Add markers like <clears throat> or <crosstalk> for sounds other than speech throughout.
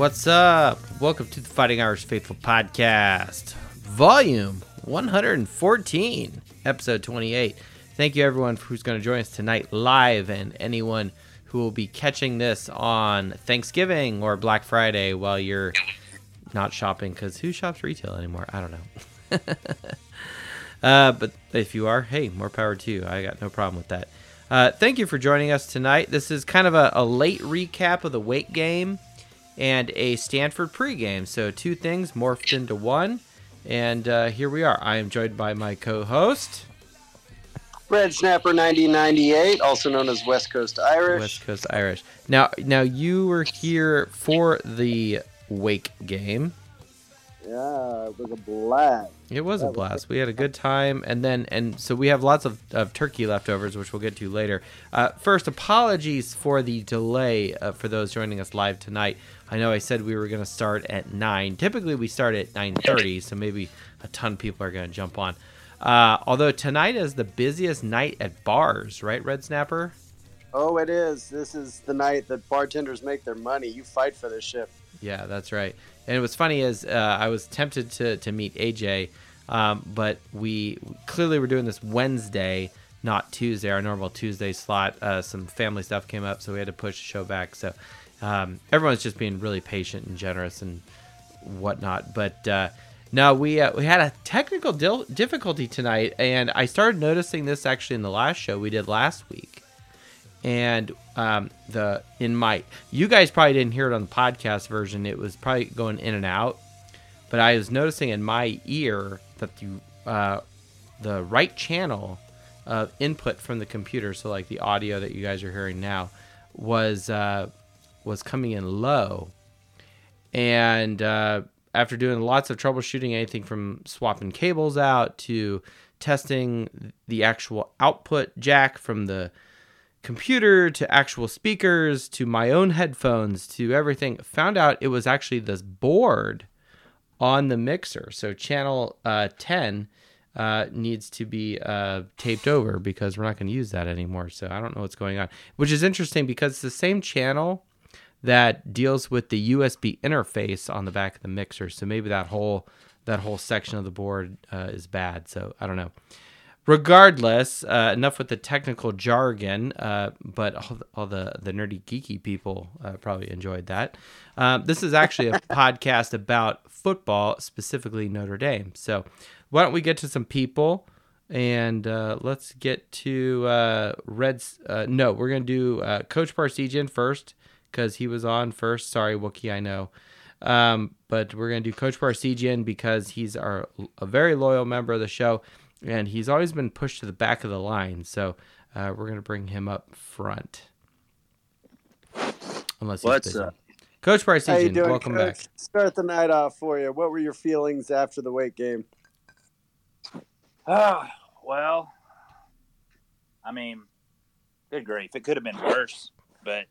What's up? Welcome to the Fighting Irish Faithful Podcast, Volume 114, Episode 28. Thank you, everyone, who's going to join us tonight live, and anyone who will be catching this on Thanksgiving or Black Friday while you're not shopping, because who shops retail anymore? I don't know. <laughs> uh, but if you are, hey, more power to you. I got no problem with that. Uh, thank you for joining us tonight. This is kind of a, a late recap of the Wake game and a Stanford pregame. So two things morphed into one, and uh, here we are. I am joined by my co-host, Red Snapper 1998, also known as West Coast Irish. West Coast Irish. Now, now you were here for the Wake game. Yeah, it was a blast. It was a That was blast. We had a good time, and then and so we have lots of, of turkey leftovers, which we'll get to later. Uh, first, apologies for the delay uh, for those joining us live tonight. I know I said we were going to start at nine. Typically, we start at nine thirty, so maybe a ton of people are going to jump on. Uh, although tonight is the busiest night at bars, right, Red Snapper? Oh, it is. This is the night that bartenders make their money. You fight for this shit. Yeah, that's right. And what's funny is uh, I was tempted to, to meet AJ, um, but we clearly were doing this Wednesday, not Tuesday, our normal Tuesday slot. Uh, some family stuff came up, so we had to push the show back. So um, everyone's just being really patient and generous and whatnot. But uh, no, we uh, we had a technical dil- difficulty tonight, and I started noticing this actually in the last show we did last week and um, the in my you guys probably didn't hear it on the podcast version. It was probably going in and out but i was noticing in my ear that the uh, the right channel of input from the computer so like the audio that you guys are hearing now was uh, was coming in low. And uh, after doing lots of troubleshooting anything from swapping cables out to testing the actual output jack from the computer to actual speakers to my own headphones to everything. Found out it was actually this board on the mixer. So channel uh, 10 uh, needs to be uh, taped over because we're not going to use that anymore. So i don't know what's going on which is interesting because it's the same channel that deals with the usb interface on the back of the mixer. So maybe that whole that whole section of the board uh, is bad. So i don't know regardless, uh, enough with the technical jargon, uh, but all the, all the, the nerdy geeky people uh, probably enjoyed that. Um, this is actually a <laughs> podcast about football, specifically Notre Dame. So why don't we get to some people and uh, let's get to uh, Reds. Uh, no, we're going to do uh, Coach Parseghian first because he was on first. Sorry, Wookie, I know. Um, but we're going to do Coach Parseghian because he's our a very loyal member of the show and he's always been pushed to the back of the line. So uh, we're gonna bring him up front, unless he's What's busy. up? Coach How you Parseghian, doing, welcome Coach? back. Start the night off for you. What were your feelings after the Wake game? Ah, well, I mean, good grief, it could have been worse, but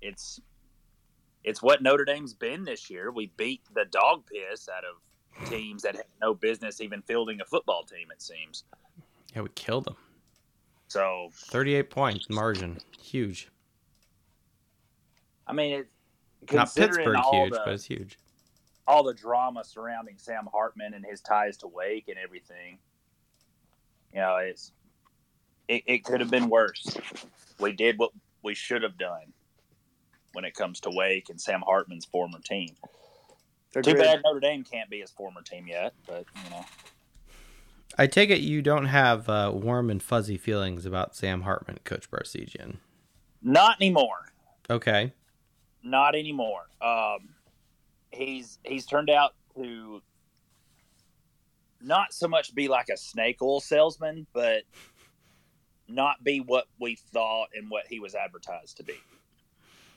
it's it's what Notre Dame's been this year. We beat the dog piss out of teams that had no business even fielding a football team. It seems Yeah, we killed them. so. Thirty-eight points margin, huge. I mean, it, Not considering Pittsburgh all huge, the, but it's huge. all the drama surrounding Sam Hartman and his ties to Wake and everything. You know, it's it, it could have been worse. We did what we should have done when it comes to Wake and Sam Hartman's former team. Too Agreed. bad Notre Dame can't be his former team yet, but you know. I take it you don't have uh, warm and fuzzy feelings about Sam Hartman, Coach Parseghian. Not anymore. Okay. Not anymore. Um, he's he's turned out to not so much be like a snake oil salesman, but not be what we thought and what he was advertised to be.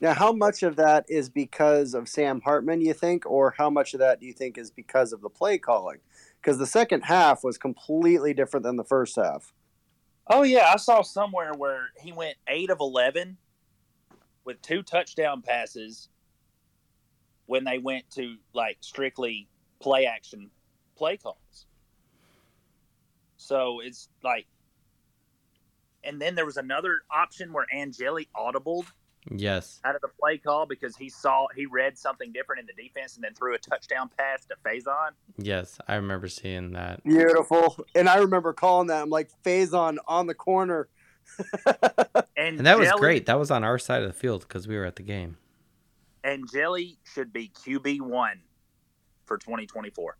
Now, how much of that is because of Sam Hartman, you think, or how much of that do you think is because of the play calling? Because the second half was completely different than the first half. Oh yeah, I saw somewhere where he went eight of eleven with two touchdown passes when they went to like strictly play action play calls. So it's like, and then there was another option where Angeli audibled Yes. out of the play call because he saw he read something different in the defense and then threw a touchdown pass to Faison. Yes, I remember seeing that. Beautiful. And I remember calling that. I'm like, Faison on the corner. <laughs> And, And that was great. That was on our side of the field because we were at the game. And Jelly should be QB one for 2024.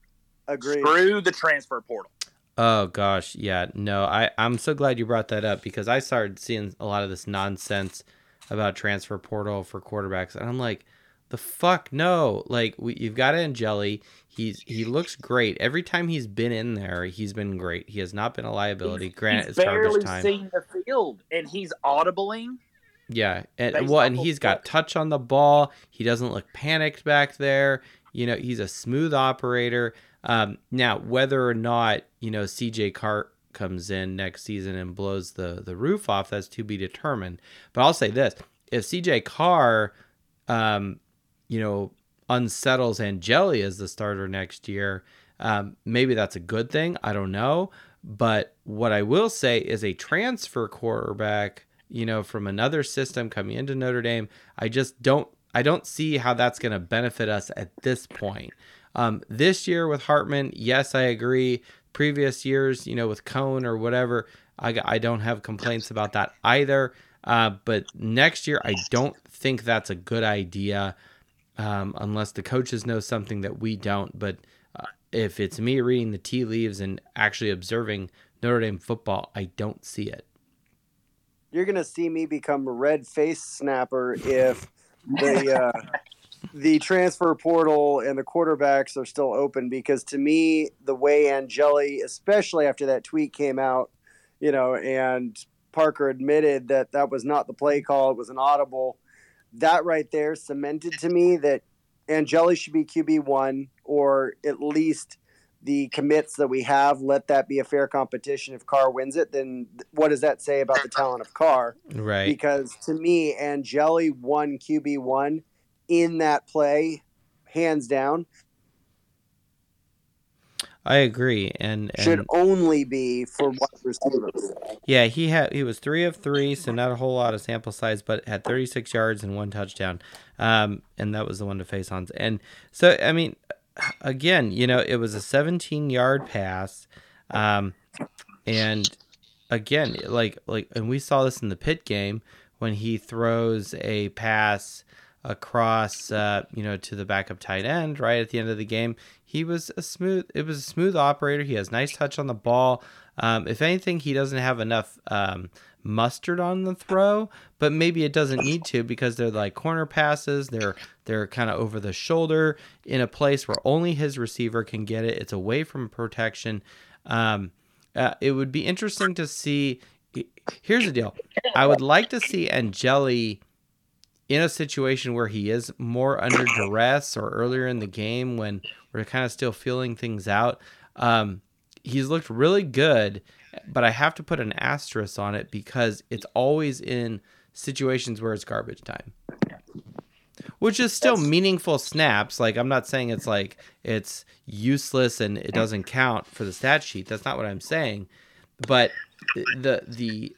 Agreed. Screw the transfer portal. Oh gosh, yeah. No, I I'm so glad you brought that up because I started seeing a lot of this nonsense about transfer portal for quarterbacks, and I'm like, the fuck no! Like we, you've got Angeli. He's he looks great every time he's been in there. He's been great. He has not been a liability. Granted, he's it's barely time. seen the field, and he's audibling. Yeah, and well, and he's got touch on the ball. He doesn't look panicked back there. You know, he's a smooth operator. Um, now, whether or not you know CJ Cart comes in next season and blows the the roof off, that's to be determined. But I'll say this: if CJ Carr, um, you know, unsettles Angeli as the starter next year, um, maybe that's a good thing. I don't know. But what I will say is a transfer quarterback, you know, from another system coming into Notre Dame, I just don't I don't see how that's going to benefit us at this point. Um, this year with Hartman, yes, I agree. Previous years, you know, with Coan or whatever, I, I don't have complaints about that either. Uh, but next year, I don't think that's a good idea um, unless the coaches know something that we don't. But uh, if it's me reading the tea leaves and actually observing Notre Dame football, I don't see it. You're gonna see me become a red face snapper if the uh, <laughs> the transfer portal and the quarterbacks are still open. Because to me, the way Angeli, especially after that tweet came out, you know, and Parker admitted that that was not the play call; it was an audible. That right there cemented to me that Angeli should be QB one, or at least the commits that we have. Let that be a fair competition. If Carr wins it, then what does that say about the talent of Carr? Right. Because to me, Angeli won QB one in that play, hands down. I agree. And, and Should only be for wide receivers. Yeah, he had he was three of three, so not a whole lot of sample size, but had 36 yards and one touchdown, um, and that was the one to Faison. And so, I mean, again, you know, it was a 17 yard pass, um, and again, like like, and we saw this in the pit game when he throws a pass across, uh, you know, to the backup tight end right at the end of the game. He was a smooth. It was a smooth operator. He has nice touch on the ball. Um, if anything, he doesn't have enough um, mustard on the throw, but maybe it doesn't need to because they're like corner passes. They're they're kind of over the shoulder in a place where only his receiver can get it. It's away from protection. Um, uh, it would be interesting to see. Here's the deal. I would like to see Angeli in a situation where he is more under <coughs> duress or earlier in the game when we're kind of still feeling things out. Um, he's looked really good, but I have to put an asterisk on it because it's always in situations where it's garbage time. Which is still That's- meaningful snaps. Like I'm not saying it's like it's useless and it doesn't count for the stat sheet. That's not what I'm saying. But the the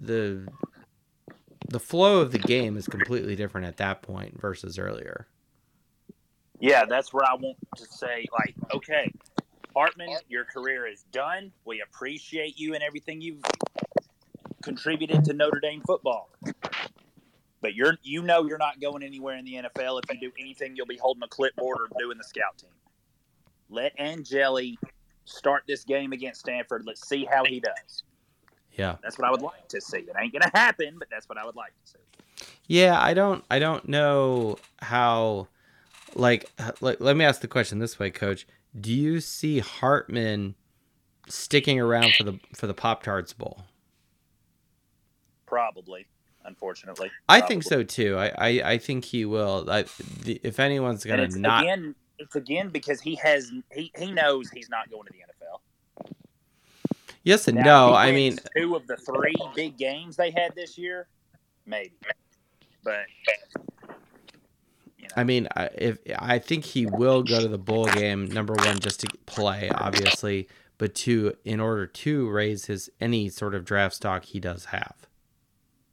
the the flow of the game is completely different at that point versus earlier. Yeah, that's where I want to say, like, okay, Hartman, your career is done. We appreciate you and everything you've contributed to Notre Dame football. But you're you know you're not going anywhere in the NFL. If you do anything, you'll be holding a clipboard or doing the scout team. Let Angeli start this game against Stanford. Let's see how he does. Yeah. That's what I would like to see. It ain't gonna happen, but that's what I would like to see. Yeah, I don't I don't know how like like let me ask the question this way, coach. Do you see Hartman sticking around for the for the Pop Tarts Bowl? Probably, unfortunately. I think so too. I, I, I think he will. I, the, if anyone's gonna it's not, again, it's again because he has he, he knows he's not going to the NFL. Yes and Now, no. I mean, two of the three big games they had this year, maybe. But you know, I mean, I, if I think he will go to the bowl game. Number one, just to play, obviously, but two, in order to raise his any sort of draft stock he does have.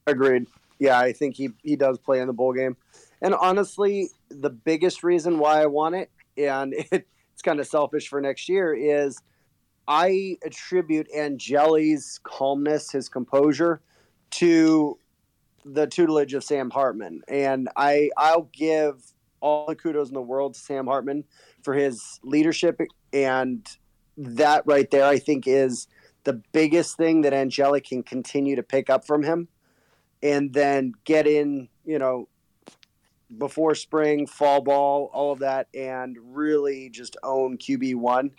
Agreed. yeah, I think he he does play in the bowl game. And honestly, the biggest reason why I want it, and it, <laughs> it's kind of selfish for next year, is I attribute Angeli's calmness, his composure, to the tutelage of Sam Hartman, and I I'll give all the kudos in the world to Sam Hartman for his leadership, and that right there, I think, is the biggest thing that Angeli can continue to pick up from him, and then get in, you know, before spring, fall ball, all of that, and really just own QB one.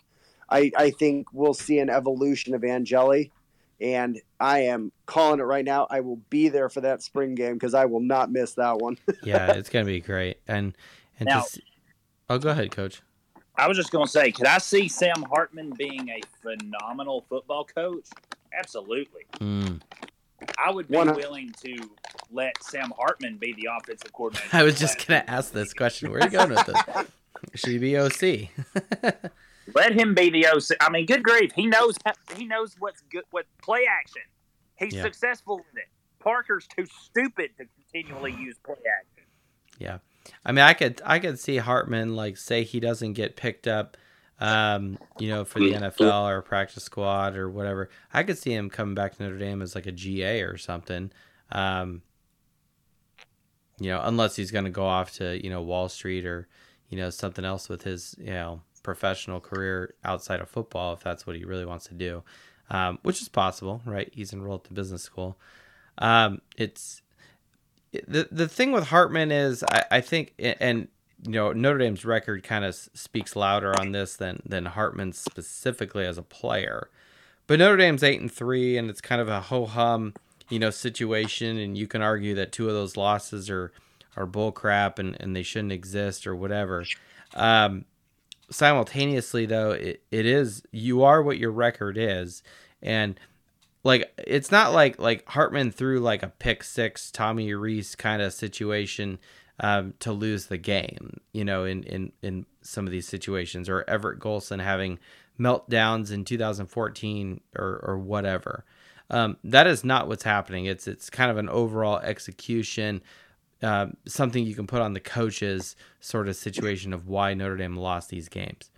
I, I think we'll see an evolution of Angeli and I am calling it right now. I will be there for that spring game because I will not miss that one. <laughs> yeah, it's gonna be great. And and Now- just, oh, go ahead, coach. I was just going to say, could I see Sam Hartman being a phenomenal football coach? Absolutely. Mm. I would be One- willing to let Sam Hartman be the offensive coordinator. <laughs> I was just gonna ask this question. Where are you going with this? <laughs> Should he be OC? Let him be the OC. I mean, good grief, he knows he knows what's good. What play action? He's Yeah. successful in it. Parker's too stupid to continually use play action. Yeah, I mean, I could I could see Hartman like say he doesn't get picked up, um, you know, for the NFL or practice squad or whatever. I could see him coming back to Notre Dame as like a GA or something. Um, you know, unless he's going to go off to you know Wall Street or you know something else with his you know professional career outside of football if that's what he really wants to do, um, which is possible, right? He's enrolled to business school. Um, it's the the thing with Hartman is I, I think and you know Notre Dame's record kind of speaks louder on this than than Hartman specifically as a player. But Notre Dame's eight and three, and it's kind of a ho hum, you know, situation. And you can argue that two of those losses are are bull crap and, and they shouldn't exist or whatever. Um, simultaneously, though, it, it is you are what your record is, and like it's not like like Hartman threw like a pick six Tommy Rees kind of situation um, to lose the game, you know, in in in some of these situations, or Everett Golson having meltdowns in 2014 or or whatever. Um, that is not what's happening. It's it's kind of an overall execution, uh, something you can put on the coaches sort of situation of why Notre Dame lost these games.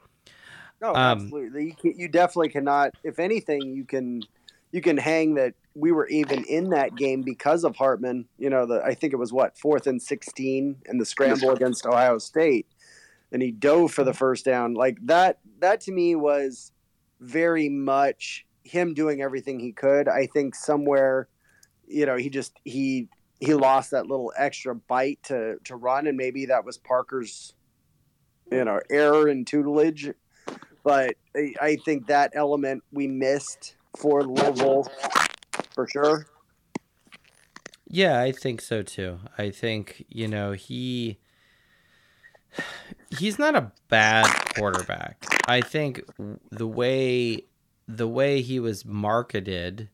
No, Um, absolutely. You, can, you definitely cannot. If anything, you can you can hang that we were even in that game because of Hartman. You know, the I think it was what fourth and sixteen in the scramble against Ohio State, and he dove for the first down. Like that. That to me was very much him doing everything he could. I think somewhere, you know, he just he he lost that little extra bite to to run, and maybe that was Parker's, you mm. know, error in tutelage but I, I think that element we missed for Louisville for sure. Yeah, I think so too. I think, you know, he he's not a bad quarterback. I think the way the way he was marketed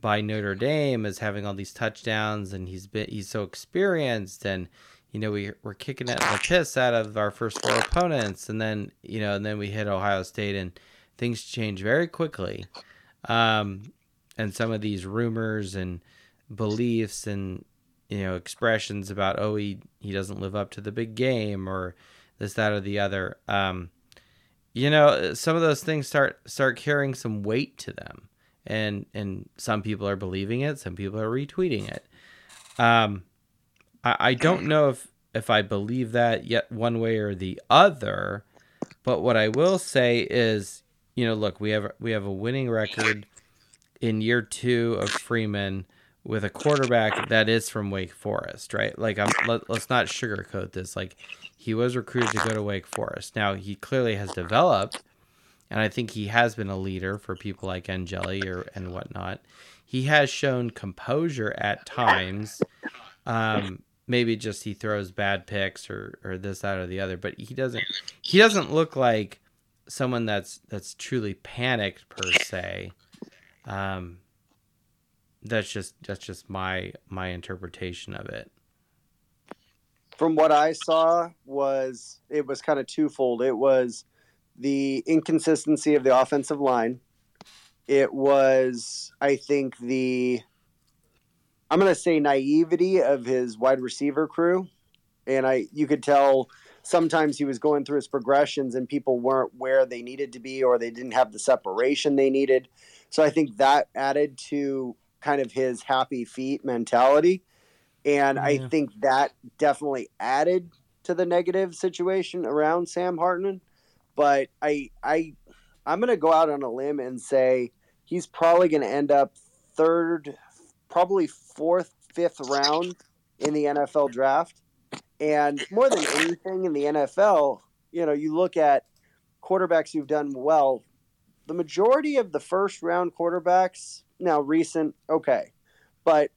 by Notre Dame as having all these touchdowns and he's been he's so experienced and you know we we're kicking it the piss out of our first four opponents and then you know and then we hit Ohio State and things change very quickly. Um and some of these rumors and beliefs and you know expressions about oh he he doesn't live up to the big game or this that or the other um you know some of those things start start carrying some weight to them and and some people are believing it some people are retweeting it um i, I don't know if if i believe that yet one way or the other but what i will say is you know look we have we have a winning record in year two of freeman with a quarterback that is from Wake Forest, right? Like, I'm, let, let's not sugarcoat this. Like, he was recruited to go to Wake Forest. Now, he clearly has developed, and I think he has been a leader for people like Angeli or and whatnot. He has shown composure at times. Um, maybe just he throws bad picks or or this that or the other, but he doesn't. He doesn't look like someone that's that's truly panicked per se. Um, that's just that's just my my interpretation of it. From what I saw, was it was kind of twofold. It was the inconsistency of the offensive line. It was, I think, the I'm going to say naivety of his wide receiver crew, and I you could tell sometimes he was going through his progressions and people weren't where they needed to be or they didn't have the separation they needed. So I think that added to kind of his happy feet mentality. And yeah. I think that definitely added to the negative situation around Sam Hartman. But I I I'm gonna go out on a limb and say he's probably gonna end up third, probably fourth, fifth round in the NFL draft. And more than anything in the NFL, you know, you look at quarterbacks who've done well, the majority of the first round quarterbacks, now recent, okay, but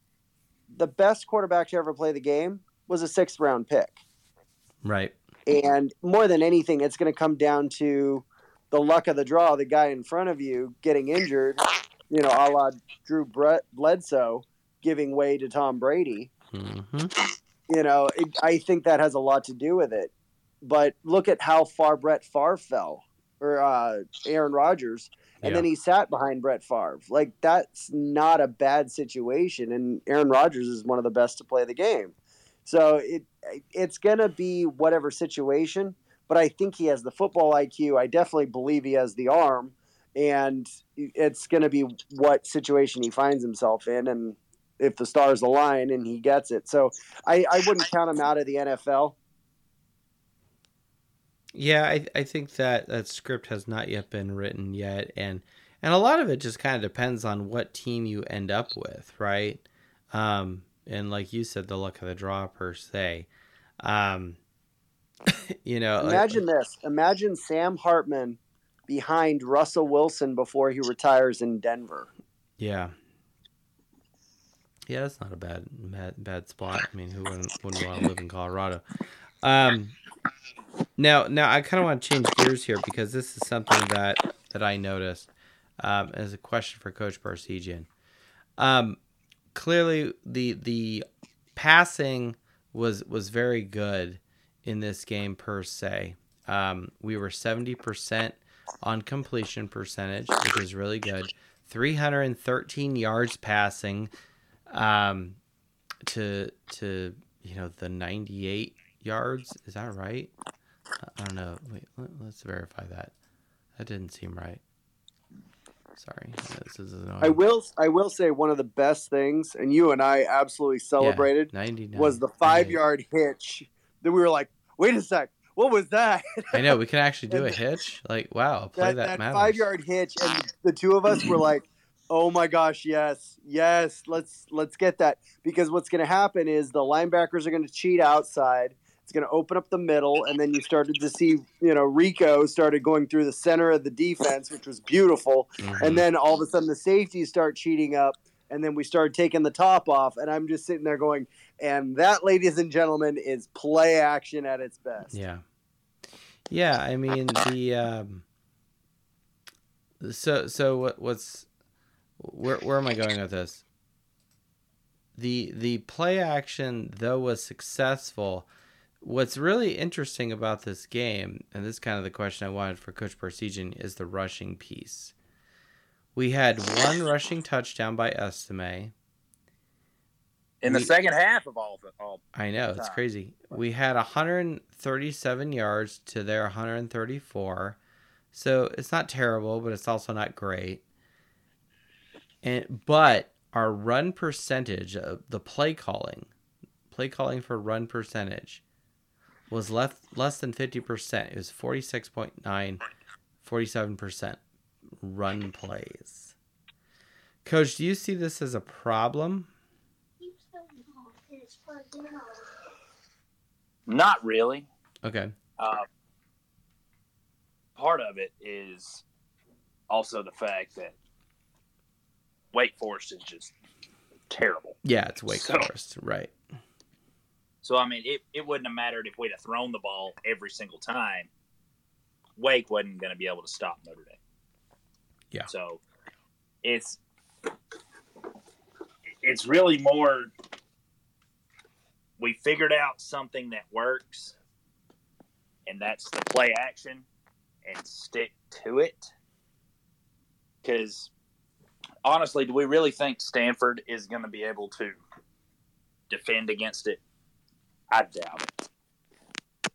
the best quarterback to ever play the game was a sixth round pick. Right. And more than anything, it's going to come down to the luck of the draw, the guy in front of you getting injured, you know, a la Drew Brett Bledsoe giving way to Tom Brady. Mm-hmm. You know, it, I think that has a lot to do with it. But look at how far Brett Favre fell, or uh, Aaron Rodgers, and yeah. then he sat behind Brett Favre. Like that's not a bad situation, and Aaron Rodgers is one of the best to play the game. So it it's gonna be whatever situation, but I think he has the football IQ. I definitely believe he has the arm, and it's gonna be what situation he finds himself in, and if the stars align and he gets it. So I, I wouldn't count him out of the NFL. Yeah, I, I think that that script has not yet been written yet, and and a lot of it just kind of depends on what team you end up with, right? Um, and like you said, the luck of the draw per se. Um, <laughs> you know, imagine like, this: imagine Sam Hartman behind Russell Wilson before he retires in Denver. Yeah, yeah, that's not a bad bad, bad spot. I mean, who wouldn't, wouldn't want to live in Colorado? Um, now, now I kind of want to change gears here because this is something that that I noticed um, as a question for Coach Parseghian. Um, clearly, the the passing was was very good in this game per se. Um, we were seventy percent on completion percentage, which is really good. 313 yards passing, um, to to you know the 98 yards. Is that right? I don't know. Wait, let, us verify that. That didn't seem right. Sorry, this is annoying. I will. I will say one of the best things, and you and I absolutely celebrated, yeah, was the five-yard hitch. That we were like, wait a sec, what was that? I know we can actually <laughs> do a hitch. Like, wow, play that, that, that five-yard hitch, and the two of us were like, Oh my gosh, yes. Yes, let's let's get that because what's going to happen is the linebackers are going to cheat outside. It's going to open up the middle and then you started to see, you know, Rico started going through the center of the defense, which was beautiful. Mm-hmm. And then all of a sudden the safeties start cheating up and then we started taking the top off and I'm just sitting there going, and that ladies and gentlemen is play action at its best. Yeah. Yeah, I mean the um so so what what's where where am I going with this? The the play action though was successful. What's really interesting about this game, and this is kind of the question I wanted for Coach Parseghian, is the rushing piece. We had one rushing touchdown by Estime. In the we, second half of all of it. All I know, it's crazy. We had 137 yards to their 134. So it's not terrible, but it's also not great. And but our run percentage of the play calling, play calling for run percentage was left less than 50%. It was 46.9 47% run plays. Coach, do you see this as a problem? Not really. Okay. Uh, part of it is also the fact that Wake Forest is just terrible. Yeah, it's Wake so, Forest, right? So I mean, it, it wouldn't have mattered if we'd have thrown the ball every single time. Wake wasn't going to be able to stop Notre Dame. Yeah. So it's it's really more. We figured out something that works, and that's the play action, and stick to it. Because honestly, do we really think Stanford is going to be able to defend against it? I doubt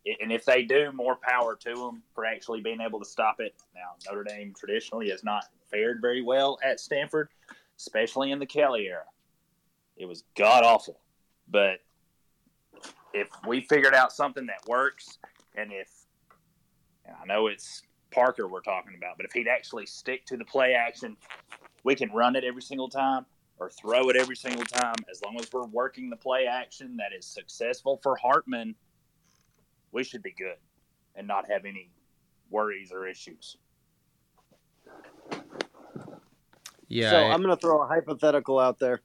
it. And if they do, more power to them for actually being able to stop it. Now, Notre Dame traditionally has not fared very well at Stanford, especially in the Kelly era. It was god awful. But if we figured out something that works, and if and I know it's Parker we're talking about, but if he'd actually stick to the play action, we can run it every single time or throw it every single time. As long as we're working the play action that is successful for Hartman, we should be good and not have any worries or issues. Yeah. So I, am going to throw a hypothetical out there,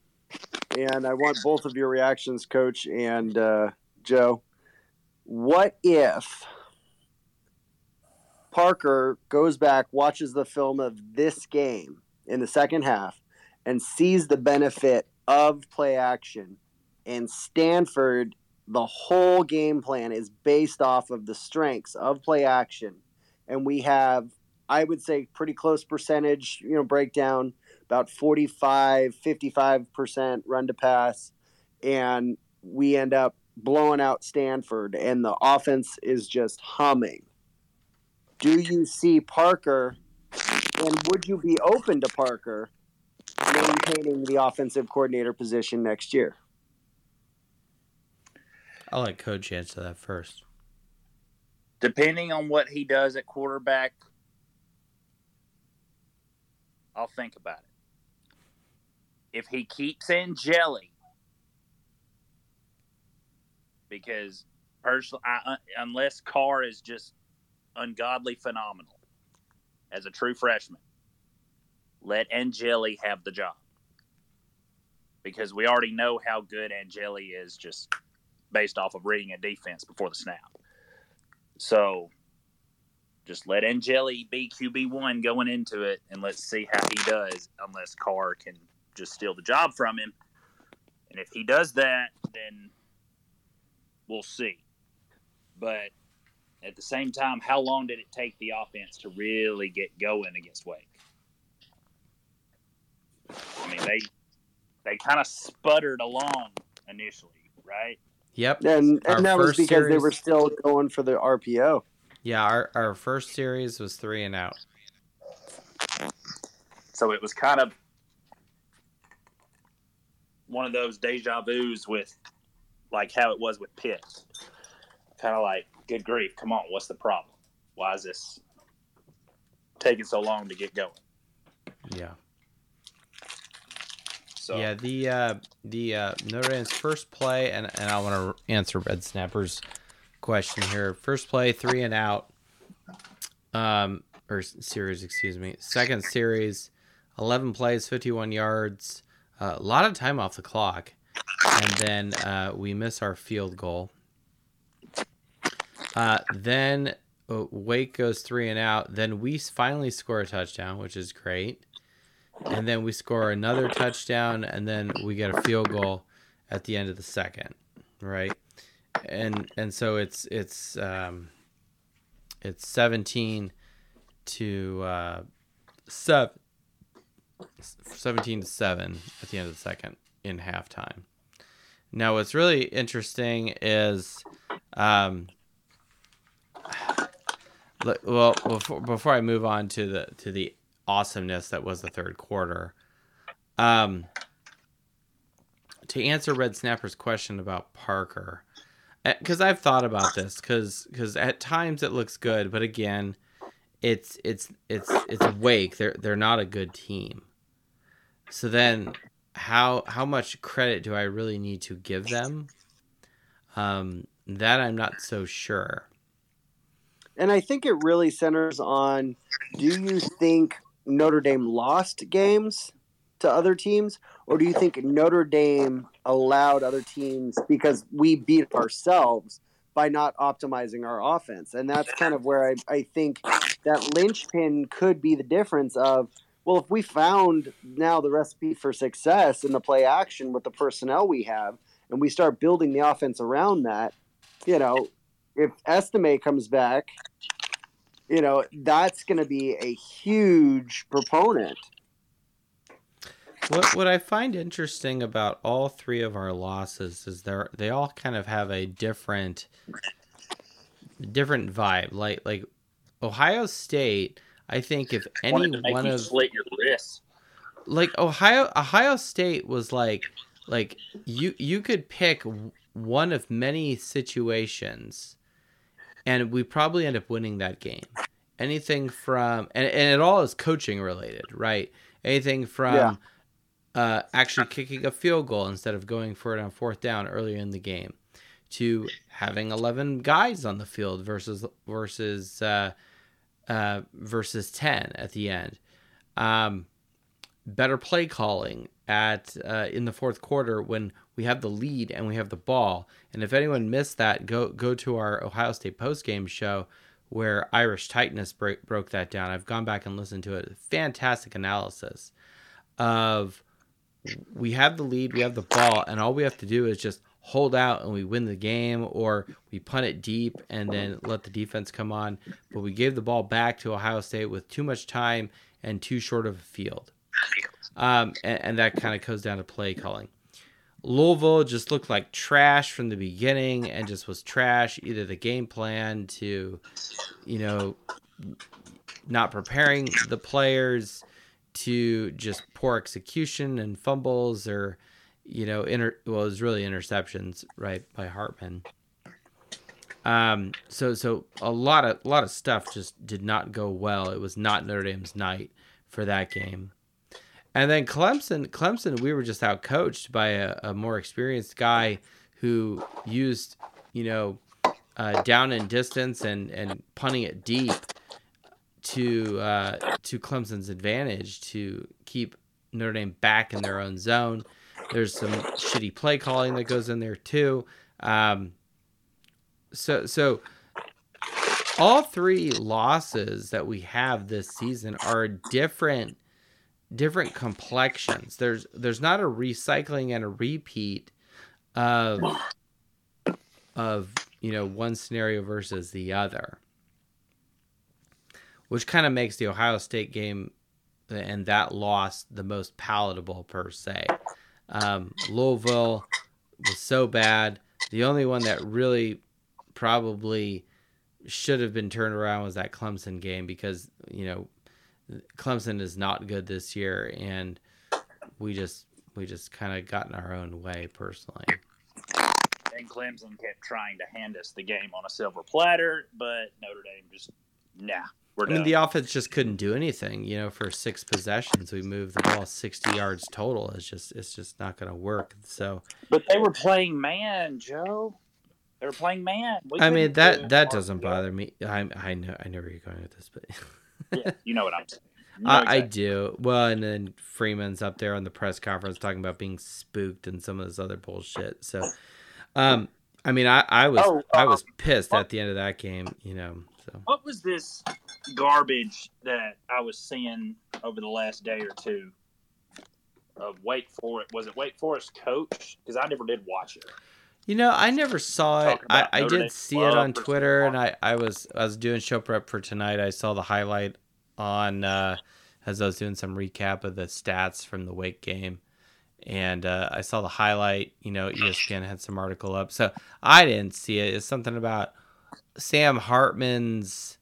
and I want both of your reactions, Coach and uh, Joe. What if Parker goes back, watches the film of this game in the second half, and sees the benefit of play action, and Stanford, the whole game plan is based off of the strengths of play action, and we have, I would say, pretty close percentage, you know, breakdown about 45, 55% run to pass. And we end up blowing out Stanford, and the offense is just humming. Do you see Parker, and would you be open to Parker maintaining the offensive coordinator position next year? I'll let Coach answer that first. Depending on what he does at quarterback, I'll think about it if he keeps Angeli, because personally, I, unless Carr is just ungodly phenomenal as a true freshman, let Angeli have the job because we already know how good Angeli is just based off of reading a defense before the snap. So just let Angeli be QB one going into it, and let's see how he does. Unless Carr can just steal the job from him. And if he does that, then we'll see. But at the same time, how long did it take the offense to really get going against Wake? I mean, they they kind of sputtered along initially, right? Yep. And, and that was because series, they were still going for the RPO. Yeah, our, our first series was three and out. So it was kind of one of those deja vu's with like how it was with Pitt. Kind of like, good grief, come on, what's the problem? Why is this taking so long to get going? Yeah. So yeah, the uh, the uh, Notre Dame's first play, and, and I want to answer Red Snapper's question here. First play, three and out, um, or series, excuse me. Second series, eleven plays, fifty-one yards, a lot of time off the clock, and then uh, we miss our field goal. Uh, then uh, Wake goes three and out. Then we finally score a touchdown, which is great. And then we score another touchdown, and then we get a field goal at the end of the second, right? And and so it's it's um, it's seventeen to uh, seven 17 to 7 at the end of the second in halftime. Now, what's really interesting is, um, <sighs> look well, before, before I move on to the to the awesomeness that was the third quarter, um, to answer Red Snapper's question about Parker, because eh, I've thought about this, because because at times it looks good, but again, it's it's it's it's Wake. They're they're not a good team. So then, how how much credit do I really need to give them? Um, that I'm not so sure. And I think it really centers on: Do you think Notre Dame lost games to other teams, or do you think Notre Dame allowed other teams because we beat ourselves by not optimizing our offense? And that's kind of where I, I think that linchpin could be the difference of well, if we found now the recipe for success in the play action with the personnel we have, and we start building the offense around that, you know, if Estime comes back, you know, that's going to be a huge proponent. What what I find interesting about all three of our losses is they they all kind of have a different different vibe. Like like Ohio State, I think if any Wanted to one of slit your wrists. like Ohio Ohio State was like like you you could pick one of many situations and we probably end up winning that game. Anything from and, and it all is coaching related, right? Anything from Yeah. uh, actually kicking a field goal instead of going for it on fourth down earlier in the game, to having eleven guys on the field versus versus uh, uh, versus ten at the end. Um, better play calling at uh, in the fourth quarter when we have the lead and we have the ball. And if anyone missed that, go go to our Ohio State postgame show where Irish Tightness break, broke that down. I've gone back and listened to it. Fantastic analysis of we have the lead, we have the ball, and all we have to do is just hold out and we win the game, or we punt it deep and then let the defense come on. But we gave the ball back to Ohio State with too much time and too short of a field. Um, and, and that kind of goes down to play calling. Louisville just looked like trash from the beginning and just was trash. Either the game plan to, you know, not preparing the players to just poor execution and fumbles or, you know, inter well, it was really interceptions, right, by Hartman. Um, so so a lot of a lot of stuff just did not go well. It was not Notre Dame's night for that game. And then Clemson, Clemson, we were just out coached by a, a more experienced guy who used, you know, uh, down and distance and and punting it deep to uh, to Clemson's advantage to keep Notre Dame back in their own zone. There's some shitty play calling that goes in there too. Um, so so all three losses that we have this season are different different complexions. There's there's not a recycling and a repeat of of you know one scenario versus the other, which kind of makes the Ohio State game and that loss the most palatable per se. Um, Louisville was so bad. The only one that really probably should have been turned around was that Clemson game because you know Clemson is not good this year, and we just we just kind of got in our own way personally. And Clemson kept trying to hand us the game on a silver platter, but Notre Dame just nah. We're I mean, the offense just couldn't do anything. You know, for six possessions, we moved the ball sixty yards total. It's just it's just not going to work. So but they were playing man, Joe. They were playing man. We I mean that that doesn't bother me. I I know I know where you're going with this, but. <laughs> Yeah, you know what I'm saying. You know I, I do. Well, and then Freeman's up there on the press conference talking about being spooked and some of this other bullshit. So, um, I mean, I, I was Oh, I was um, pissed at the end of that game. You know, so What was this garbage that I was seeing over the last day or two of Wake Forest? Was it Wake Forest coach? Because I never did watch it. You know, I never saw it. I, I did see it on Twitter, and I, I was I was doing show prep for tonight. I saw the highlight on uh, as I was doing some recap of the stats from the Wake game. And uh, I saw the highlight. You know, ESPN had some article up, so I didn't see it. It's something about Sam Hartman's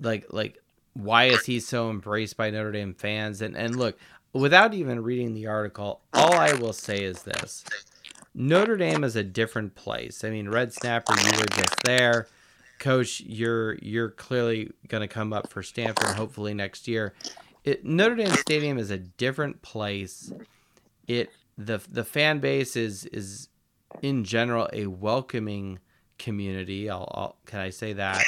like like why is he so embraced by Notre Dame fans? And and look, without even reading the article, all I will say is this. Notre Dame is a different place. I mean, Red Snapper, you were just there. Coach, you're you're clearly going to come up for Stanford hopefully next year. It, Notre Dame Stadium is a different place. It the the fan base is is in general a welcoming community. I'll, I'll can I say that?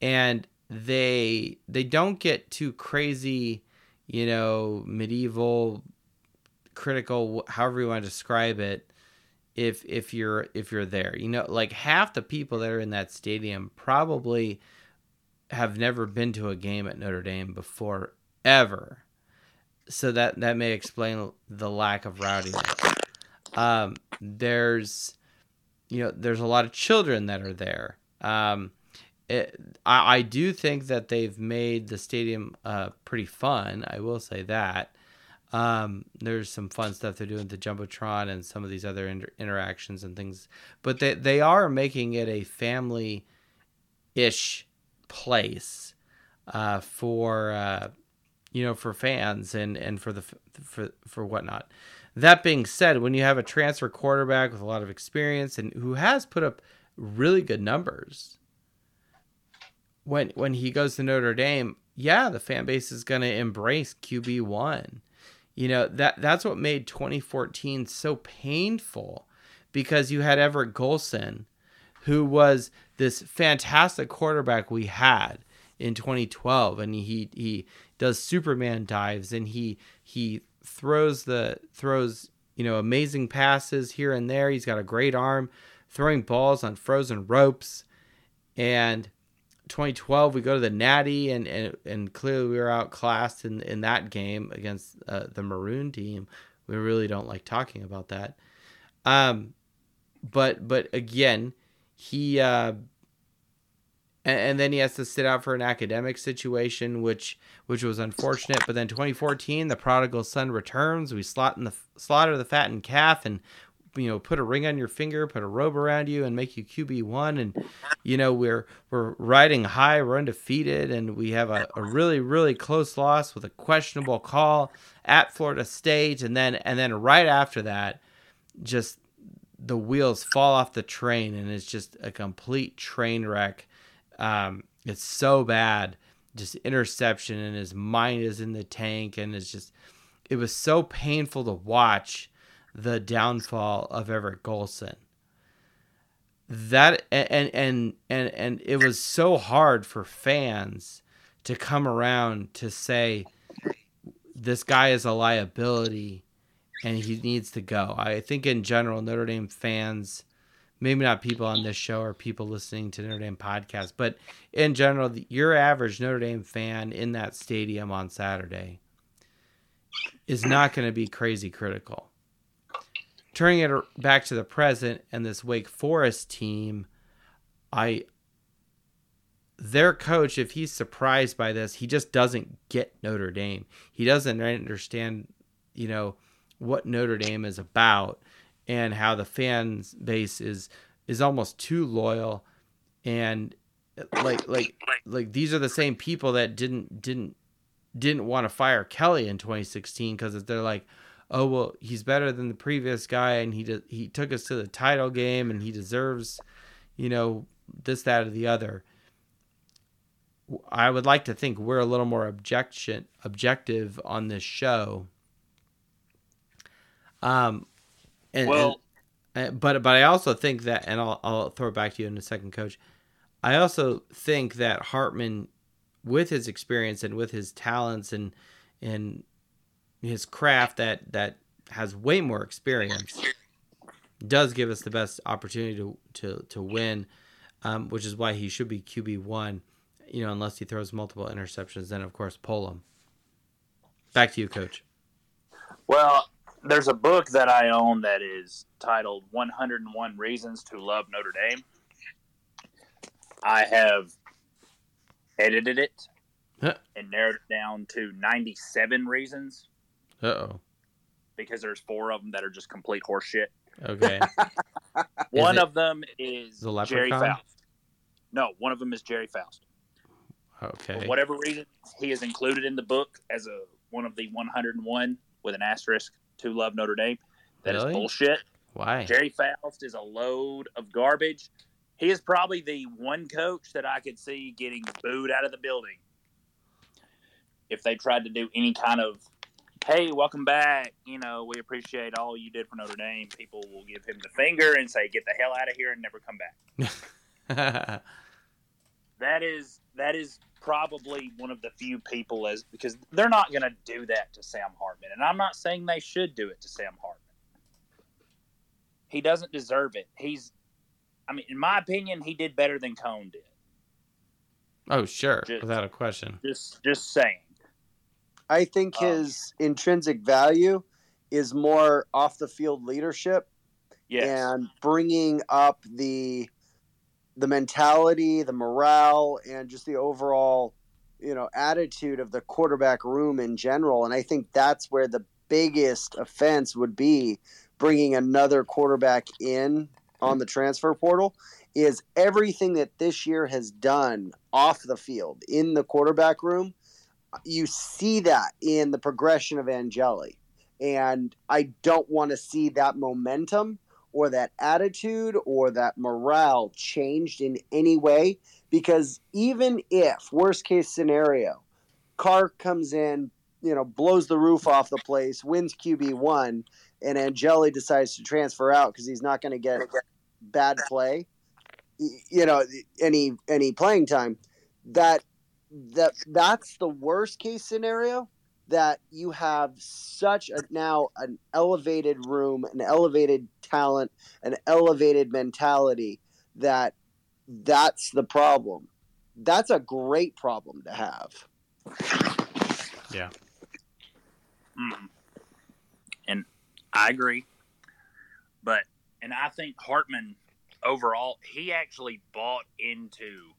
And they they don't get too crazy, you know, medieval, critical, however you want to describe it. If if you're if you're there, you know, like half the people that are in that stadium probably have never been to a game at Notre Dame before ever. So that that may explain the lack of rowdiness. Um, there's you know there's a lot of children that are there. Um, it, I, I do think that they've made the stadium uh, pretty fun. I will say that. Um, there's some fun stuff they're doing with the jumbotron and some of these other inter- interactions and things, but they they are making it a family ish place uh, for uh, you know for fans and and for the for for whatnot. That being said, when you have a transfer quarterback with a lot of experience and who has put up really good numbers, when when he goes to Notre Dame, yeah, the fan base is going to embrace QB one. You know that that's what made 2014 so painful because you had Everett Golson, who was this fantastic quarterback we had in 2012, and he he does Superman dives and he he throws the throws you know amazing passes here and there. He's got a great arm, throwing balls on frozen ropes, and 2012 we go to the Natty and and, and clearly we were outclassed in in that game against uh, the Maroon team. We really don't like talking about that. Um, but but again, he uh, and, then he has to sit out for an academic situation, which which was unfortunate. But then 2014, the prodigal son returns. We slot in the slaughter the fattened calf and you know put a ring on your finger put a robe around you and make you qb1 and you know we're we're riding high we're undefeated and we have a, a really really close loss with a questionable call at florida state. And then and then right after that just the wheels fall off the train and it's just a complete train wreck. Um, it's so bad. Just interception and his mind is in the tank and it's just it was so painful to watch the downfall of Everett Golson. That and and and and it was so hard for fans to come around to say this guy is a liability and he needs to go. I think in general Notre Dame fans maybe not people on this show or people listening to Notre Dame podcast, but in general, your average Notre Dame fan in that stadium on Saturday is not going to be crazy critical turning it back to the present and this Wake Forest team, I their coach, if he's surprised by this, he just doesn't get Notre Dame. He doesn't understand, you know, what Notre Dame is about and how the fan base is is almost too loyal and like like like these are the same people that didn't didn't didn't want to fire Kelly in 2016 because they're like, oh well he's better than the previous guy and he de- he took us to the title game and he deserves you know this that or the other. I would like to think we're a little more objection objective on this show. Um and, well and, but but i also think that and I'll, I'll throw it back to you in a second coach. I also think that hartman with his experience and with his talents and and his craft that that has way more experience does give us the best opportunity to to to win, um, which is why he should be QB one. You know, unless he throws multiple interceptions, then of course pull him. Back to you, coach. Well, there's a book that I own that is titled 101 Reasons to Love Notre Dame. I have edited it huh. and narrowed it down to 97 reasons oh. Because there's four of them that are just complete horseshit. Okay. <laughs> one it, of them is Gerry Faust. No, one of them is Gerry Faust. Okay. For whatever reason, he is included in the book as a one of the 101 with an asterisk to love Notre Dame. That really? is bullshit. Why? Gerry Faust is a load of garbage. He is probably the one coach that I could see getting booed out of the building if they tried to do any kind of hey, welcome back. You know, we appreciate all you did for Notre Dame. People will give him the finger and say, get the hell out of here and never come back. <laughs> that is that is probably one of the few people as because they're not going to do that to Sam Hartman, and I'm not saying they should do it to Sam Hartman. He doesn't deserve it. He's, I mean, in my opinion, he did better than Coan did. Oh, sure, just, without a question. Just, just saying. I think um, his intrinsic value is more off the field leadership yes. and bringing up the the mentality, the morale, and just the overall you know attitude of the quarterback room in general. And I think that's where the biggest offense would be bringing another quarterback in on the transfer portal is everything that this year has done off the field in the quarterback room. You see that in the progression of Angeli. And I don't want to see that momentum or that attitude or that morale changed in any way because even if worst case scenario Carr comes in, you know, blows the roof off the place, wins QB one, and Angeli decides to transfer out because he's not going to get bad play, you know, any any playing time. That that that's the worst case scenario. That you have such a now an elevated room, an elevated talent, an elevated mentality that that's the problem. That's a great problem to have. Yeah. Mm. And I agree. But, and I think Hartman overall, he actually bought into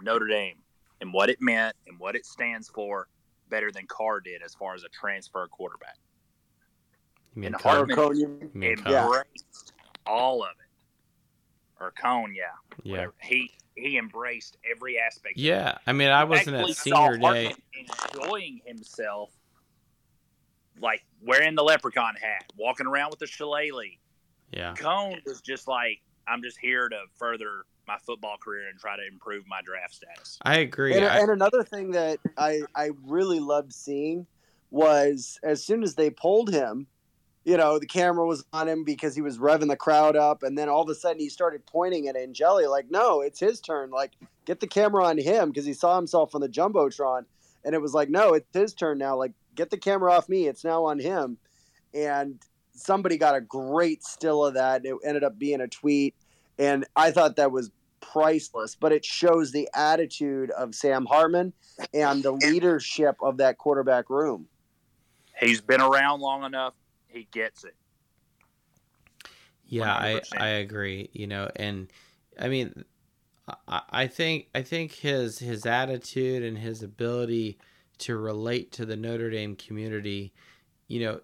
Notre Dame and what it meant and what it stands for better than Carr did as far as a transfer quarterback. You mean And Carr? Hartman Coan, you- You mean embraced Carr? all of it. Or Coan, yeah. Yeah. Whatever. He he embraced every aspect. of it. Yeah. I mean, I wasn't actually at senior day. Enjoying himself, like wearing the leprechaun hat, walking around with the shillelagh. Yeah. Coan was just like, I'm just here to further my football career and try to improve my draft status. I agree. And, I, and another thing that I, I really loved seeing was as soon as they pulled him, you know, the camera was on him because he was revving the crowd up. And then all of a sudden he started pointing at Angeli like, no, it's his turn. Like, get the camera on him because he saw himself on the Jumbotron. And it was like, no, it's his turn now. Like, get the camera off me. It's now on him. And somebody got a great still of that. It ended up being a tweet. And I thought that was priceless, but it shows the attitude of Sam Hartman and the leadership of that quarterback room. He's been around long enough. He gets it. Yeah, I 100%. I agree. You know, and I mean, I, I think I think his his attitude and his ability to relate to the Notre Dame community, you know,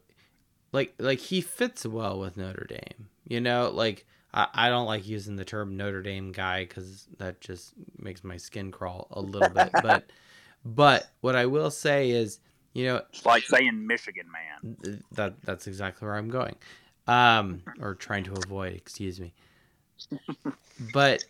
like like he fits well with Notre Dame. You know, like I, I don't like using the term Notre Dame guy because that just makes my skin crawl a little bit. <laughs> but but what I will say is, you know, It's like saying Michigan man. Th- that that's exactly where I'm going, um, or trying to avoid. Excuse me. But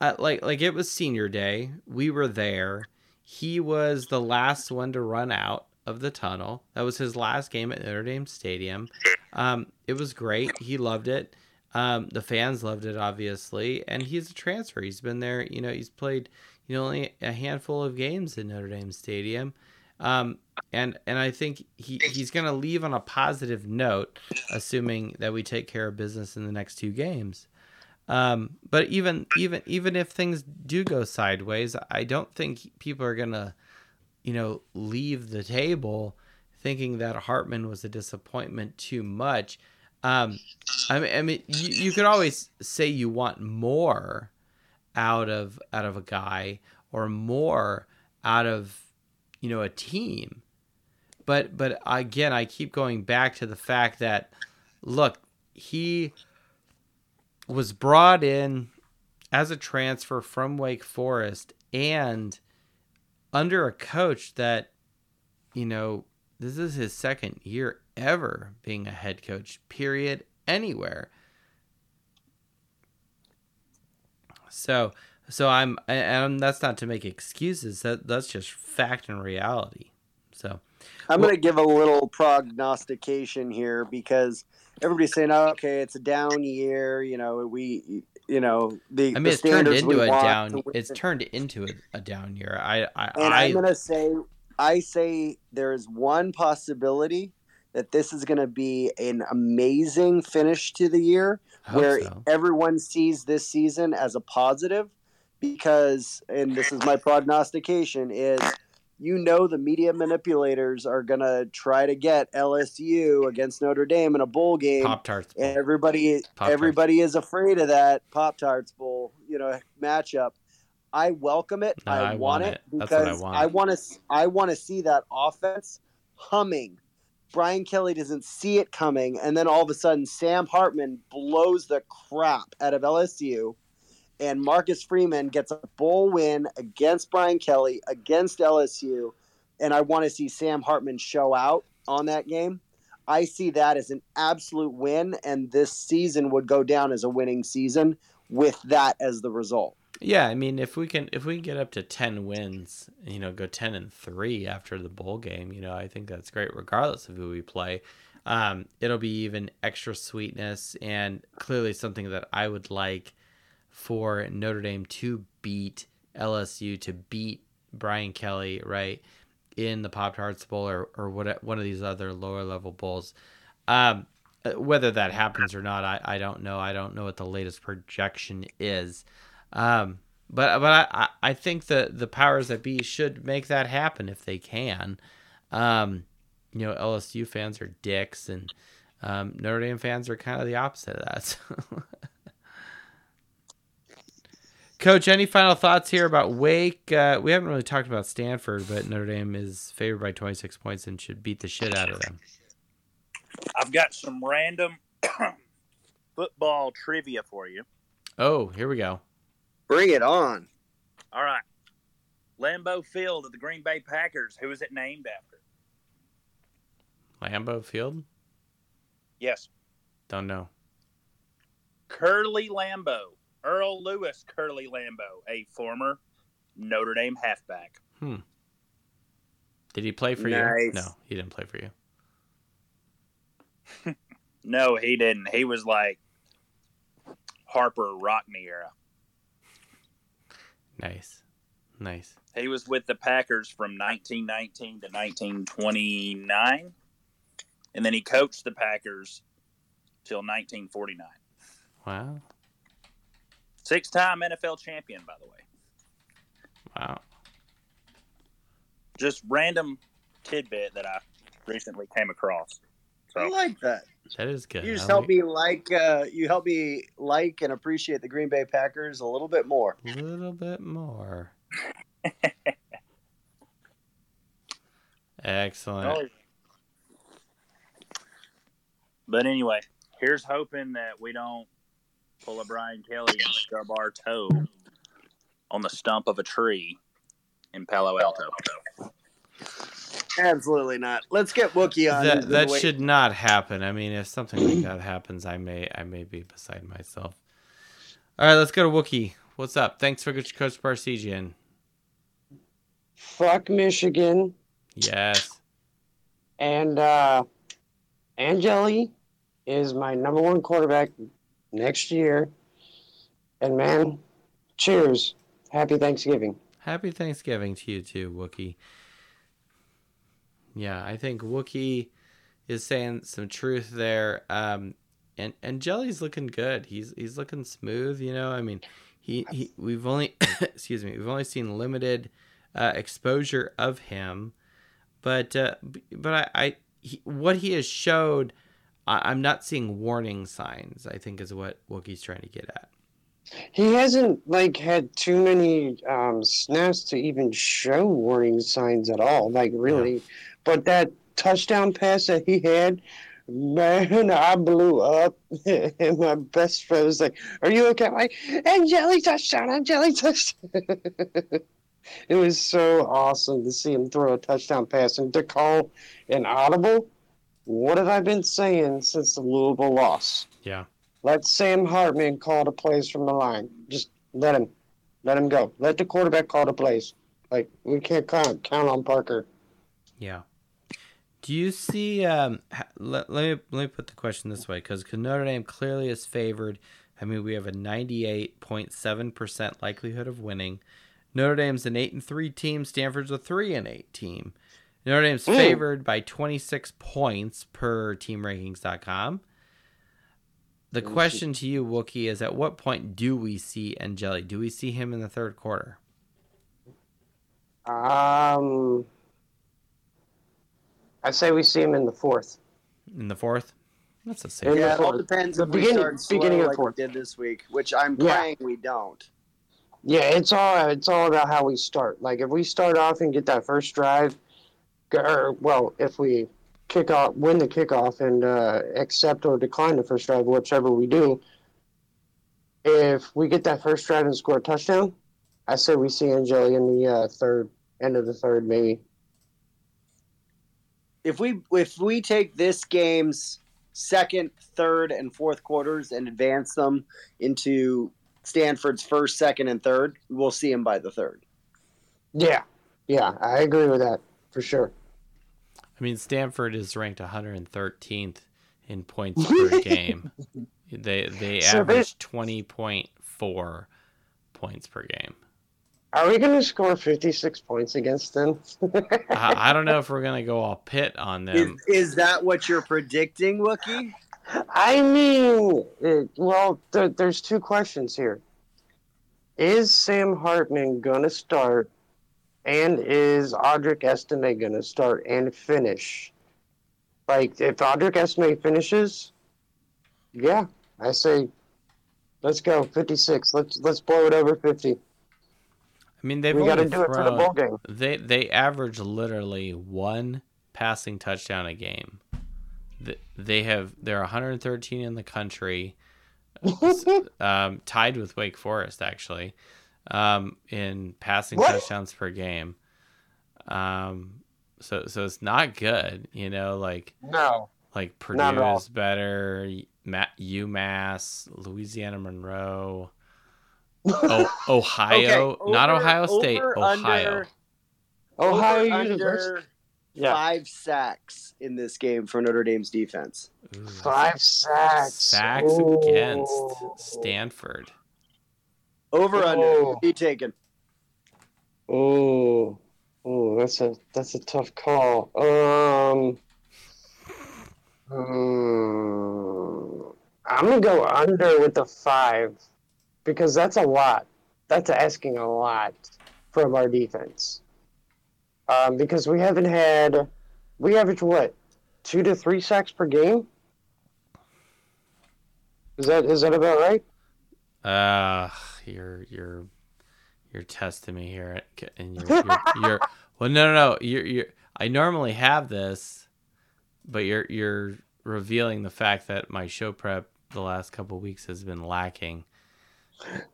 uh, like like it was senior day. We were there. He was the last one to run out of the tunnel. That was his last game at Notre Dame Stadium. Um, it was great. He loved it. Um, the fans loved it, obviously, and he's a transfer. He's been there. You know, he's played you know only a handful of games in Notre Dame Stadium. Um, and and I think he, he's going to leave on a positive note, assuming that we take care of business in the next two games. Um, but even even even if things do go sideways, I don't think people are going to, you know, leave the table thinking that Hartman was a disappointment too much. Um, I mean, I mean, you, you could always say you want more out of out of a guy or more out of you know a team but but again i keep going back to the fact that look he was brought in as a transfer from wake forest and under a coach that you know this is his second year ever being a head coach period anywhere so so i'm and that's not to make excuses that that's just fact and reality so I'm Well- going to give a little prognostication here because everybody's saying, oh, okay, it's a down year. You know, we, you know, the, I mean, the it's turned into a down. It's turned into a, a down year. I, I, And I I'm going to say, I say there is one possibility that this is going to be an amazing finish to the year where so. everyone sees this season as a positive because and this is my prognostication is you know the media manipulators are going to try to get LSU against Notre Dame in a bowl game Pop Tarts. everybody Pop-Tarts. everybody is afraid of that Pop Tarts bowl, you know, matchup. I welcome it. No, I, I want, want it it. That's what because. I want to I want to see that offense humming Brian Kelly doesn't see it coming, and then all of a sudden Sam Hartman blows the crap out of LSU, and Marcus Freeman gets a bowl win against Brian Kelly against LSU, and I want to see Sam Hartman show out on that game. I see that as an absolute win, and this season would go down as a winning season with that as the result. Yeah, I mean, if we can if we can get up to ten wins, you know, go ten and three after the bowl game, you know, I think that's great, regardless of who we play. Um, it'll be even extra sweetness and clearly something that I would like for Notre Dame to beat LSU to beat Brian Kelly, right, in the Pop Tarts Bowl or or what one of these other lower level bowls. Um, uh, whether that happens or not, I, I don't know. I don't know what the latest projection is. Um, but but I, I think the the powers that be should make that happen if they can. Um, you know, LSU fans are dicks, and um, Notre Dame fans are kind of the opposite of that. So. <laughs> Coach, any final thoughts here about Wake? Uh, we haven't really talked about Stanford, but Notre Dame is favored by 26 points and should beat the shit out of them. I've got some random <clears throat> football trivia for you. Oh, here we go. Bring it on. All right. Lambeau Field of the Green Bay Packers. Who is it named after? Lambeau Field? Yes. Don't know. Curly Lambeau. Earl Lewis Curly Lambeau, a former Notre Dame halfback. Hmm. Did he play for Nice. you? No, he didn't play for you. <laughs> No, he didn't. He was like Harper Rockne era. Nice. Nice. He was with the Packers from 1919 to 1929, and then he coached the Packers till 1949. Wow. Six-time NFL champion, by the way. Wow. Just random tidbit that I recently came across. So. I like that. That is good. You just help like- me like uh, you help me like and appreciate the Green Bay Packers a little bit more. A little bit more. <laughs> Excellent. But anyway, here's hoping that we don't pull a Brian Kelly and stub our toe on the stump of a tree in Palo Alto. Absolutely not. Let's get Wookie on. That that should not happen. I mean, if something like that happens, I may I may be beside myself. All right, let's go to Wookie. What's up? Thanks for Coach Parseghian. Fuck Michigan Yes. and uh Angeli is my number one quarterback next year. And man, cheers. Happy Thanksgiving. Happy Thanksgiving to you too, Wookie. Yeah, I think Wookie is saying some truth there. Um, and and Angeli's looking good. He's he's looking smooth. You know, I mean, he, he we've only <coughs> excuse me, we've only seen limited uh, exposure of him, but uh, but I, I he, what he has showed, I, I'm not seeing warning signs. I think is what Wookie's trying to get at. He hasn't like had too many um, snaps to even show warning signs at all, like really. But that touchdown pass that he had, man, <laughs> I blew up. <laughs> and my best friend was like, "Are you okay?" I'm like, "Angeli touchdown! Angeli touchdown!" <laughs> it was so awesome to see him throw a touchdown pass and to call an audible. What have I been saying since the Louisville loss? Yeah. Let Sam Hartman call the plays from the line. Just let him, let him go. Let the quarterback call the plays. Like we can't count count on Parker. Yeah. Do you see? Um, let, let me let me put the question this way, because Notre Dame clearly is favored. I mean, we have a ninety-eight point seven percent likelihood of winning. Notre Dame's an eight and three team. Stanford's a three and eight team. Notre Dame's Ooh. favored by twenty-six points per TeamRankings.com. The Let me question to you, Wookie, is at what point do we see Angeli? Do we see him in the third quarter? Um, I say we see him in the fourth. In the fourth? That's a In safe. the Yeah, it all fourth. depends The if we beginning- start slow beginning of like fourth. we did this week, which I'm Yeah. praying we don't. Yeah, it's all it's all about how we start. Like if we start off and get that first drive, or well, if we kick off, win the kickoff, and uh, accept or decline the first drive, whichever we do. If we get that first drive and score a touchdown, I say we see Angeli in the uh, third, end of the third, maybe. If we if we take this game's second, third, and fourth quarters and advance them into Stanford's first, second, and third, we'll see him by the third. Yeah, yeah, I agree with that for sure. I mean, Stanford is ranked 113th in points <laughs> per game. They they So average 20.4 points per game. Are we going to score 56 points against them? <laughs> I, I don't know if we're gonna go all Pitt on them. is that what you're predicting, Wookie? I mean, it, well, there, there's two questions here. Is Sam Hartman going to start, and is Audric Estime going to start and finish? Like, if Audric Estime finishes, yeah, I say, let's go 56. Let's let's blow it over 50. I mean, they've we got to do it for the bowl game. They they average literally one passing touchdown a game. Th- They have they're 113 in the country, <laughs> um, tied with Wake Forest actually, um, in passing What? touchdowns per game. Um, so so it's not good, you know. Like no. like Purdue Not at all. is better, Ma- UMass, Louisiana Monroe, o- <laughs> Ohio, Okay, not Ohio State, over, Ohio. under- Ohio over, University. under Yeah. five sacks in this game for Notre Dame's defense. Ooh. Five sacks. Sacks Ooh. against Stanford. Over under. Oh. Be taken. Oh, oh, that's a that's a tough call. Um, hmm, I'm gonna go under with the five because that's a lot. That's asking a lot from our defense. Um, because we haven't had, we average what, two to three sacks per game. Is that is that about right? Uh, you're you're you're testing me here, and you're you're, you're well. No, no, no. You're you're. I normally have this, but you're you're revealing the fact that my show prep the last couple weeks has been lacking.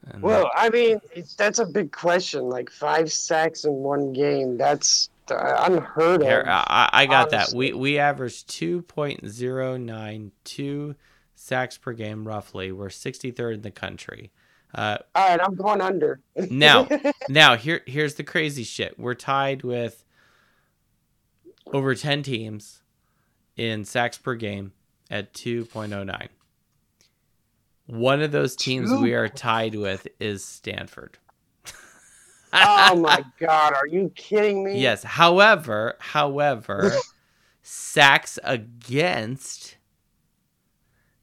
And Well, I mean, it's, that's a big question. Like five sacks in one game. That's uh, unheard Here, of. I, I got that. We we average two point zero nine two sacks per game roughly. We're sixty third in the country. Uh, All right, I'm going under. <laughs> Now, now here here's the crazy shit. We're tied with over ten teams in sacks per game at two point oh nine. One of those teams we are tied with is Stanford. <laughs> oh my <laughs> god, are you kidding me? Yes. However, however, sacks against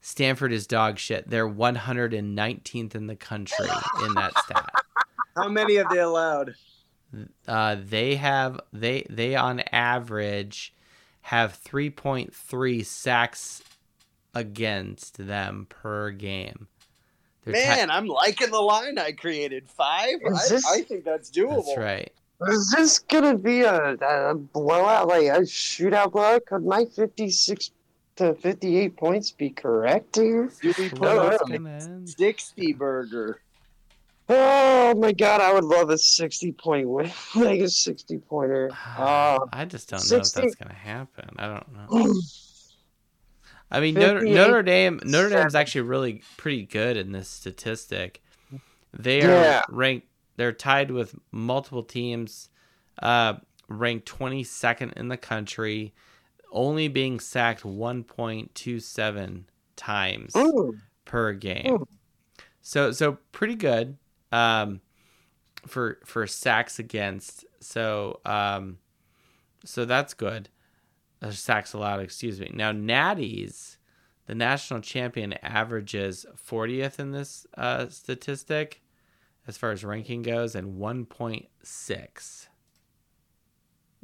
Stanford is dog shit. They're 119th in the country in that stat. <laughs> How many have they allowed? Uh, they have they they on average have 3.3 sacks against them per game. They're Man, I'm liking the line I created. Five? I, this- I think that's doable. that's right. Is this gonna be a, a blowout, like a shootout blowout? Could my 56 to 58 points be correct here? Do we put No, up It's no. gonna end. 60 burger? Oh my god, I would love a 60 point win, <laughs> like a 60 pointer. Uh, <sighs> I just don't know if that's gonna happen. I don't know. <clears throat> I mean, Notre, 58, Notre Dame. Notre Dame's actually really pretty good in this statistic. They are Yeah. ranked. They're tied with multiple teams, uh, ranked 22nd in the country, only being sacked 1.27 times mm, per game. So so pretty good um, for for sacks against. So um, so that's good. Uh, sacks allowed, excuse me. Now Natty's, the national champion, averages 40th in this uh, statistic as far as ranking goes, and 1.6.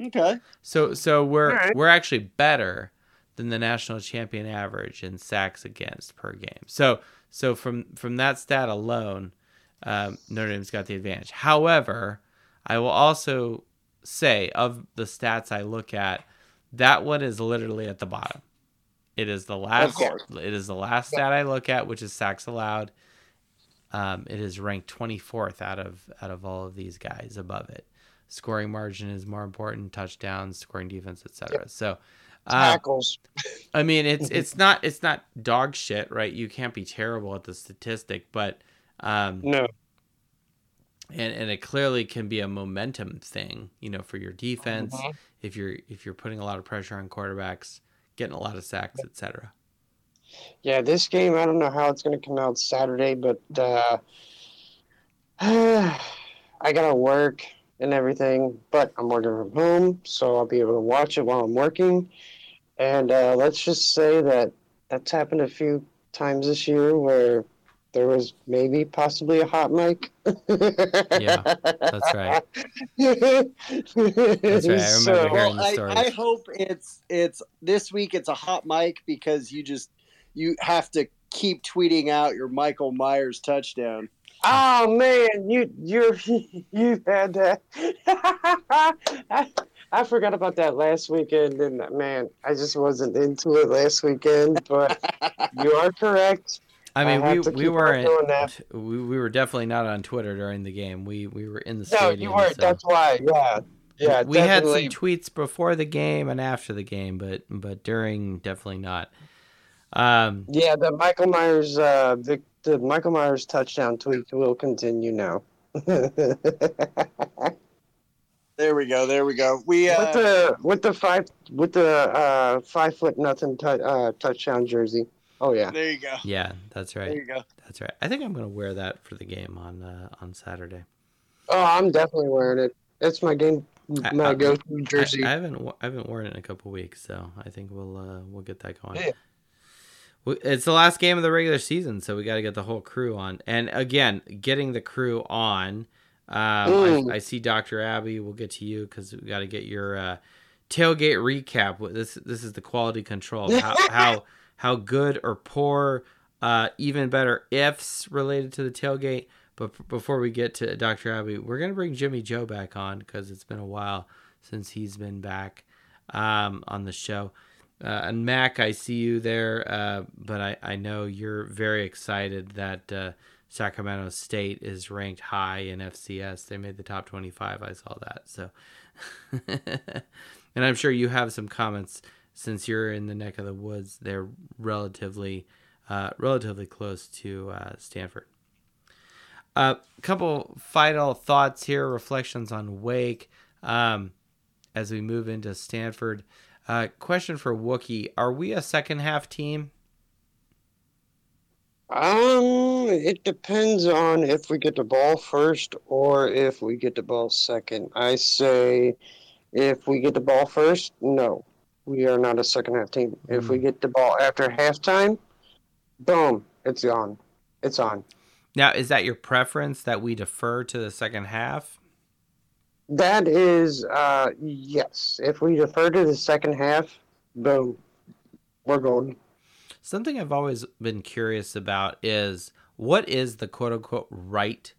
Okay. So so we're Alright. we're actually better than the national champion average in sacks against per game. So so from from that stat alone, um, Notre Dame's got the advantage. However, I will also say of the stats I look at, That one is literally at the bottom. It is the last. It is the last stat I look at, which is sacks allowed. Um, it is ranked 24th out of out of all of these guys above it. Scoring margin is more important. Touchdowns, scoring defense, etc. So, uh, Tackles. I mean, it's <laughs> it's not it's not dog shit, right? You can't be terrible at the statistic, but um, No. and and it clearly can be a momentum thing, you know, for your defense Mhm. if you're if you're putting a lot of pressure on quarterbacks, getting a lot of sacks, etc. Yeah, this game, I don't know how it's going to come out Saturday, but uh, <sighs> I got to work and everything, but I'm working from home, so I'll be able to watch it while I'm working. And uh, let's just say that that's happened a few times this year where there was maybe possibly a hot mic. Yeah, that's right. That's right, I <laughs> remember hearing Well, the I, stories. I hope it's it's this week. It's a hot mic because you just you have to keep tweeting out your Michael Myers touchdown. Oh man, you you <laughs> you had that. <laughs> I, I forgot about that last weekend, and man, I just wasn't into it last weekend. But you are correct. I mean, have we, we weren't doing that. we, we were definitely not on Twitter during the game. We we were in the No, stadium. No, you weren't. so- That's why. Yeah, yeah. we had some tweets before the game and after the game, but but during definitely not. Um, Yeah, the Michael Myers, uh, the, the Michael Myers touchdown tweet will continue now. <laughs> There we go. There we go. We uh, the with the five with the uh, five foot nothing tou uh, touchdown jersey. Oh yeah. there you go. yeah, that's right. There you go. That's right. I think I'm gonna wear that for the game on uh, on Saturday. Oh, I'm definitely wearing it. It's my game, I- my I- go-to jersey. I, I haven't I haven't worn it in a couple weeks, so I think we'll uh, we'll get that going. Yeah. It's the last game of the regular season, so we got to get the whole crew on. And again, getting the crew on. Um, Mm. I, I see Dr. Abby. We'll get to you because we got to get your uh, tailgate recap. This this is the quality control. How how <laughs> how good or poor, uh, even better ifs related to the tailgate. But before we get to Dr. Abby, we're gonna bring Jimmy Joe back on because it's been a while since he's been back um, on the show. Uh, and Mac, I see you there, uh, but I, I know you're very excited that uh, Sacramento State is ranked high in FCS. They made the top 25. I saw that. So, <laughs> and I'm sure you have some comments since you're in the neck of the woods. They're relatively, uh, relatively close to uh, Stanford. A couple final thoughts here, reflections on Wake um, as we move into Stanford. Uh, question for Wookie: Are we a second half team? Um, it depends on if we get the ball first or if we get the ball second. I say if we get the ball first, no. We are not a second half team. If we get the ball after halftime, boom, it's on. It's on. Now, is that your preference that we defer to the second half? That is uh yes. If we defer to the second half, boom. We're golden. Something I've always been curious about is what is the quote unquote right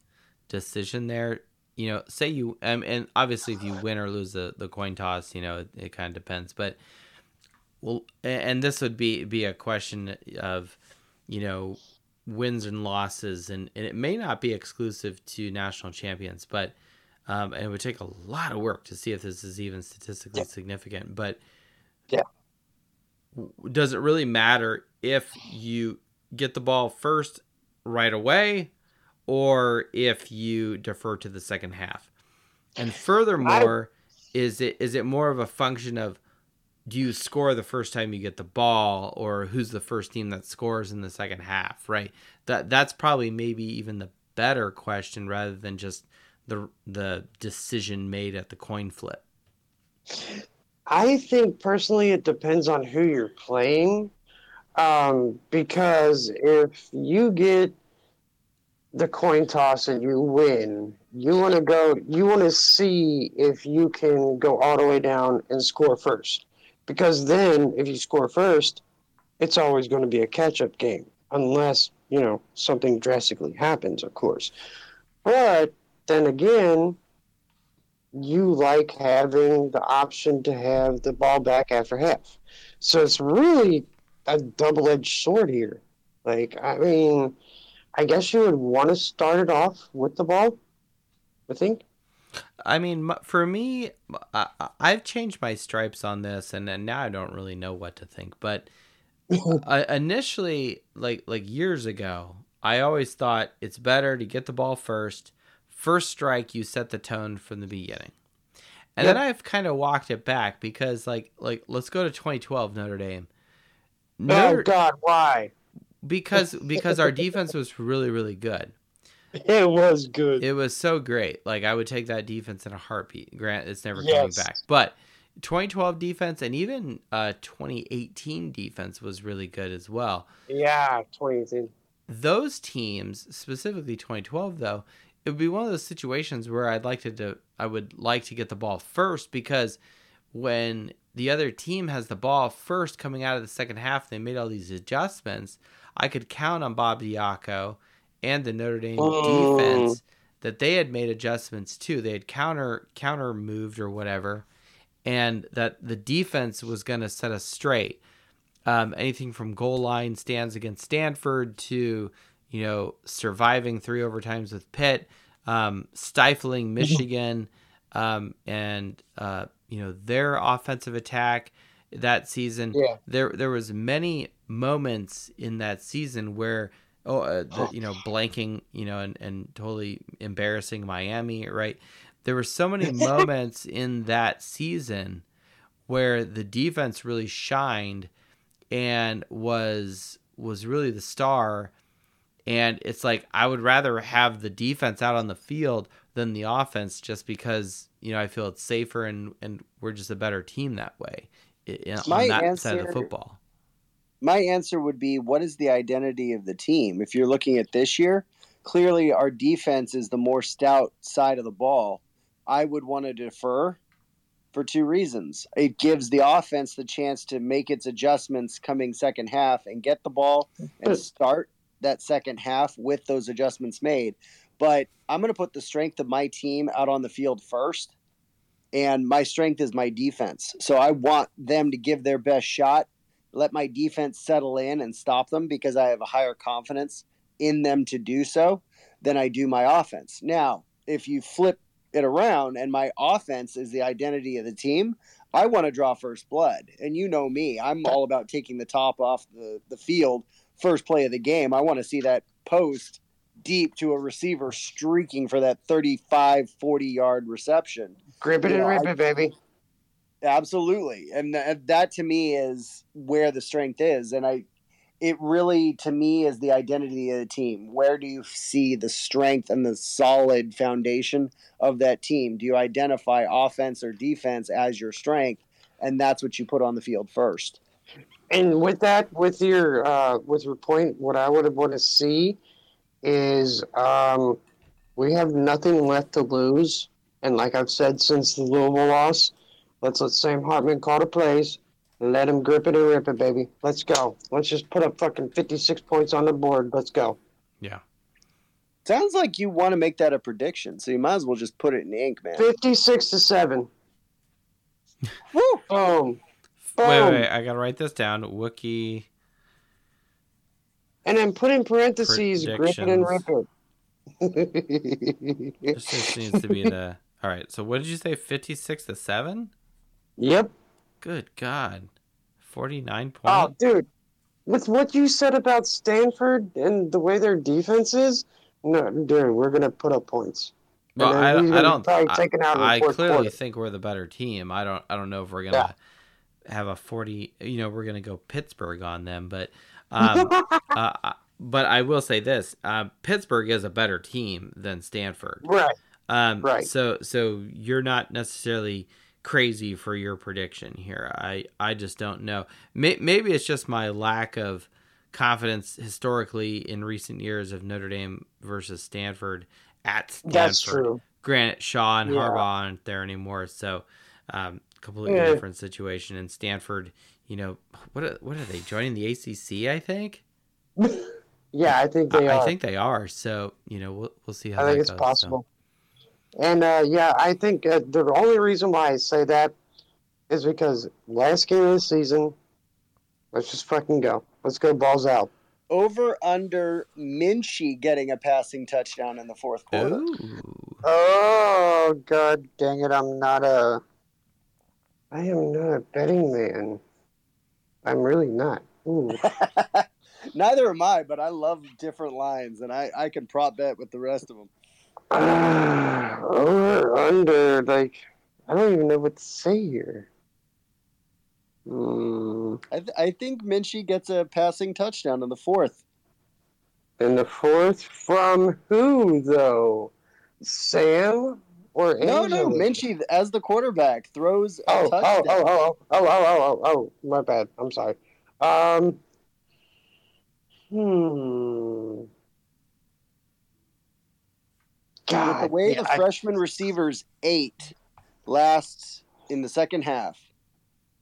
decision there? You know, say you, um, and obviously if you win or lose the, the coin toss, you know, it, it kind of depends. But, well, and this would be, be a question of, you know, wins and losses. And, and it may not be exclusive to national champions, but, um, and it would take a lot of work to see if this is even statistically significant. But, Yeah. does it really matter if you get the ball first right away or if you defer to the second half and furthermore is it is it more of a function of do you score the first time you get the ball or who's the first team that scores in the second half right that that's probably maybe even the better question rather than just the the decision made at the coin flip I think personally it depends on who you're playing. Um, because if you get the coin toss and you win, you want to go, you want to see if you can go all the way down and score first. Because then if you score first, it's always going to be a catch up game, unless, you know, something drastically happens, of course. But then again, you like having the option to have the ball back after half. So it's really a double edged sword here. Like, I mean, I guess you would want to start it off with the ball, I think. I mean, for me, I, I've changed my stripes on this, and, and now I don't really know what to think. But <laughs> uh, initially, like like years ago, I always thought it's better to get the ball first. First strike, you set the tone from the beginning, and then I've kind of walked it back because, like like let's go to 2012 Notre Dame. Oh, God, why? because because our defense was really really good. <laughs> It was good. It was so great. Like I would take that defense in a heartbeat. Grant, it's never Yes. coming back. But 2012 defense and even uh, 2018 defense was really good as well. yeah, 2018. Those teams, specifically 2012, though, it would be one of those situations where I'd like to, do, I would like to get the ball first because when the other team has the ball first coming out of the second half, they made all these adjustments. I could count on Bob Diaco and the Notre Dame Oh. defense that they had made adjustments too. They had counter counter moved or whatever, and that the defense was going to set us straight. Um, anything from goal line stands against Stanford to you know surviving three overtimes with Pitt, um, stifling Michigan, um, and uh, you know their offensive attack that season. Yeah. There there was many moments in that season where oh uh, the, you know blanking you know and, and totally embarrassing Miami right. There were so many <laughs> moments in that season where the defense really shined and was was really the star and it's like I would rather have the defense out on the field than the offense just because you know I feel it's safer and and we're just a better team that way i- i- on My that side of the football. my answer would be what is the identity of the team? If you're looking at this year clearly our defense is the more stout side of the ball. I would want to defer for two reasons. It gives the offense the chance to make its adjustments coming second half and get the ball and start that second half with those adjustments made but i'm going to put the strength of my team out on the field first and my strength is my defense so i want them to give their best shot let my defense settle in and stop them because I have a higher confidence in them to do so than I do my offense. Now, if you flip it around and my offense is the identity of the team, I want to draw first blood. And you know me, I'm all about taking the top off the, the field first play of the game. I want to see that post deep to a receiver streaking for that 35, 40 yard reception. Grip it and rip it, baby. Absolutely, and th- that to me is where the strength is, and I, it really to me is the identity of the team. Where do you see the strength and the solid foundation of that team? Do you identify offense or defense as your strength, and that's what you put on the field first? And with that, with your uh, with your point, what I would want to see is um, we have nothing left to lose, and like I've said since the Louisville loss, let's let Sam Hartman call the plays. Let him grip it and rip it, baby. Let's go. Let's just put up fucking fifty-six points on the board. Let's go. Yeah. Sounds like you want to make that a prediction, so you might as well just put it in ink, man. Fifty-six to seven. Woo! Boom. Wait, Boom. wait, I gotta write this down. Wookie. And then put in parentheses, grip it and rip it. This just needs to be the. All right. So what did you say? Fifty-six to seven. yep. Good God. Forty-nine Oh, points. Oh, dude, with what you said about Stanford and the way their defense is, no, dude, we're gonna put up points. well, I, I don't. I, I clearly quarter. think we're the better team. I don't. I don't know if we're gonna have a forty. You know, we're gonna go Pittsburgh on them, but. Um, <laughs> uh, but I will say this: uh, Pittsburgh is a better team than Stanford. right. Um, Right. So so you're not necessarily crazy for your prediction here. I I just don't know. May, maybe it's just my lack of confidence historically in recent years of Notre Dame versus Stanford at Stanford. That's true. Granted, Shaw and Yeah. Harbaugh aren't there anymore, so um, completely Yeah. different situation. And Stanford, you know, what are, what are they joining the ACC? I think. <laughs> Yeah, I think they I, are. I think they are. So you know, we'll we'll see how I think that it's goes, so. possible. And uh, yeah, I think uh, the only reason why I say that is because last game of the season, let's just fucking go. Let's go balls out. Over under Minchey getting a passing touchdown in the fourth quarter. Ooh. Oh god dang it! I'm not a. I am not a betting man. I'm really not. <laughs> Neither am I, but I love different lines, and I, I can prop bet with the rest of them. Ah, <sighs> over under like I don't even know what to say here. Hmm. I, th- I think Minchey gets a passing touchdown in the fourth. In the fourth, from who though? Sam or No, no? Minchey as the quarterback throws Oh, oh, touchdown. oh, oh, oh, oh, oh, oh, oh, my bad. I'm sorry. Um, hmm. God, the way yeah, the I- freshman receivers ate last in the second half,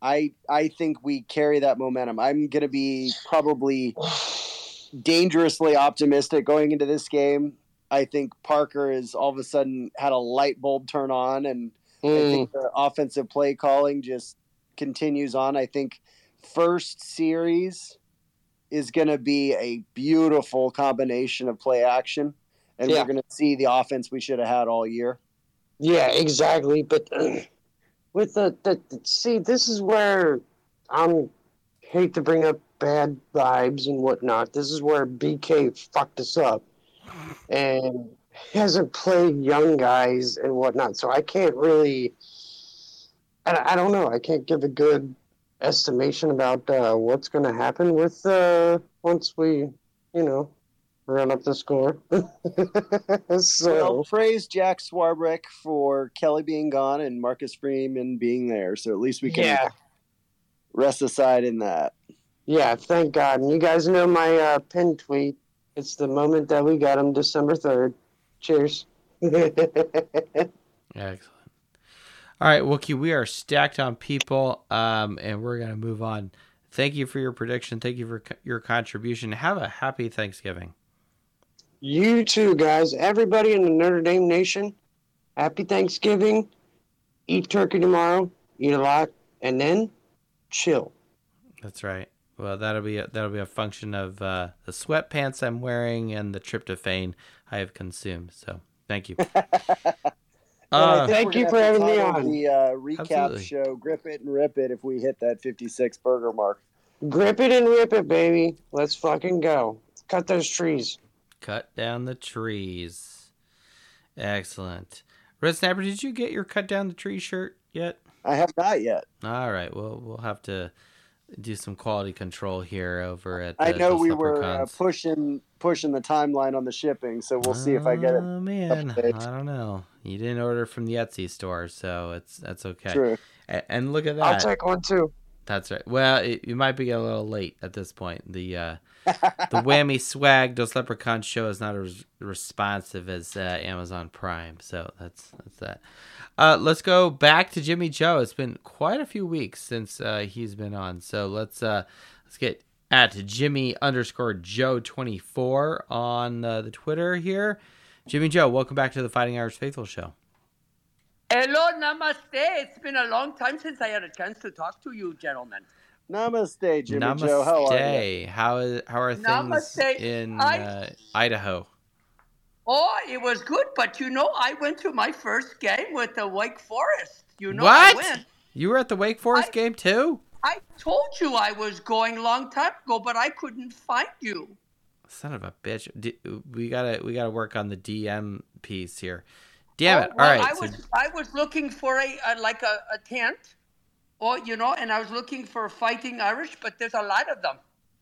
I I think we carry that momentum. I'm gonna be probably dangerously optimistic going into this game. I think Parker is all of a sudden had a light bulb turn on, and I Hmm, think the offensive play calling just continues on. I think first series is going to be a beautiful combination of play action, and Yeah. we're going to see the offense we should have had all year. yeah, exactly. But <clears throat> with the, the, the see, this is where I'm hate to bring up bad vibes and whatnot. This is where BK fucked us up, and he hasn't played young guys and whatnot. So I can't really. I, I don't know. I can't give a good estimation about uh, what's going to happen with uh, once we, you know, run up the score. <laughs> so Well, praise Jack Swarbrick for Kelly being gone and Marcus Freeman being there. So at least we can yeah, rest aside in that. yeah. Thank God. And you guys know my uh, pin tweet. It's the moment that we got him, December third. Cheers. <laughs> Excellent. All right, Wookie, we are stacked on people, um, and we're going to move on. Thank you for your prediction. Thank you for co- your contribution. Have a happy Thanksgiving. you too, guys. Everybody in the Notre Dame Nation. Happy Thanksgiving. Eat turkey tomorrow. Eat a lot, and then chill. That's right. Well, that'll be a, that'll be a function of uh, the sweatpants I'm wearing and the tryptophan I have consumed. So, thank you. <laughs> Uh, Thank you for having me on. The uh, recap Absolutely. show, grip it and rip it, if we hit that 56 burger mark. Grip it and rip it, baby. Let's fucking go. Cut those trees. cut down the trees. Excellent. Red Snapper, did you get your cut down the tree shirt yet? I have not yet. All right. Well, we'll have to do some quality control here over at. I know the we were uh, pushing pushing the timeline on the shipping, so we'll see if I get it. Oh man, days. I don't know. You didn't order from the Etsy store, so it's that's okay. True. A- And look at that. I'll take one too. That's right. Well, it, you might be a little late at this point. The uh, the <laughs> whammy swag Dos Leprechaun show is not as responsive as uh, Amazon Prime, so that's that's that. Uh, let's go back to Jimmy Joe. It's been quite a few weeks since uh, he's been on, so let's uh, let's get at Jimmy underscore Joe twenty four on uh, the Twitter here. Jimmy Joe, welcome back to the Fighting Irish Faithful show. Hello, namaste. It's been a long time since I had a chance to talk to you, gentlemen. Namaste, Jimmy Namaste. Joe. How are you? How is how are things Namaste. in I- uh, Idaho? Oh, it was good, but you know, I went to my first game with the Wake Forest. You know, What? I went. You were at the Wake Forest I- game too? I told you I was going a long time ago, but I couldn't find you. Son of a bitch! We gotta we gotta work on the DM piece here. Damn Oh, it! well, All right, I so- was I was looking for a, a like a, a tent, or you know, and I was looking for fighting Irish, but there's a lot of them.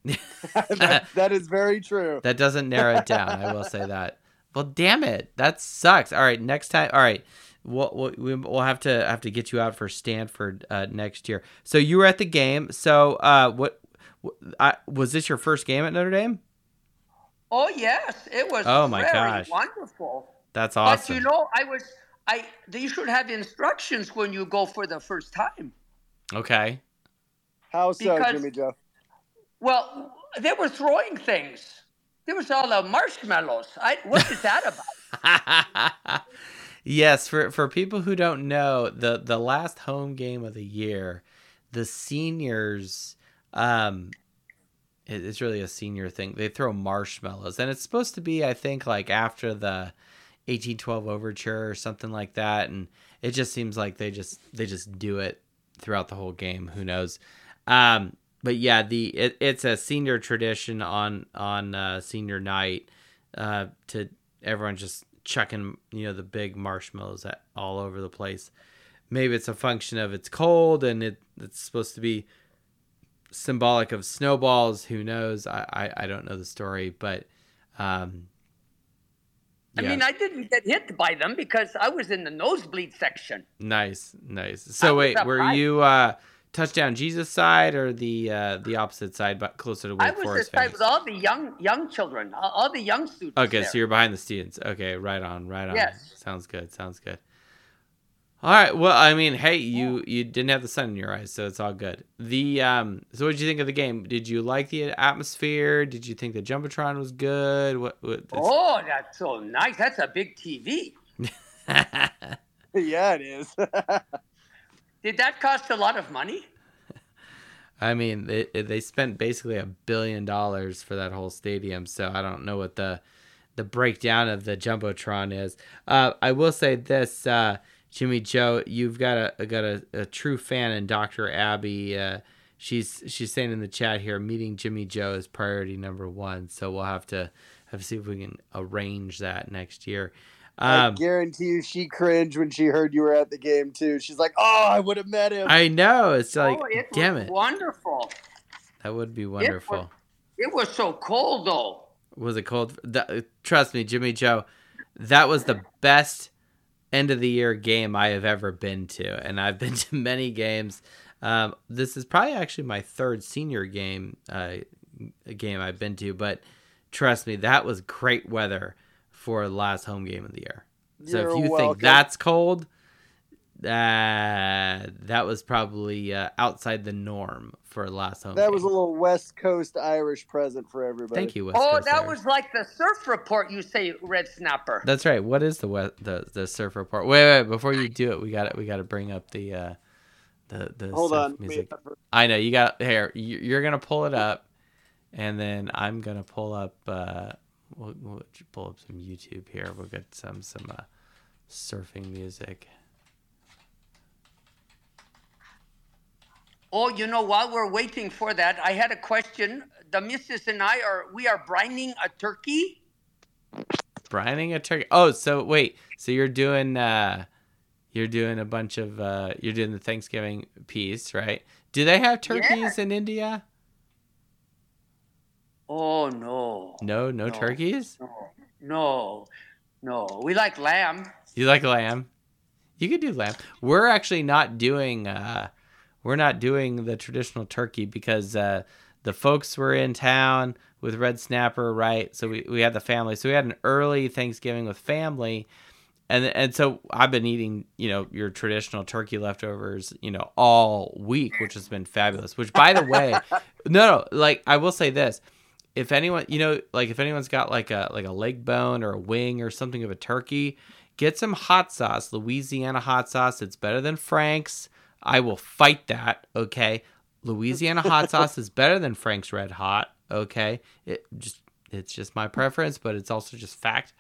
<laughs> <laughs> that, that is very true. that doesn't narrow it down. I will say that. Well, damn it, that sucks. All right, next time. All right, we'll we'll, we- we'll have to have to get you out for Stanford uh, next year. So you were at the game. So uh, what? what I, was this your first game at Notre Dame? Oh yes, it was. Oh, my very gosh. wonderful. That's awesome. But you know, I was I. They should have instructions when you go for the first time. okay. How so, Because- Jimmy Joe? Well, they were throwing things. There was all the marshmallows. I, what is that about? <laughs> Yes, for for people who don't know, the the last home game of the year, the seniors, um, it- it's really a senior thing. They throw marshmallows, and it's supposed to be, I think, like after the eighteen twelve overture or something like that. And it just seems like they just they just do it throughout the whole game. Who knows? Um, but yeah, the it, it's a senior tradition on on uh, senior night uh, to everyone just chucking you know the big marshmallows at, all over the place. Maybe it's a function of it's cold and it it's supposed to be symbolic of snowballs. Who knows? I I, I don't know the story, but um, I yeah, mean, I didn't get hit by them because I was in the nosebleed section. nice, nice. So wait, were high. you uh, touchdown Jesus side or the uh, the opposite side, but closer to Wake I was Forest this side with all the young young children, all, all the young students. Okay, there. so you're behind the students. Okay, right on, right on. Yes. Sounds good. Sounds good. All right. Well, I mean, hey, you you didn't have the sun in your eyes, so it's all good. The um. So, what did you think of the game? Did you like the atmosphere? Did you think the jumbotron was good? What? what Oh, that's so nice. That's a big TV. <laughs> yeah, it is. <laughs> Did that cost a lot of money? I mean, they they spent basically a billion dollars for that whole stadium, so I don't know what the the breakdown of the jumbotron is. Uh, I will say this, uh, Jimmy Joe, you've got a got a, a true fan in Dr. Abby. Uh, she's she's saying in the chat here, meeting Jimmy Joe is priority number one. So we'll have to have to see if we can arrange that next year. I Um, guarantee you, she cringed when she heard you were at the game too. She's like, "Oh, I would have met him." I know it's like, oh, it damn was it, wonderful. that would be wonderful. It was so cold though. was it cold? That, trust me, Jimmy Joe, that was the best end of the year game I have ever been to, and I've been <laughs> to many games. Um, this is probably actually my third senior game uh, game I've been to, but trust me, that was great weather for the last home game of the year. So You're if you welcome. think that's cold, uh, that was probably uh, outside the norm for last home. that game. was a little West Coast Irish present for everybody. Thank you, West oh, Coast that Irish. was like the surf report you say, Red Snapper. That's right. What is the we- the the surf report? Wait, wait. Before you do it, we got it. we got to bring up the uh, the the Hold surf on. music. I know you got here. you- You're gonna pull it up, and then I'm gonna pull up. Uh, we'll, we'll pull up some YouTube here. We'll get some some uh, surfing music. Oh, you know, while we're waiting for that, I had a question. The missus and I are we are brining a turkey. Brining a turkey. Oh, so wait. So you're doing uh, you're doing a bunch of uh, you're doing the Thanksgiving piece, right? Do they have turkeys in India? Oh no, No, no, No. turkeys. no, no, no. We like lamb. You like lamb? You could do lamb. We're actually not doing uh we're not doing the traditional turkey because uh the folks were in town with Red Snapper, right? So we, we had the family. So we had an early Thanksgiving with family. And and so I've been eating, you know, your traditional turkey leftovers, you know, all week, which has been fabulous. Which by the way, <laughs> no, no, like I will say this. If anyone, you know, like if anyone's got like a like a leg bone or a wing or something of a turkey, get some hot sauce, Louisiana hot sauce. It's better than Frank's. I will fight that, okay? Louisiana hot <laughs> sauce is better than Frank's Red Hot, okay? It just it's just my preference, but it's also just fact.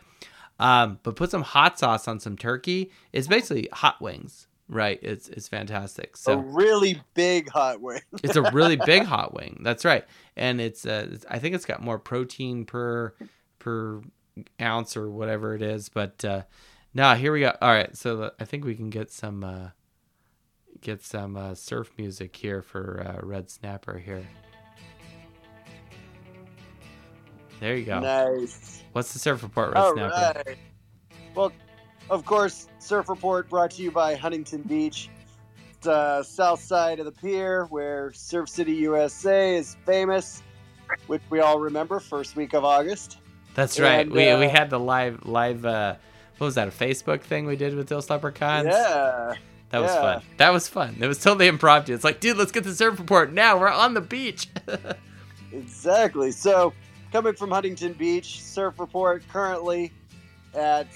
Um, but put some hot sauce on some turkey. It's basically hot wings, right? It's it's fantastic. So a really big hot wing. <laughs> it's a really big <laughs> hot wing. That's right, and it's uh, it's- I think it's got more protein per per ounce or whatever it is. But uh, now here we go. All right, so I think we can get some uh, get some uh, surf music here for uh, Red Snapper here. There you go. Nice. What's the surf report, Red All Snapper? right. Well, of course, Surf Report brought to you by Huntington Beach. It's uh, south side of the pier where Surf City USA is famous, which we all remember first week of August. That's right. And, we we uh, had the live live. Uh, what was that? A Facebook thing we did with those leprechauns. Yeah. That was Yeah. fun. That was fun. It was totally impromptu. It's like, dude, let's get the surf report now. We're on the beach. <laughs> Exactly. So, coming from Huntington Beach, Surf Report currently at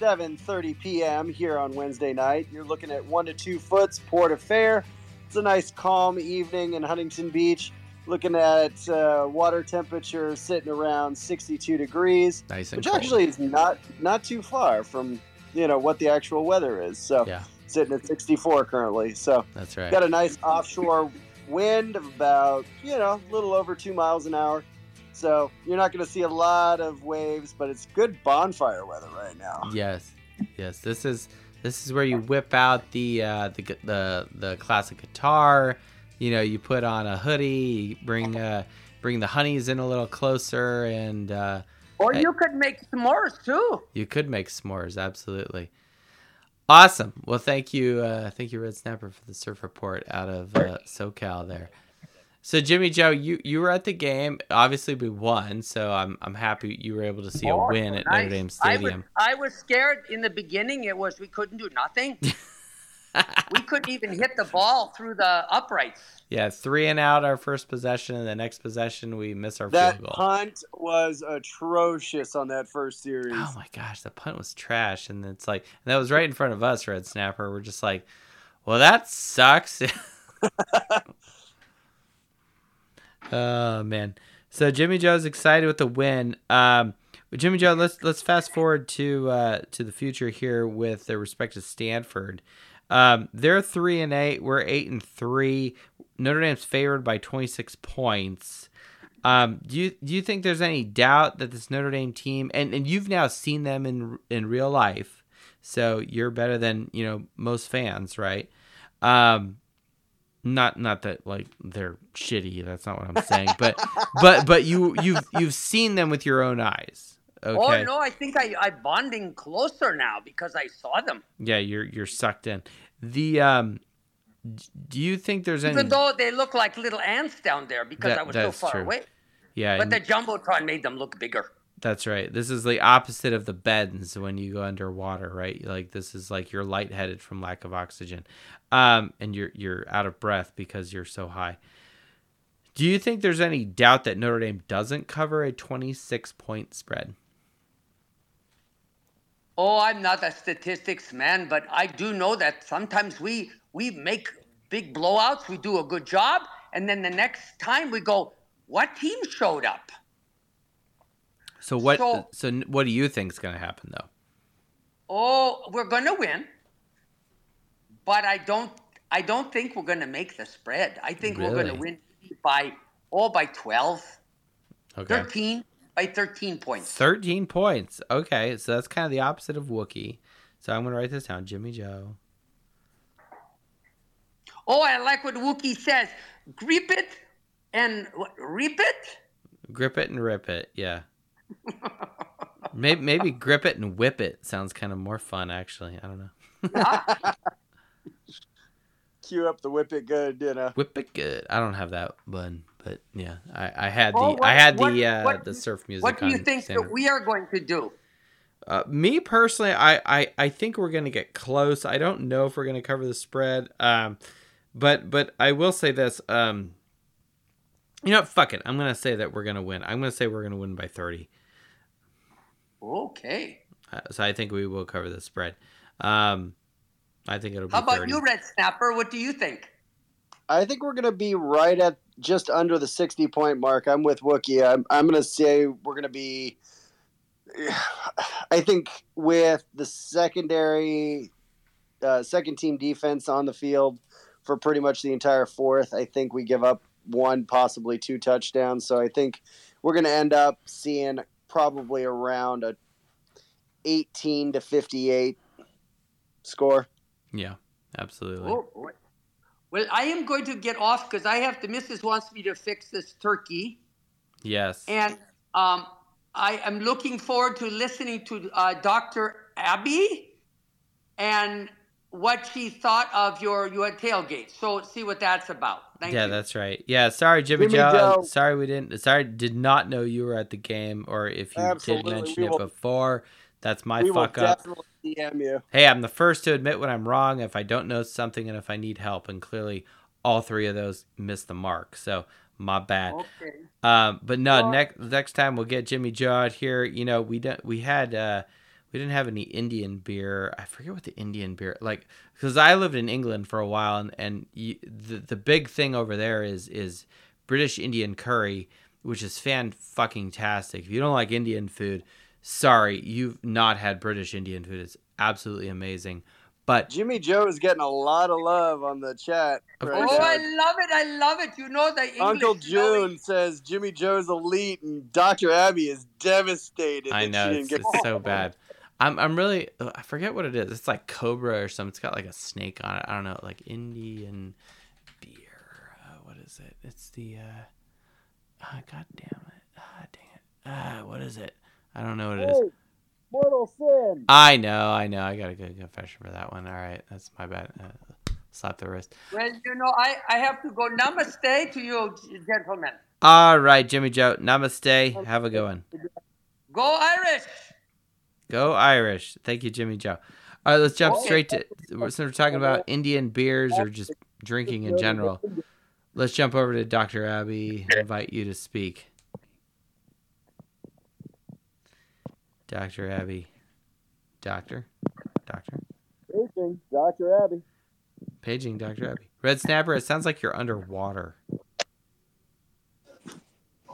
7:30 p.m. here on Wednesday night. You're looking at one to two foots Port Affair. It's a nice calm evening in Huntington Beach. Looking at uh, water temperature sitting around 62 degrees, Nice which cold. actually is not not too far from you know what the actual weather is. So Yeah. Sitting at 64 currently. So That's right. got a nice offshore wind of about you know a little over two miles an hour. So you're not going to see a lot of waves, but it's good bonfire weather right now. Yes, yes. This is this is where you whip out the uh, the the the classic guitar. You know, you put on a hoodie, bring uh, bring the honeys in a little closer, and uh, Or Hey. you could make s'mores too. you could make s'mores. Absolutely, awesome. Well, thank you, uh, thank you, Red Snapper, for the surf report out of uh, SoCal there. So Jimmy Joe, you you were at the game. Obviously, we won, so I'm I'm happy you were able to see a win at nice. Notre Dame I was, Stadium. I was scared in the beginning. It was we couldn't do nothing. <laughs> we couldn't even hit the ball through the uprights. Yeah, three and out our first possession, and the next possession we miss our That field goal. punt was atrocious on that first series. Oh my gosh, the punt was trash, and it's like and that was right in front of us, Red Snapper. We're just like, well, that sucks. <laughs> oh man. So Jimmy Joe's excited with the win. Um, but Jimmy Joe, let's let's fast forward to uh, to the future here with the respect to Stanford. Um, they're three and eight. We're eight and three. Notre Dame's favored by twenty six points. Um, do you do you think there's any doubt that this Notre Dame team and, and you've now seen them in in real life, so you're better than you know most fans, right? Um, not not that like they're shitty. That's not what I'm saying, but <laughs> but but you you've you've seen them with your own eyes. Okay. Oh no, I think I I'm bonding closer now because I saw them. Yeah, you're you're sucked in. The um, do you think there's any? Even though they look like little ants down there because That- I was so far true. away. yeah, But the jumbotron made them look bigger. That's right. This is the opposite of the bends when you go underwater, right? Like this is like you're lightheaded from lack of oxygen, um, and you're you're out of breath because you're so high. Do you think there's any doubt that Notre Dame doesn't cover a 26 point spread? Oh, I'm not a statistics man, but I do know that sometimes we we make big blowouts, we do a good job, and then the next time we go, what team showed up? So what? So, So- what do you think is going to happen though? Oh, we're going to win. But I don't I don't think we're going to make the spread. I think we're going to win by oh by 12, Okay, 13 by 13 points. 13 points. Okay, so that's kind of the opposite of Wookie. So I'm going to write this down. Jimmy Joe. Oh, I like what Wookie says. Grip it and what, reap it. Grip it and rip it. Yeah. <laughs> maybe maybe grip it and whip it sounds kind of more fun actually. I don't know. <laughs> Cue up the whip it good, you know. Whip it good. I don't have that one, but yeah, I, I had the Oh, what- I had what- the uh, what- the surf music. What do you on think standard. that we are going to do? Uh, me personally, I, I, I think we're gonna get close. I don't know if we're gonna cover the spread. Um, but but I will say this. Um, you know, fuck it. I'm gonna say that we're gonna win. I'm gonna say we're gonna win by 30. Okay. Uh, so I think we will cover the spread. Um, I think it'll be How about 30. you, Red Snapper? What do you think? I think we're going to be right at just under the 60 point mark. I'm with Wookie. I'm, I'm going to say we're going to be. <sighs> I think with the secondary, uh, second team defense on the field for pretty much the entire fourth, I think we give up one, possibly two touchdowns. So I think we're going to end up seeing probably around a 18 to 58 score. Yeah, absolutely. Oh, boy. Well, I am going to get off because I have the missus wants me to fix this turkey, Yes. and um, I am looking forward to listening to uh, Dr. Abby and what she thought of your your tailgate. So see what that's about. Thank yeah, you. that's right. Yeah, sorry, Jimmy, Jimmy Joe. Joe. Sorry we didn't. Sorry, did not know you were at the game, or if you Absolutely, did mention we it before, that's my we fuck up. DM you. Hey, I'm the first to admit when I'm wrong, if I don't know something, and if I need help. And clearly, all three of those missed the mark. So my bad. Okay. Um, but no, Well- next next time we'll get Jimmy Joe out here. You know, we don't we had uh, we we didn't have any Indian beer. I forget what the Indian beer like because I lived in England for a while, and and you, the the big thing over there is is British Indian curry, which is fan fucking tastic. If you don't like Indian food, sorry, you've not had British Indian food. It's absolutely amazing. But Jimmy Joe is getting a lot of love on the chat. Right Oh, now. I love it. I love it. You know the English. Uncle knowing- June says Jimmy Joe's elite, and Dr. Abby is devastated. I that know she it's, didn't get it's so <laughs> bad. I'm I'm really uh, I forget what it is. It's like Cobra or something. It's got like a snake on it. I don't know, like Indian beer. Uh, what is it? It's the uh, ah, god damn it. Ah, dang it. Ah, what is it? I don't know what it is. Mortal Sin. I know, I know. I got a good confession for that one. All right, that's my bad. Uh, slap the wrist. Well, you know, I, I have to go. Namaste to you, gentlemen. All right, Jimmy Joe. Namaste. Have a good one. Go Irish. Go Irish. Thank you, Jimmy Joe. All right, let's jump Okay. straight to. Since we're talking about Indian beers or just drinking in general, let's jump over to Dr. Abby. Invite you to speak. Dr. Abby. Doctor. Doctor. Paging Dr. Abby. Paging Dr. Abby. Red Snapper, it sounds like you're underwater.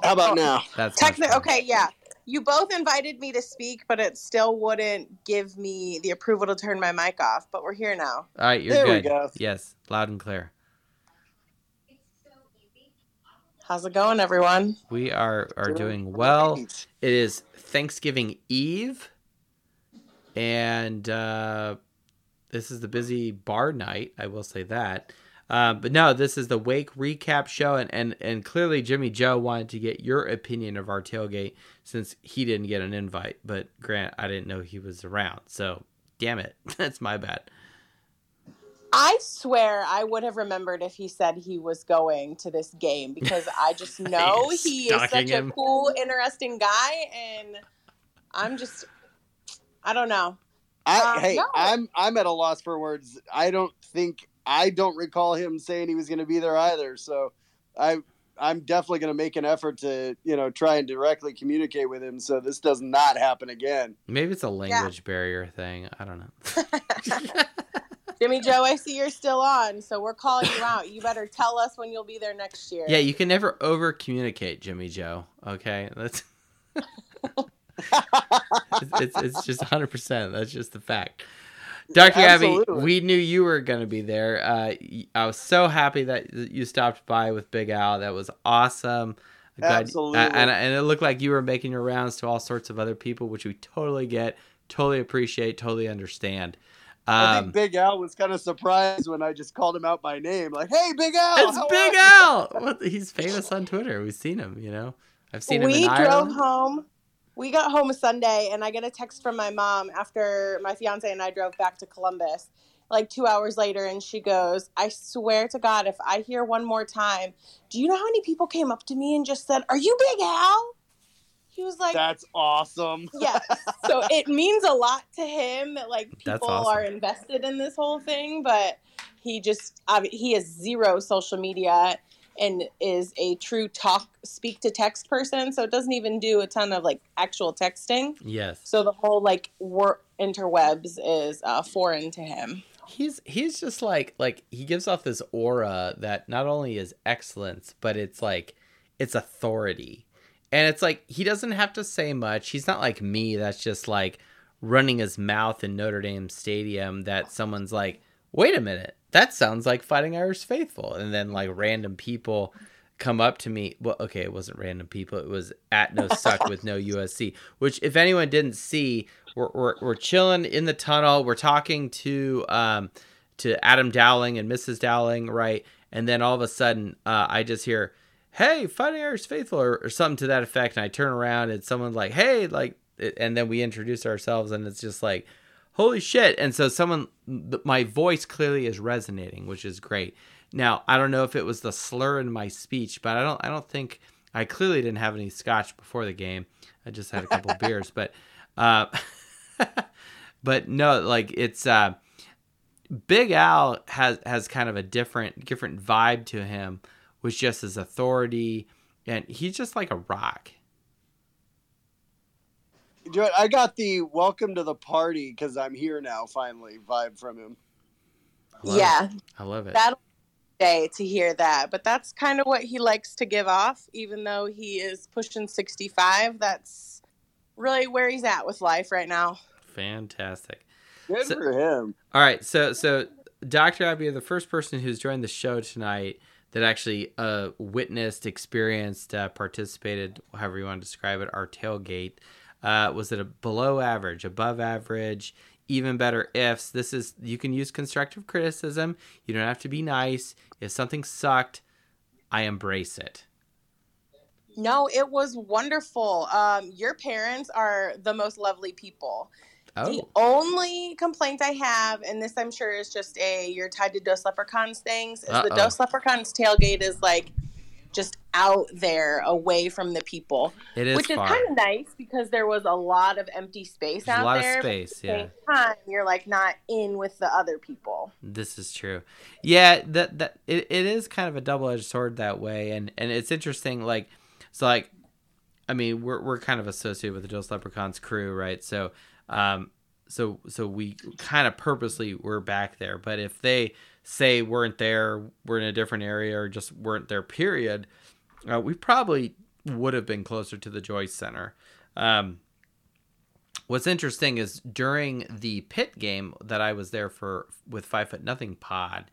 How about oh, now? That's much Techni- okay, yeah. You both invited me to speak, but it still wouldn't give me the approval to turn my mic off. But we're here now. All right, you're There we good. go. Yes, loud and clear. How's it going, everyone? We are are doing well. It is Thanksgiving Eve, and uh, this is the busy bar night. I will say that. Um, but no, this is the Wake recap show, and, and and clearly Jimmy Joe wanted to get your opinion of our tailgate since he didn't get an invite. But Grant, I didn't know he was around, so damn it, <laughs> that's my bad. I swear I would have remembered if he said he was going to this game because I just <laughs> know You're he is such him. a cool, interesting guy, and I'm just, I don't know. I, Uh, hey, no. I'm I'm at a loss for words. I don't think I don't recall him saying he was going to be there either. So I I'm definitely going to make an effort to you know try and directly communicate with him so this does not happen again. Maybe it's a language barrier thing. I don't know. <laughs> <laughs> Jimmy Joe, I see you're still on, so we're calling you out. You better tell us when you'll be there next year. Yeah, you can never over communicate, Jimmy Joe. Okay, that's <laughs> it's, it's it's just hundred percent. That's just the fact. Doctor Abby, we knew you were going to be there. Uh, y- I was so happy that you stopped by with Big Al. That was awesome. Glad- Absolutely. uh, and and it looked like you were making your rounds to all sorts of other people, which we totally get, totally appreciate, totally understand. I Um, think Big Al was kind of surprised when I just called him out by name, like, "Hey, Big Al, it's how Big? Al. What, he's famous on Twitter. We've seen him. You know, I've seen him we drove Ireland. home. We got home Sunday, and I get a text from my mom after my fiance and I drove back to Columbus, like two hours later, and she goes, "I swear to God, if I hear one more time, do you know how many people came up to me and just said, "Are you Big Al?" He was like, That's awesome. <laughs> "Yeah." so <laughs> it means a lot to him that like people awesome. are invested in this whole thing, but he just ob- he has zero social media and is a true talk speak to text person so it doesn't even do a ton of like actual texting Yes. so the whole like work interwebs is uh, foreign to him he's he's just like like he gives off this aura that not only is excellence but it's like it's authority and it's like he doesn't have to say much. He's not like me that's just like running his mouth in notre dame stadium that someone's like wait a minute. That sounds like fighting irish faithful. And then like random people come up to me. Well okay it wasn't random people. It was at no suck with no usc which if anyone didn't see we're, we're, we're chilling in the tunnel. We're talking to um to adam dowling and mrs dowling right? And then all of a sudden uh, i just hear hey fighting irish faithful or, or something to that effect. And i turn around and someone's like hey like and then we introduce ourselves and it's just like holy shit. And so someone th- my voice clearly is resonating which is great. Now i don't know if it was the slur in my speech but i don't i don't think i clearly didn't have any scotch before the game. I just had a couple <laughs> beers but uh <laughs> but no like it's uh big al has has kind of a different different vibe to him with just his authority and he's just like a rock I got the "Welcome to the party" because I'm here now. Finally, vibe from him. I yeah, it. I love it. that'll be day to hear that. But that's kind of what he likes to give off, even though he is pushing 65. That's really where he's at with life right now. Fantastic. Good So- for him. All right, so so Dr. Abby, the first person who's joined the show tonight that actually uh, witnessed, experienced, uh, participated, however you want to describe it, our tailgate. Uh, was it a below average, above average, even better ifs? This is you can use constructive criticism. You don't have to be nice. If something sucked, I embrace it. No, it was wonderful. Um, your parents are the most lovely people. The Oh, only complaint I have, and this I'm sure is just a you're tied to Dos Leprechauns things, is the Uh-oh. Dos Leprechauns tailgate is like just out there away from the people, it is which is kind of nice because there was a lot of empty space There's a out lot there. space. at the Yeah. same time, you're like not in with the other people. This is true. Yeah, that that it, it is kind of a double edged sword that way, and and it's interesting. Like, so like, I mean, we're we're kind of associated with the Dos Leprechauns crew, right? So, um, so so we kind of purposely were back there. But if they say weren't there, we're in a different area, or just weren't there, period, uh, we probably would have been closer to the Joyce Center. Um, what's interesting is during the Pitt game that I was there for with Five Foot Nothing Pod,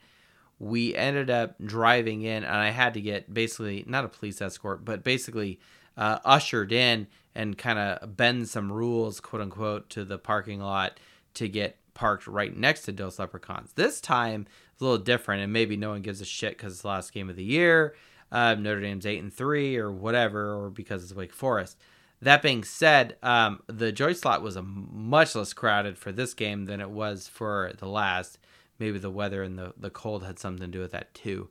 we ended up driving in, and I had to get basically not a police escort, but basically uh, ushered in and kind of bend some rules, quote unquote, to the parking lot to get parked right next to Dos Leprechauns. This time it's a little different, and maybe no one gives a shit because it's the last game of the year. Uh, Notre Dame's eight and three, or whatever, or because it's Wake Forest. That being said, um, the Joyce lot was a much less crowded for this game than it was for the last. Maybe the weather and the, the cold had something to do with that too.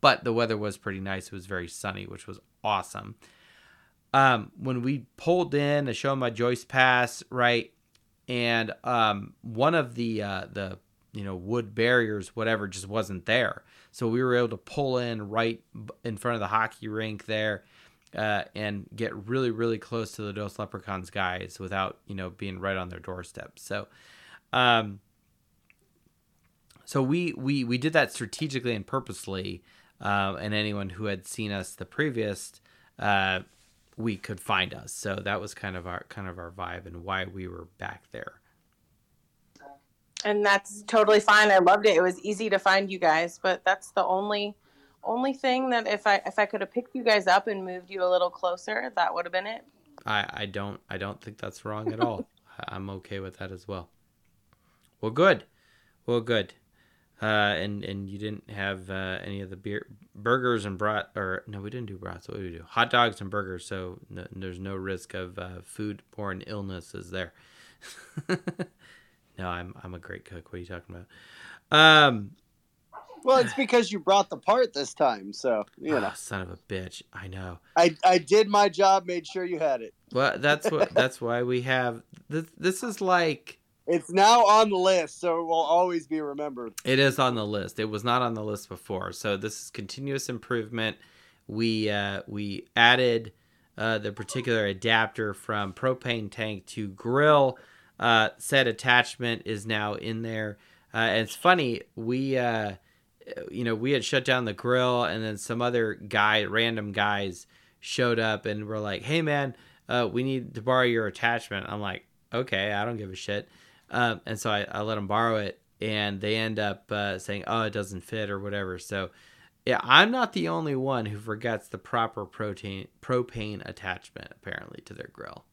But the weather was pretty nice. It was very sunny, which was awesome. Um, when we pulled in to show my Joyce Pass, right, and um, one of the uh, the you know wood barriers, whatever, just wasn't there. So we were able to pull in right in front of the hockey rink there uh, and get really, really close to the Dos Leprechauns guys without, you know, being right on their doorstep. So, um, so we, we, we did that strategically and purposely. Um, and anyone who had seen us the previous uh, week could find us. So that was kind of our kind of our vibe and why we were back there. and that's totally fine. I loved it. It was easy to find you guys, but that's the only only thing that if I if I could have picked you guys up and moved you a little closer, that would have been it. I, I don't I don't think that's wrong at all. <laughs> I'm okay with that as well. Well, good. Well, good. Uh, and and you didn't have uh, any of the beer burgers and brat or no, we didn't do brats. What did we do? Hot dogs and burgers. So no, there's no risk of uh, food-borne illnesses there. <laughs> no, I'm I'm a great cook. What are you talking about? Um, Well, it's because you brought the part this time, so you know. ah, son of a bitch. I know. I I did my job, made sure you had it. Well, that's what <laughs> that's why we have this. This is like It's now on the list, so it will always be remembered. It is on the list. It was not on the list before, so this is continuous improvement. We uh, we added uh, the particular adapter from propane tank to grill. Uh, said attachment is now in there. Uh, and it's funny we uh, you know we had shut down the grill, and then some other guy, random guys, showed up and were like, "Hey man, uh, we need to borrow your attachment." I'm like, "Okay, I don't give a shit." Um, and so I, I let them borrow it, and they end up uh, saying, "Oh, it doesn't fit" or whatever. So, yeah, I'm not the only one who forgets the proper protein propane attachment apparently to their grill.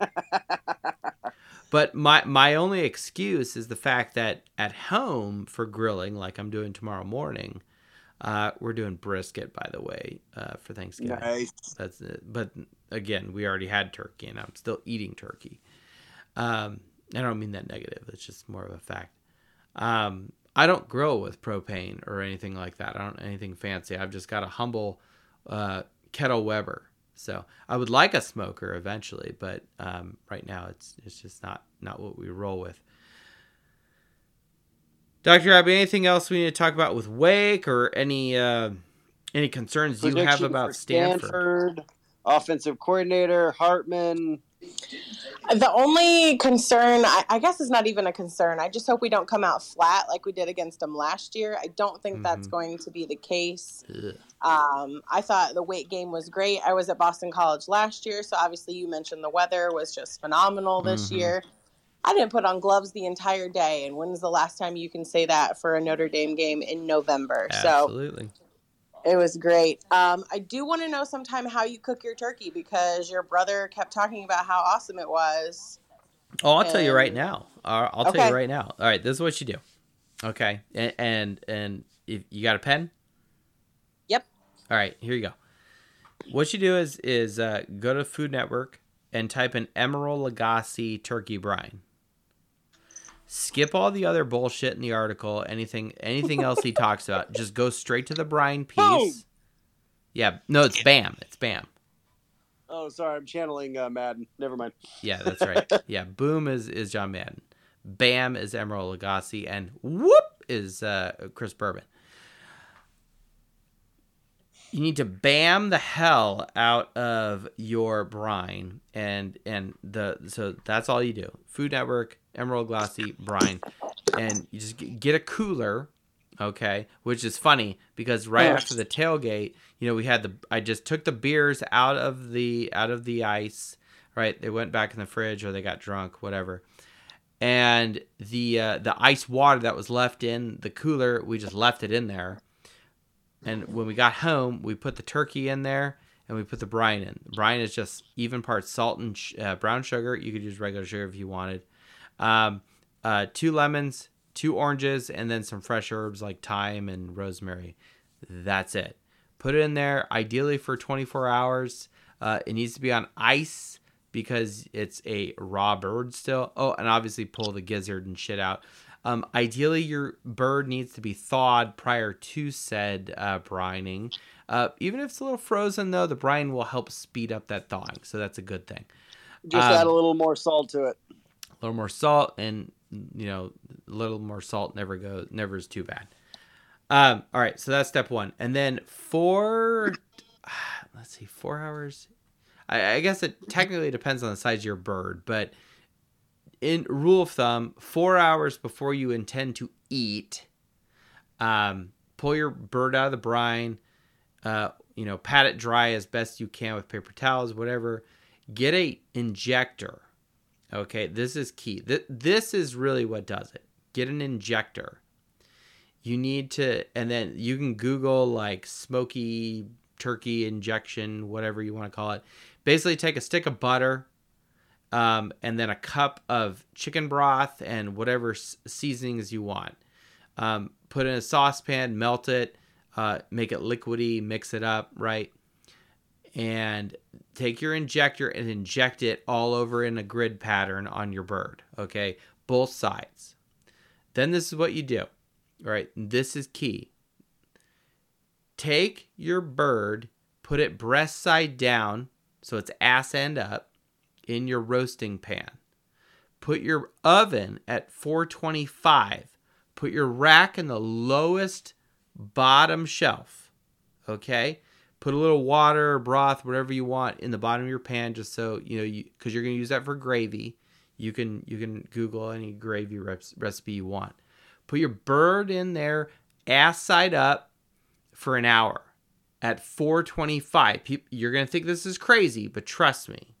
<laughs> but my my only excuse is the fact that at home for grilling, like I'm doing tomorrow morning, uh, we're doing brisket, by the way, uh, for Thanksgiving. Nice. That's it. But again, we already had turkey, and I'm still eating turkey. Um, I don't mean that negative. It's just more of a fact. Um, I don't grill with propane or anything like that. I don't anything fancy. I've just got a humble uh, kettle Weber. So I would like a smoker eventually, but um, right now it's it's just not not what we roll with. Doctor Abby, anything else we need to talk about with Wake or any uh, any concerns you have about Stanford? Stanford, offensive coordinator Hartman. The only concern, I, I guess, is not even a concern. I just hope we don't come out flat like we did against them last year. I don't think that's Mhm. going to be the case. Um, I thought the Wake game was great. I was at Boston College last year, so obviously you mentioned the weather was just phenomenal this Mhm. year. I didn't put on gloves the entire day, and when's the last time you can say that for a Notre Dame game in November? So Absolutely. It was great. Um, I do want to know sometime how you cook your turkey because your brother kept talking about how awesome it was. Oh, I'll tell you right And- now. Uh, I'll tell you right now. All right, this is what you do. Okay, and and, and if you got a pen. Yep. All right, here you go. What you do is is uh, go to Food Network and type in Emeril Lagasse turkey brine. Skip all the other bullshit in the article. Anything anything else he talks about. <laughs> Just go straight to the brine piece. Boom. Yeah, no, it's Bam. It's Bam. Oh, sorry, I'm channeling uh, Madden. Never mind. Yeah, that's right. <laughs> yeah, Boom is is John Madden. Bam is Emeril Lagasse, and Whoop is uh, Chris Berman. You need to bam the hell out of your brine, and and the so that's all you do. Food Network, Emeril Lagasse, brine, and you just get a cooler, okay? Which is funny because right after the tailgate, you know, we had the I just took the beers out of the out of the ice, right? They went back in the fridge or they got drunk, whatever. And the uh, the ice water that was left in the cooler, we just left it in there. And when we got home, we put the turkey in there and we put the brine in. The Brine is just even parts salt and sh- uh, brown sugar. You could use regular sugar if you wanted. Um, uh, two lemons, two oranges, and then some fresh herbs like thyme and rosemary. That's it. Put it in there, ideally for 24 hours. Uh, it needs to be on ice because it's a raw bird still. Oh, and obviously pull the gizzard and shit out. Um, ideally, your bird needs to be thawed prior to said uh, brining. Uh, even if it's a little frozen, though, the brine will help speed up that thawing, so that's a good thing. Just Um, add a little more salt to it. A little more salt, and you know, a little more salt never goes, never is too bad. Um, all right, so that's step one, and then four. <sighs> Let's see, four hours. I, I guess it technically depends on the size of your bird, but in rule of thumb, four hours before you intend to eat, um, pull your bird out of the brine. Uh, you know, pat it dry as best you can with paper towels, whatever. Get a injector. Okay, this is key. Th- this is really what does it. Get an injector. You need to, and then you can Google like smoky turkey injection, whatever you want to call it. Basically, take a stick of butter, um, and then a cup of chicken broth and whatever seasonings you want. Um, put in a saucepan, melt it, uh, make it liquidy, mix it up, right? And take your injector and inject it all over in a grid pattern on your bird, okay? Both sides. Then this is what you do, right? This is key. Take your bird, put it breast side down, so it's ass end up, in your roasting pan. Put your oven at 425. Put your rack in the lowest bottom shelf. Okay? Put a little water or broth, whatever you want, in the bottom of your pan, just so you know, you because you're gonna use that for gravy. You can you can Google any gravy recipe you want. Put your bird in there, ass side up, for an hour at 425. You're gonna think this is crazy, but trust me,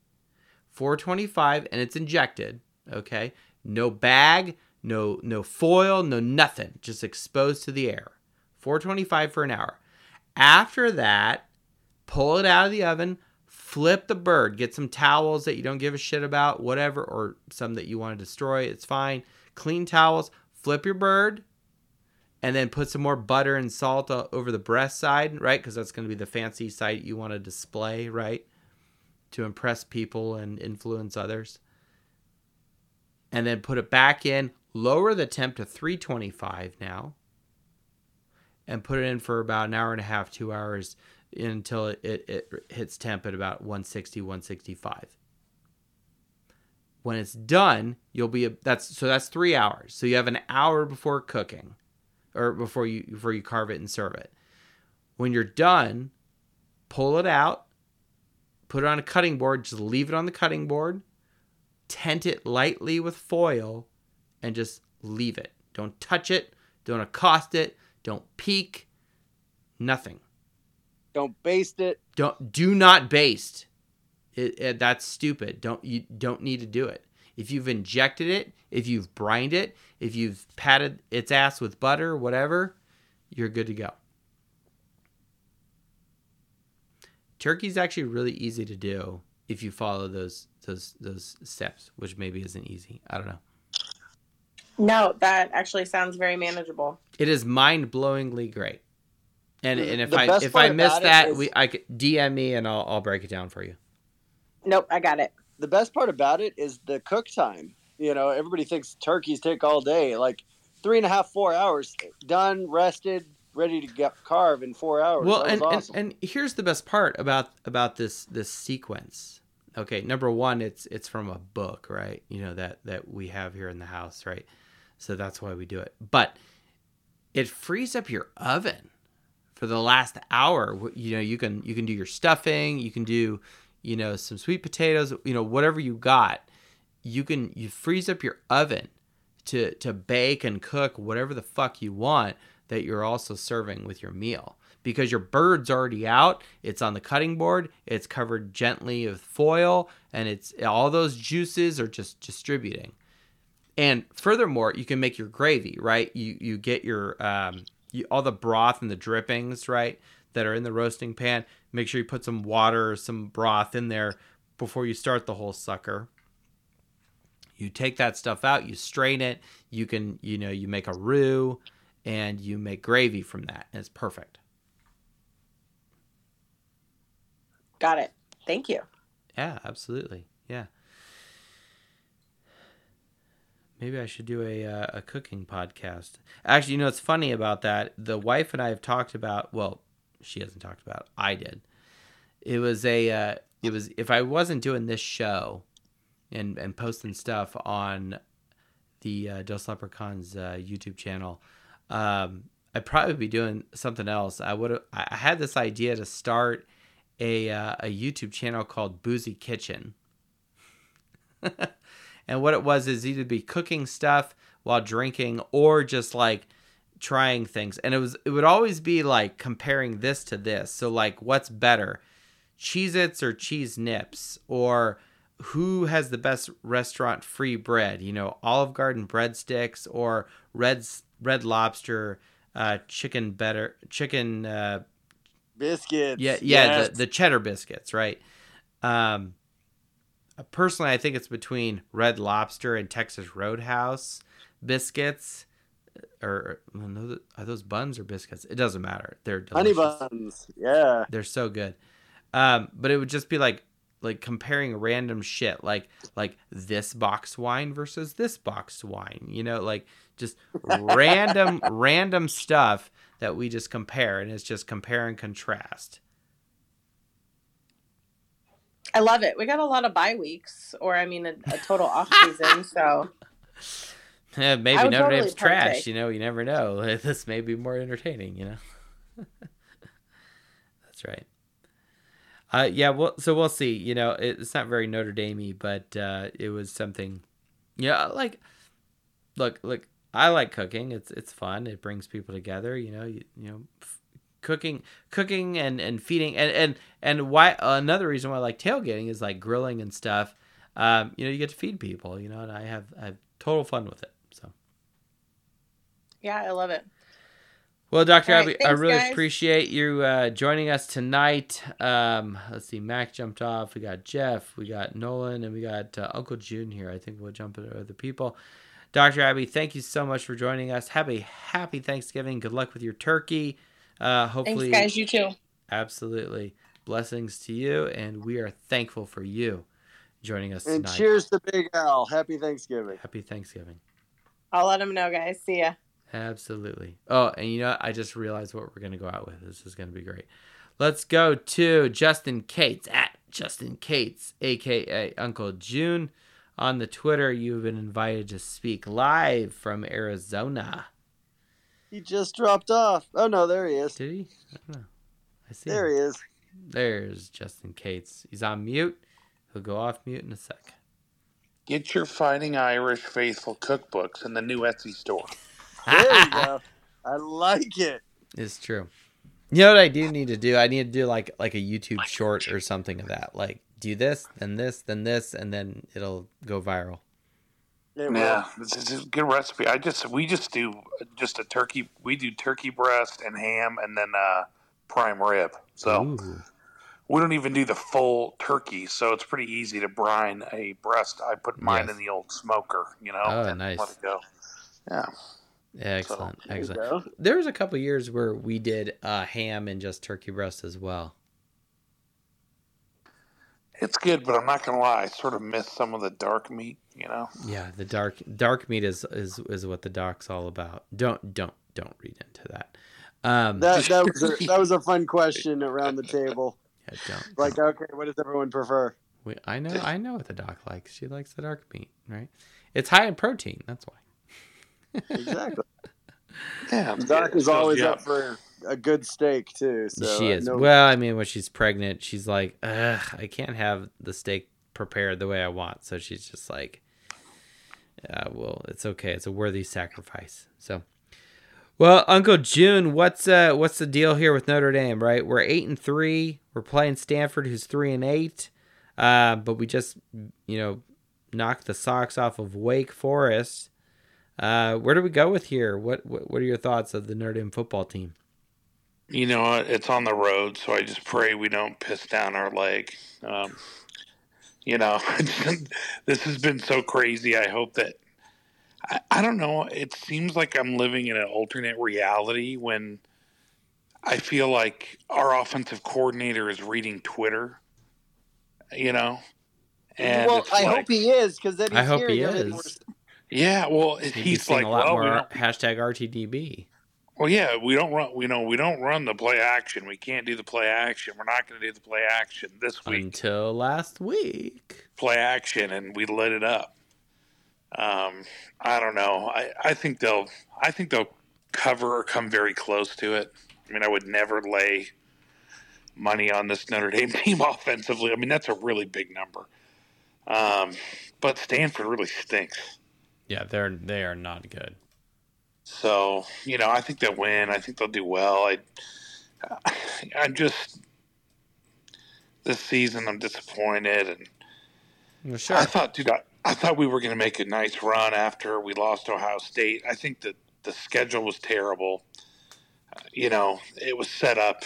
425 and it's injected okay? No bag no no foil no nothing. Just exposed to the air. 425 for an hour. After that pull it out of the oven flip the bird get some towels that you don't give a shit about whatever or some that you want to destroy it's fine. Clean towels flip your bird and then put some more butter and salt over the breast side right? Because that's going to be the fancy side you want to display right to impress people and influence others. And then put it back in, lower the temp to 325 now, and put it in for about an hour and a half, two hours until it, it, it hits temp at about 160, 165. When it's done, you'll be that's so that's three hours. So you have an hour before cooking, or before you before you carve it and serve it. When you're done, pull it out, put it on a cutting board, just leave it on the cutting board, tent it lightly with foil, and just leave it. Don't touch it. Don't accost it. Don't peek. Nothing. Don't baste it. Don't do not baste. It, it, that's stupid. Don't you don't need to do it. If you've injected it, if you've brined it, if you've patted its ass with butter, whatever, you're good to go. Turkey's actually really easy to do if you follow those those those steps, which maybe isn't easy. I don't know. No, that actually sounds very manageable. It is mind blowingly great. And and if the I if I miss about it that, is- we I could DM me and I'll I'll break it down for you. Nope, I got it. The best part about it is the cook time. You know, everybody thinks turkeys take all day. Like three and a half, four hours, done, rested, ready to get carve in four hours. Well, and, awesome. and and here's the best part about about this this sequence. Okay, number one, it's it's from a book, right? You know that that we have here in the house, right? So that's why we do it. But it frees up your oven for the last hour. You know, you can you can do your stuffing, you can do you know some sweet potatoes, you know whatever you got. You can you freeze up your oven to to bake and cook whatever the fuck you want that you're also serving with your meal. Because your bird's already out it's on the cutting board it's covered gently with foil and it's all those juices are just distributing. And furthermore you can make your gravy right? You you get your um you, all the broth and the drippings right that are in the roasting pan. Make sure you put some water or some broth in there before you start the whole sucker. You take that stuff out you strain it. You can you know you make a roux and you make gravy from that. And it's perfect. Got it. Thank you. yeah absolutely. Yeah. Maybe i should do a, uh, a cooking podcast. Actually you know what's funny about that. The wife and i have talked about well she hasn't talked about it, i did. It was a uh, it was if i wasn't doing this show and and posting stuff on the uh, Dos Leprechauns uh, YouTube channel, um, I'd probably be doing something else. I would I had this idea to start a uh, a YouTube channel called Boozy Kitchen, <laughs> and what it was is either be cooking stuff while drinking or just like trying things, and it was it would always be like comparing this to this. So like, what's better, Cheez-Its or Cheese Nips or who has the best restaurant free bread? You know, Olive Garden breadsticks or Red Red Lobster uh, chicken better chicken. Uh, Biscuits. yeah, yeah, yes. the, the cheddar biscuits, right? Um, personally, I think it's between Red Lobster and Texas Roadhouse biscuits. Or or- are those buns or biscuits? It doesn't matter. They're honey buns. Yeah. They're so good. Um, but it would just be like like comparing random shit, like like this box wine versus this box wine. You know, like just random <laughs> random stuff that we just compare, and it's just compare and contrast. I love it. We got a lot of bye weeks, or I mean, a, a total off season. <laughs> So Eh, maybe Notre totally Dame's trash. partake. You know, you never know. <laughs> This may be more entertaining. You know. That's right. Uh, yeah. Well, so we'll see. You know, it, it's not very Notre Damey, but uh, it was something. Yeah, like, look, look. I like cooking. It's it's fun. It brings people together. You know, you, you know, f- cooking, cooking, and and feeding, and and and why another reason why I like tailgating is like grilling and stuff. Um, you know, you get to feed people. You know, and I have I have total fun with it. So. yeah, I love it. Well, Dr. All Abby, right, I really guys. appreciate you uh, joining us tonight. Um, let's see, Mac jumped off. We got Jeff, we got Nolan, and we got uh, Uncle June here. I think we'll jump into other people. Dr. Abby, thank you so much for joining us. Have a happy Thanksgiving. Good luck with your turkey. Uh, hopefully, Thanks, hopefully, guys. You too. absolutely. Blessings to you, and we are thankful for you joining us And tonight. cheers to Big Al. Happy Thanksgiving. Happy Thanksgiving. I'll let him know, guys. See ya. Absolutely. Oh, and you know, I just realized what we're going to go out with. This is going to be great. Let's go to Justin Cates at Justin Cates, aka Uncle June. On the Twitter, you've been invited to speak live from Arizona. He just dropped off. Oh no, there he is. Did he? I don't know. I see. There him. he is. There's Justin Cates. He's on mute. He'll go off mute in a sec. Get your Fighting Irish Faithful cookbooks in the new Etsy store. <laughs> There you go. <laughs> I like it. It's true. You know what I do need to do? I need to do like like a YouTube short or something of that. Like do this, then this, then this, and then it'll go viral. Yeah, this is a good recipe. I just we just do just a turkey. We do turkey breast and ham, and then uh, prime rib. So Ooh. we don't even do the full turkey. So it's pretty easy to brine a breast. I put mine Yes. in the old smoker, you know, Oh, and nice. let it go. Yeah, excellent, There excellent. go. There was a couple years where we did uh, ham and just turkey breast as well. It's good, but I'm not gonna lie. I sort of miss some of the dark meat. You know. Yeah, the dark dark meat is is is what the doc's all about. Don't don't don't read into that. Um, That that was a, <laughs> that was a fun question around the table. yeah, don't. Like, okay, what does everyone prefer? We, I know I know what the doc likes. She likes the dark meat, right? It's high in protein. That's why. <laughs> Exactly. Yeah, it's Doc is always you up for a good steak too. So she is. no- Well, I mean, when she's pregnant, she's like, Ugh, I can't have the steak prepared the way I want. So she's just like, uh, well, it's okay. It's a worthy sacrifice. So, well, Uncle June, what's uh, what's the deal here with Notre Dame? Right, we're eight and three. We're playing Stanford, who's three and eight. Uh, but we just, you know, knocked the socks off of Wake Forest. Uh, where do we go with here? What, what what are your thoughts of the Notre Dame football team? You know what? It's on the road, so I just pray we don't piss down our leg. Um, you know, <laughs> this has been so crazy. I hope that. I, I don't know. It seems like I'm living in an alternate reality when I feel like our offensive coordinator is reading Twitter. You know, and well, I like, hope he is because then he's I hope he is. Yeah, well, He'd he's seeing like, a lot well, more we don't, hashtag RTDB. Well, yeah, we don't run. We know we don't run the play action. We can't do the play action. We're not going to do the play action this week. Until last week. Play action, and we lit it up. Um, I don't know. I, I think they'll. I think they'll cover or come very close to it. I mean, I would never lay money on this Notre Dame <laughs> team offensively. I mean, that's a really big number. Um, but Stanford really stinks. Yeah, they're they are not good. So you know, I think they'll win. I think they'll do well. I, I'm just this season. I'm disappointed, and Well, sure. I thought, dude, I, I thought we were going to make a nice run after we lost Ohio State. I think that the schedule was terrible. Uh, you know, it was set up.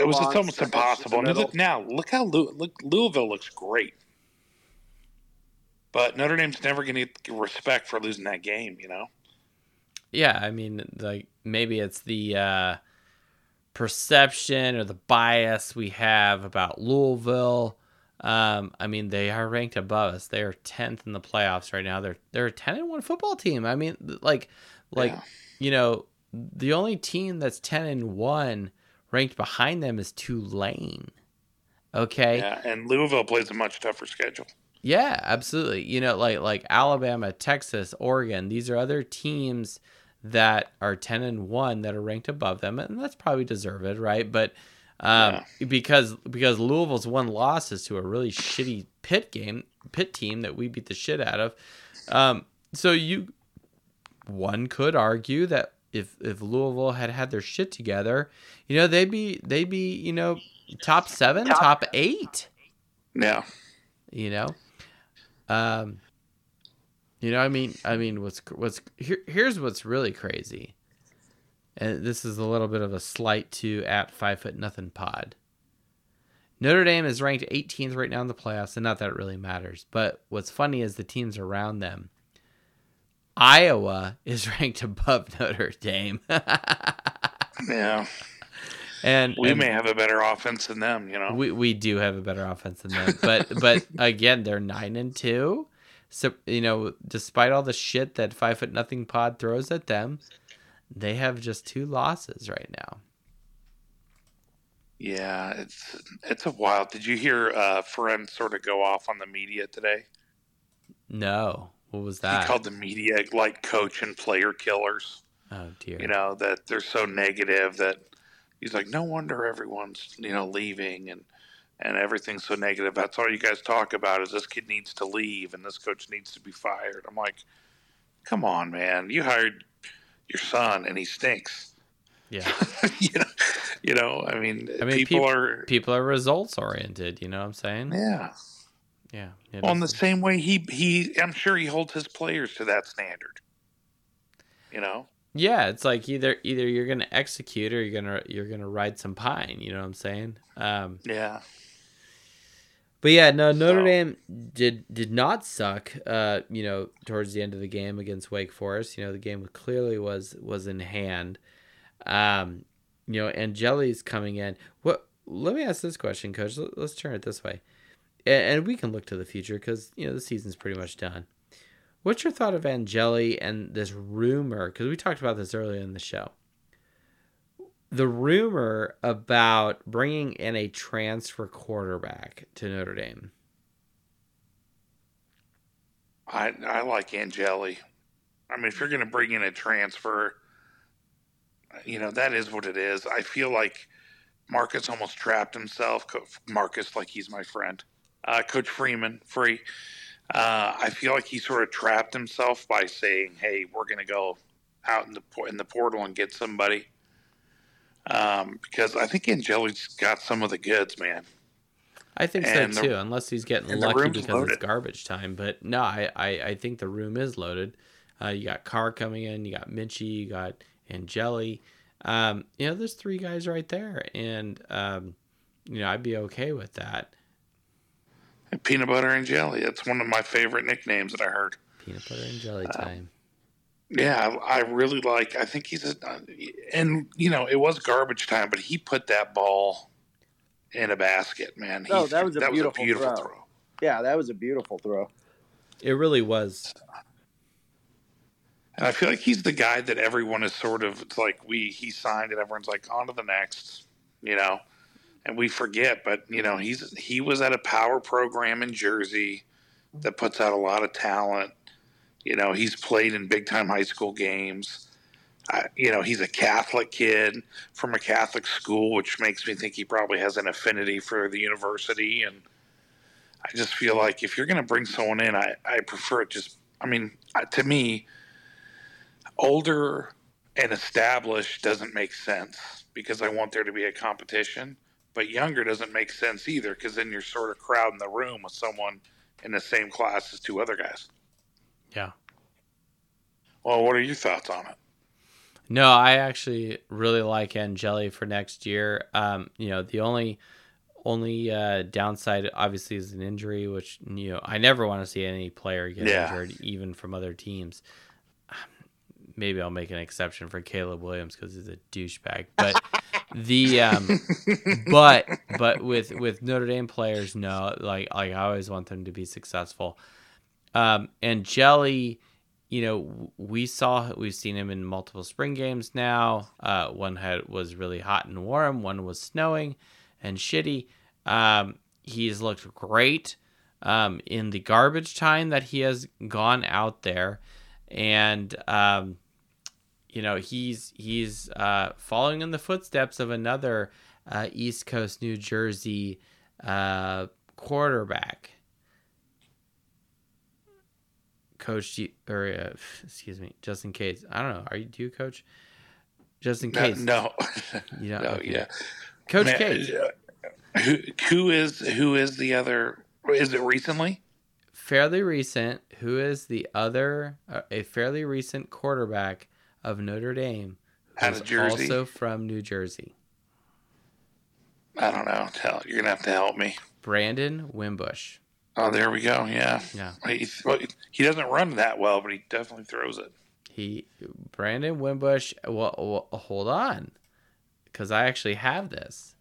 It was Long it's almost impossible. in the And look now, look how Lou, look Louisville looks great. But Notre Dame's never going to get respect for losing that game. You know. Yeah, I mean, like maybe it's the uh, perception or the bias we have about Louisville. Um, I mean, they are ranked above us. They are tenth in the playoffs right now. They're they're a ten and one football team. I mean, like like Yeah. you know, the only team that's ten and one ranked behind them is Tulane. Okay. Yeah, and Louisville plays a much tougher schedule. Yeah, absolutely. You know, like like Alabama, Texas, Oregon, these are other teams that are 10 and 1 that are ranked above them and that's probably deserved, right? But um because because Louisville's one loss is to a really shitty Pitt game, Pitt team that we beat the shit out of. Um so you one could argue that if if Louisville had had their shit together, you know, they'd be they'd be, you know, top 7, top 8 Yeah. you know um you know i mean i mean what's what's here, here's what's really crazy and this is a little bit of a slight to at five foot nothing pod notre dame is ranked 18th right now in the playoffs and not that it really matters but what's funny is the teams around them iowa is <laughs> ranked above notre dame Yeah. and We and- may have a better offense than them, you know. We we do have a better offense than them, but but <laughs> again, they're nine and two. So you know, despite all the shit that five foot nothing pod throws at them, they have just two losses right now. yeah, it's it's a wild. Did you hear uh Ferentz sort of go off on the media today? No, what was that? He called the media like coach and player killers. oh dear. You know, that they're so negative that he's like, No wonder everyone's, you know, leaving and and everything's so negative. That's all you guys talk about is this kid needs to leave and this coach needs to be fired. I'm like, come on, man. You hired your son and he stinks. Yeah. <laughs> you know, you know. I mean, I mean, people peop- are People are results oriented. You know what I'm saying? yeah. Yeah. in the same way, he he, I'm sure he holds his players to that standard. You know, Yeah, it's like either either you're gonna execute or you're gonna you're gonna ride some pine. You know what I'm saying? Um, yeah. But yeah, no, Notre So- Dame did did not suck. Uh, you know, towards the end of the game against Wake Forest, you know, the game clearly was was in hand. Um, you know, and Jelly's coming in. What? Let me ask this question, Coach. Let- Let's turn it this way, and, and we can look to the future because you know the season's pretty much done. What's your thought of Angeli and this rumor? Because we talked about this earlier in the show. The rumor about bringing in a transfer quarterback to Notre Dame. I I like Angeli. I mean, if you're going to bring in a transfer, you know that is what it is. I feel like Marcus almost trapped himself. Marcus, like he's my friend. Uh, Coach Freeman, free. Uh, I feel like he sort of trapped himself by saying, "Hey, we're going to go out in the in the portal and get somebody." Um, because I think Angeli's got some of the goods, man. I think And so the- too, unless he's getting lucky because loaded. it's garbage time. But no, I, I, I think the room is loaded. Uh, you got Carr coming in, you got Minchey, you got Angeli. Um, you know, there's three guys right there, and um, you know, I'd be okay with that. Peanut butter and jelly. That's one of my favorite nicknames that I heard. Peanut butter and jelly Uh, time. Yeah, I I really like. I think he's a, uh, and you know, it was garbage time, but he put that ball in a basket, man. He, Oh, that was a beautiful throw. throw. Yeah, that was a beautiful throw. It really was. And I feel like he's the guy that everyone is sort of. It's like we he signed, and everyone's like on to the next, you know, and we forget. But you know, he's he was at a power program in Jersey that puts out a lot of talent. You know, he's played in big time high school games. You know, he's a Catholic kid from a Catholic school, which makes me think he probably has an affinity for the university. And I just feel like if you're going to bring someone in, I, I prefer it just, I mean, to me, older and established doesn't make sense because I want there to be a competition. But younger doesn't make sense either because then you're sort of crowding the room with someone in the same class as two other guys. Yeah. Well, what are your thoughts on it? No, I actually really like Angeli for next year. Um, you know, the only only uh, downside obviously is an injury, which you know I never want to see any player get Yeah. injured, even from other teams. Maybe I'll make an exception for Caleb Williams because he's a douchebag. But <laughs> the um, but but with with Notre Dame players, no, like like I always want them to be successful. Um, and Jelly, you know, we saw we've seen him in multiple spring games now. Uh, one had was really hot and warm, one was snowing and shitty. Um, he's looked great um, in the garbage time that he has gone out there, and um, you know he's he's uh, following in the footsteps of another uh, East Coast New Jersey uh, quarterback. Coach, you- or uh, <sighs> excuse me, Justin Cates. I don't know. Are you do you coach? Just in No, case. no, You don't- <laughs> no, okay. yeah. Coach Man, Case. uh, Who, who is who is the other? Is it recently? fairly recent. Who is the other? Uh, a fairly recent quarterback of Notre Dame, Out of Jersey? also from New Jersey. I don't know. Tell you're gonna have to help me. Brandon Wimbush. Oh, there we go. Yeah, Yeah, he, well, he doesn't run that well, but he definitely throws it. he Brandon Wimbush. Well, well hold on, because I actually have this.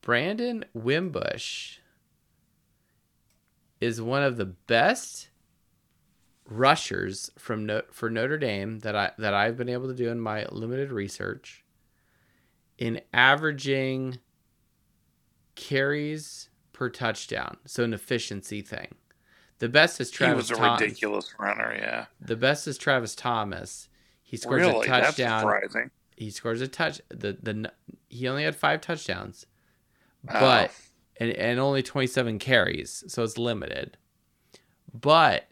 Brandon Wimbush is one of the best rushers from no, for Notre Dame that I that I've been able to do in my limited research in averaging carries per touchdown. So an efficiency thing. The best is Travis he was a Thomas. ridiculous runner. Yeah, The best is Travis Thomas. He scores really, a that's touchdown. surprising. He scores a touch. The the he only had five touchdowns, Oh. but and, and only 27 carries, so it's limited. But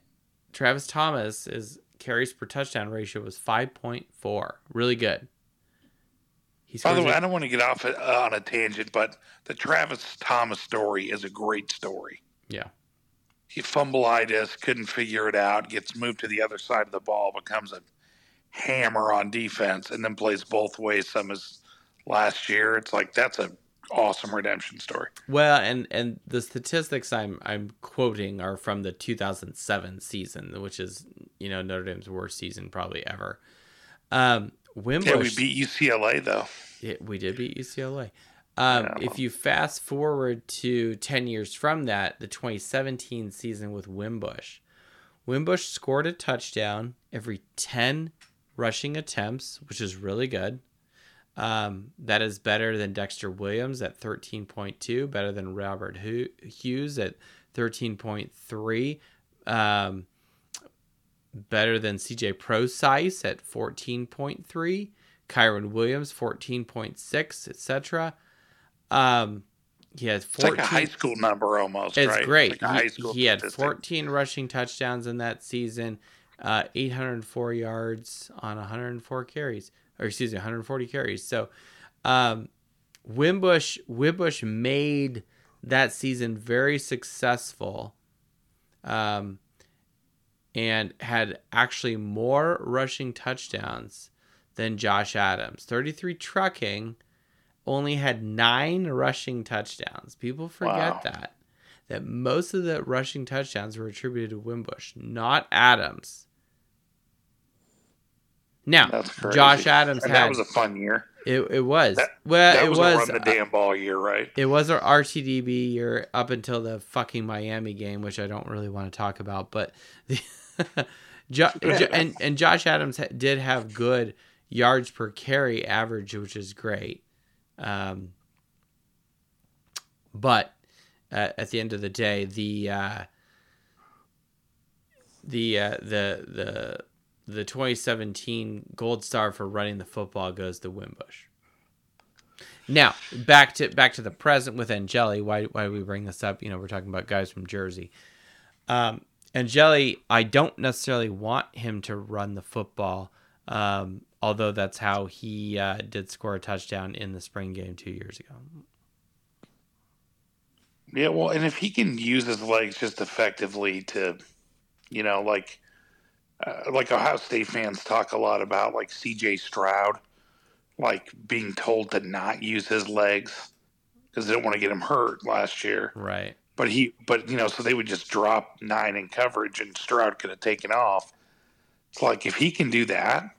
Travis Thomas is carries per touchdown ratio was 5.4, really good. He's By the way, I don't want to get off uh, on a tangent, but the Travis Thomas story is a great story. Yeah. He fumbleitis, couldn't figure it out, gets moved to the other side of the ball, becomes a hammer on defense, and then plays both ways some as last year. It's like that's a awesome redemption story. Well, and and the statistics I'm I'm quoting are from the 2007 season, which is you know Notre Dame's worst season probably ever. Um, Wimbush, yeah, we beat UCLA though. Yeah, we did beat UCLA. Um, yeah, if you fast forward to 10 years from that, the 2017 season with Wimbush, Wimbush scored a touchdown every 10 rushing attempts, which is really good. Um, that is better than Dexter Williams at 13.2, better than Robert Hughes at 13.3, um, better than CJ Prosise at 14.3, Kyren Williams 14.6, etc. Um, he had 14, it's like a high school number almost. It's right? great. Like he, he had 14 rushing touchdowns in that season, uh, 804 yards on 104 carries or excuse me, 140 carries. So, um, Wimbush Wimbush made that season very successful, um, and had actually more rushing touchdowns than Josh Adams. 33 trucking only had nine rushing touchdowns. People forget wow. that. That most of the rushing touchdowns were attributed to Wimbush, not Adams. Now, Josh Adams and had that was a fun year. It, it was that, well, that it was, was run the damn uh, ball year, right? It was our RTDB year up until the fucking Miami game, which I don't really want to talk about. But the, <laughs> jo, jo, and and Josh Adams did have good yards per carry average, which is great. Um, but uh, at the end of the day, the uh, the uh, the the the 2017 gold star for running the football goes to Wimbush. Now back to back to the present with Angeli. Why why do we bring this up? You know, we're talking about guys from Jersey. Um, Angeli, I don't necessarily want him to run the football, um, although that's how he uh, did score a touchdown in the spring game two years ago. Yeah, well, and if he can use his legs just effectively to, you know, like uh, like Ohio State fans talk a lot about like C.J. Stroud, like being told to not use his legs because they don't want to get him hurt last year. Right. But he, but you know, so they would just drop nine in coverage, and Stroud could have taken off. It's like if he can do that,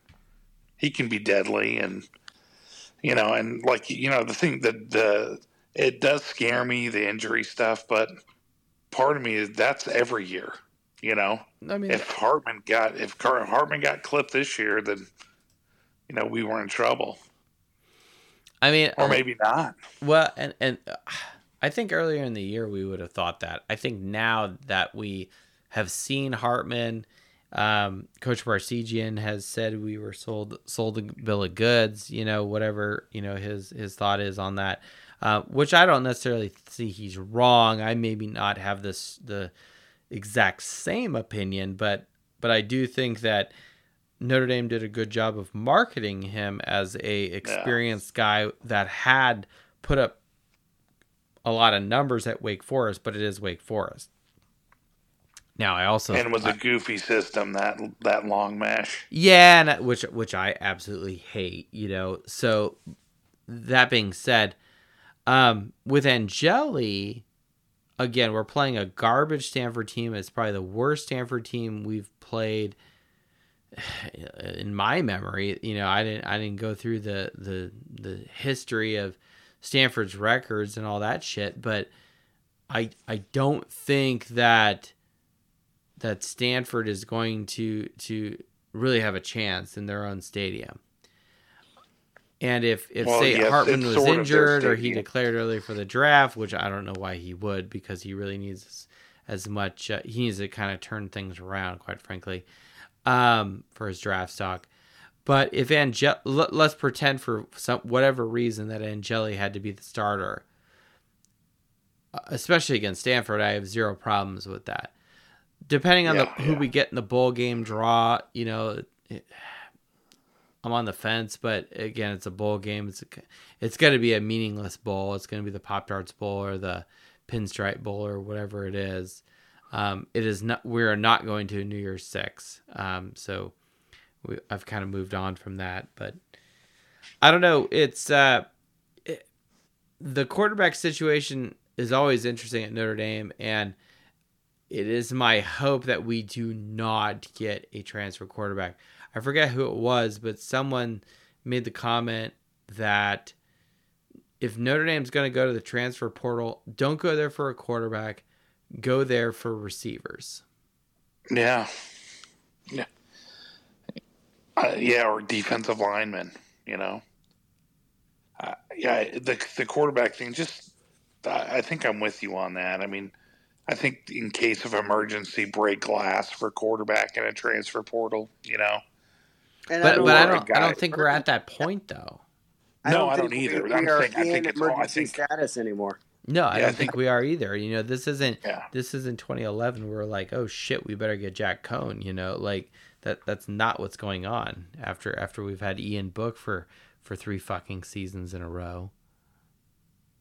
he can be deadly, and you know, and like you know, the thing that the it does scare me the injury stuff, but part of me is that's every year. You know, I mean, if Hartman got if Hartman got clipped this year, then you know we were in trouble. I mean, or maybe not. Well, and and uh, I think earlier in the year we would have thought that. I think now that we have seen Hartman, um, Coach Parseghian has said we were sold sold a bill of goods. You know, whatever you know his his thought is on that, uh, which I don't necessarily see he's wrong. I maybe not have this the exact same opinion, but but I do think that Notre Dame did a good job of marketing him as a experienced yeah. guy that had put up a lot of numbers at Wake Forest, but it is Wake Forest. Now I also and was a goofy system that that long mesh. Yeah, and, which which I absolutely hate. You know, so that being said, um, with Angeli, again, we're playing a garbage Stanford team. It's probably the worst Stanford team we've played <sighs> in my memory. You know, I didn't I didn't go through the the the history of Stanford's records and all that shit, but I I don't think that that Stanford is going to to really have a chance in their own stadium. And if, if well, say yes, Hartman was injured or he declared early for the draft, which I don't know why he would, because he really needs as much. Uh, he needs to kind of turn things around, quite frankly, um, for his draft stock. But if Angel, let, us pretend for some whatever reason that Angeli had to be the starter. especially against Stanford, I have zero problems with that. Depending on Yeah, the who yeah. we get in the bowl game draw, you know, it, I'm on the fence, but again, it's a bowl game. It's a, it's going to be a meaningless bowl. It's going to be the Pop Tarts Bowl or the Pinstripe Bowl or whatever it is. Um, it is not. We are not going to New Year's Six. Um, so we, I've kind of moved on from that, but I don't know. It's uh, it, the quarterback situation is always interesting at Notre Dame, and it is my hope that we do not get a transfer quarterback. I forget who it was, but someone made the comment that if Notre Dame's going to go to the transfer portal, don't go there for a quarterback, go there for receivers. Yeah. Yeah. Uh, yeah, or defensive linemen, you know. Uh, yeah, the the quarterback thing. Just, I I think I'm with you on that. I mean, I think in case of emergency, break glass for quarterback in a transfer portal. You know. And But but I don't I don't think we're at that point though. No, I don't either. We, I'm we are saying- I think it's all- I emergency think- status anymore. No, I Yeah, don't think- think we are either. You know, this isn't Yeah. this isn't 2011. We're like, oh shit, we better get Jack Coan. You know, like that. That's not what's going on after after we've had Ian Book for for three fucking seasons in a row.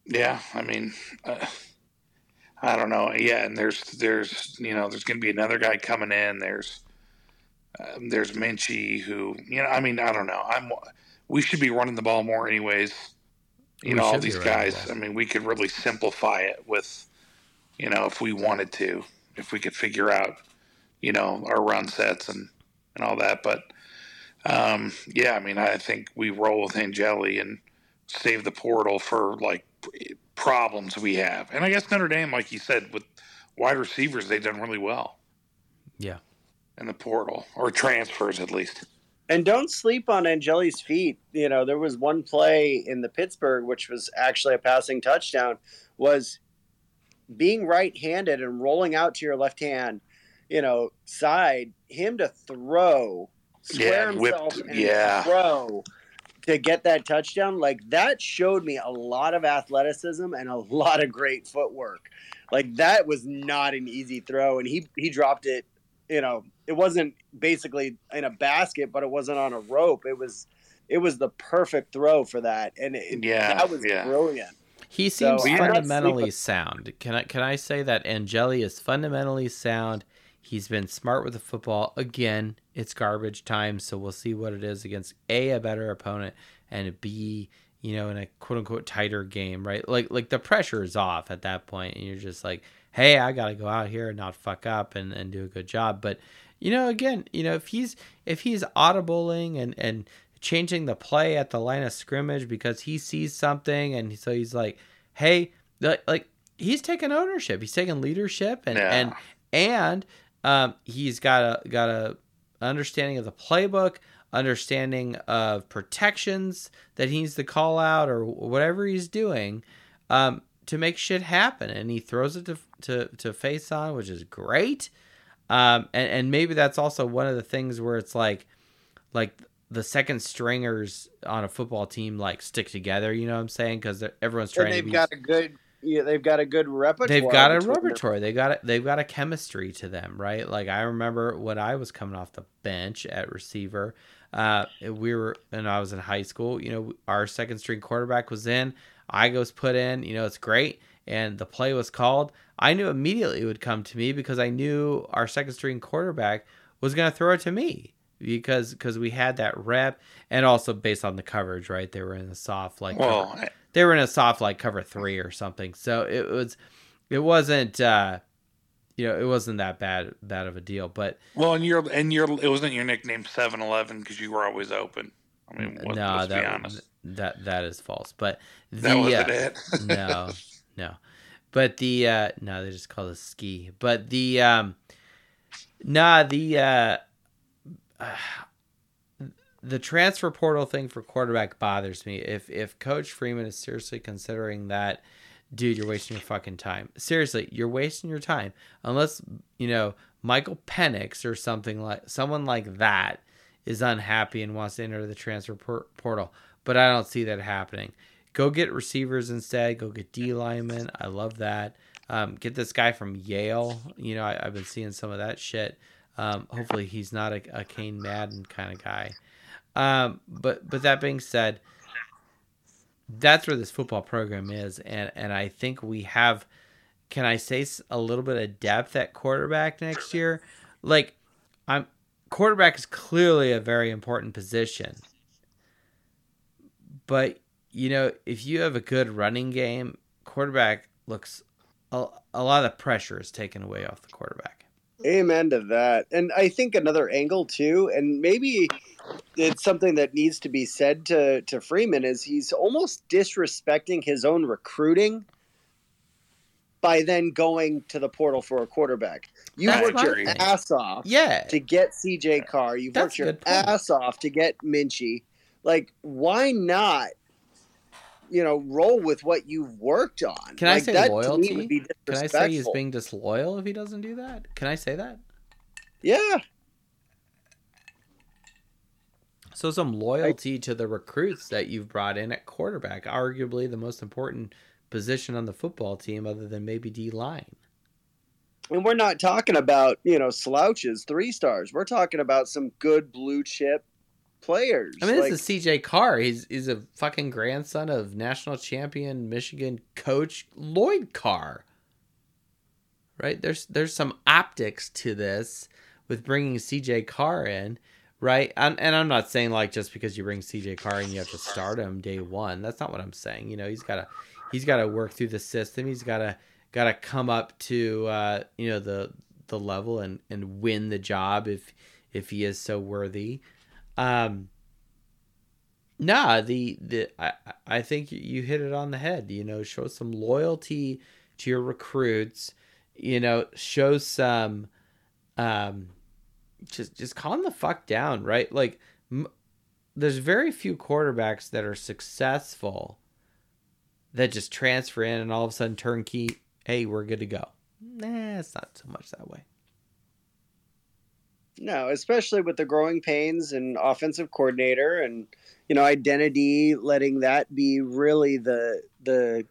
Yeah, I mean, uh, I don't know. Yeah, and there's there's you know there's going to be another guy coming in. There's um, there's Minchey who you know I mean I don't know. I'm we should be running the ball more anyways. You We know all these running the guys. I mean we could really simplify it with you know if we wanted to if we could figure out you know our run sets and and all that. But um, yeah, I mean I think we roll with Angeli and save the portal for like problems we have. And I guess Notre Dame, like you said, with wide receivers, they've done really well Yeah, in the portal or transfers at least. And don't sleep on Angeli's feet. You know, there was one play in the Pittsburgh, which was actually a passing touchdown, was being right-handed and rolling out to your left hand, you know, side. Him to throw, square Yeah, whipped- himself, and yeah. throw to get that touchdown. Like that showed me a lot of athleticism and a <laughs> lot of great footwork. Like that was not an easy throw, and he he dropped it. You know, it wasn't basically in a basket, but it wasn't on a rope. It was it was the perfect throw for that, and it, Yeah, that was yeah. brilliant. he seems I'm fundamentally sound. Can I can I say that Angeli is fundamentally sound? He's been smart with the football. Again, it's garbage time, so we'll see what it is against a a better opponent and b you know in a quote unquote tighter game, right? Like like the pressure is off at that point, and you're just like, hey, I got to go out here and not fuck up and and do a good job. But you know, again, you know if he's if he's audibling and and changing the play at the line of scrimmage because he sees something and so he's like, hey, like, like he's taking ownership, he's taking leadership, and Yeah. and and um, he's got a got a understanding of the playbook, understanding of protections that he needs to call out or whatever he's doing um, to make shit happen, and he throws it to to to Faison, which is great. Um, and and maybe that's also one of the things where it's like like the second stringers on a football team like stick together. You know what I'm saying? Because everyone's trying And they've be got a good yeah, they've got a good repertoire. they've got a between them. repertoire. They got a, they've got a chemistry to them, right? Like I remember when I was coming off the bench at receiver, uh, we were and I was in high school. You know, our second string quarterback was in. I was put in. You know, it's great, and the play was called. I knew immediately it would come to me because I knew our second string quarterback was going to throw it to me because because we had that rep and also based on the coverage, right? They were in the soft like Well, I- they were in a soft like cover three or something. So it was, it wasn't, uh, you know, it wasn't that bad bad of a deal. But well, and you're and you're it wasn't your nickname Seven Eleven because you were always open. I mean, let, no, let's be honest. that that is false. But the That wasn't uh, it. <laughs> no, no. But the uh, no, they just call it ski. But the um, nah, the uh, the transfer portal thing for quarterback bothers me. If if Coach Freeman is seriously considering that, dude, you're wasting your fucking time. Seriously, you're wasting your time. Unless you know Michael Penix or something like someone like that is unhappy and wants to enter the transfer por- portal. But I don't see that happening. Go get receivers instead. Go get D linemen. I love that. Um, get this guy from Yale. You know, I, have been seeing some of that shit. Um, hopefully, he's not a, a Cain Madden kind of guy. Um, but but that being said, that's where this football program is, and and I think we have. Can I say a little bit of depth at quarterback next year? Like, I'm quarterback is clearly a very important position, but you know if you have a good running game, quarterback looks a, a lot of pressure is taken away off the quarterback. Amen to that. And I think another angle too, and maybe it's something that needs to be said to to Freeman is he's almost disrespecting his own recruiting by then going to the portal for a quarterback. You That's worked your ass off Yeah, to get CJ Carr. You've That's worked your ass off to get Minchey. Like, why not? You know, roll with what you've worked on. Can I say that To loyalty? me would be Can I say he's being disloyal if he doesn't do that? Can I say that? yeah, So some loyalty to the recruits that you've brought in at quarterback, arguably the most important position on the football team, other than maybe D line. and we're not talking about you know slouches, three stars. We're talking about some good blue chip players. I mean, Like, this is CJ Carr. He's he's a fucking grandson of national champion Michigan coach Lloyd Carr. Right? There's there's some optics to this with bringing CJ Carr in, right? And, and I'm not saying like just because you bring CJ Carr in you have to start him day one. That's not what I'm saying. You know, he's got to he's got to work through the system. He's got to got to come up to uh, you know the the level and and win the job if if he is so worthy. Um, nah, the the I I think you hit it on the head. You know, show some loyalty to your recruits. You know, show some, um, just just calm the fuck down, right? Like, m- there's very few quarterbacks that are successful that just transfer in and all of a sudden turnkey. Hey, we're good to go. Nah, it's not so much that way. No, especially with the growing pains and offensive coordinator and you know identity, letting that be really the the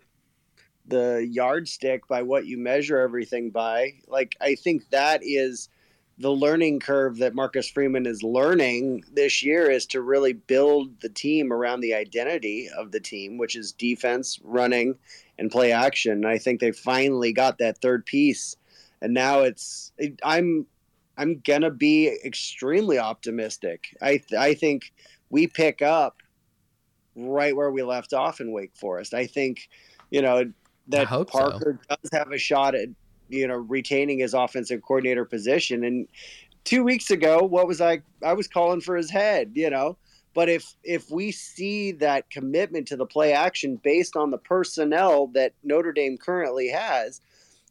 the yardstick by what you measure everything by. Like I think that is the learning curve that Marcus Freeman is learning this year is to really build the team around the identity of the team, which is defense, running, and play action. I think they finally got that third piece, and now it's it, I'm I'm gonna be extremely optimistic. I I think we pick up right where we left off in Wake Forest. I think you know that hope so. Parker does have a shot at you know retaining his offensive coordinator position. And two weeks ago, what was I? I was calling for his head. You know. But if if we see that commitment to the play action based on the personnel that Notre Dame currently has,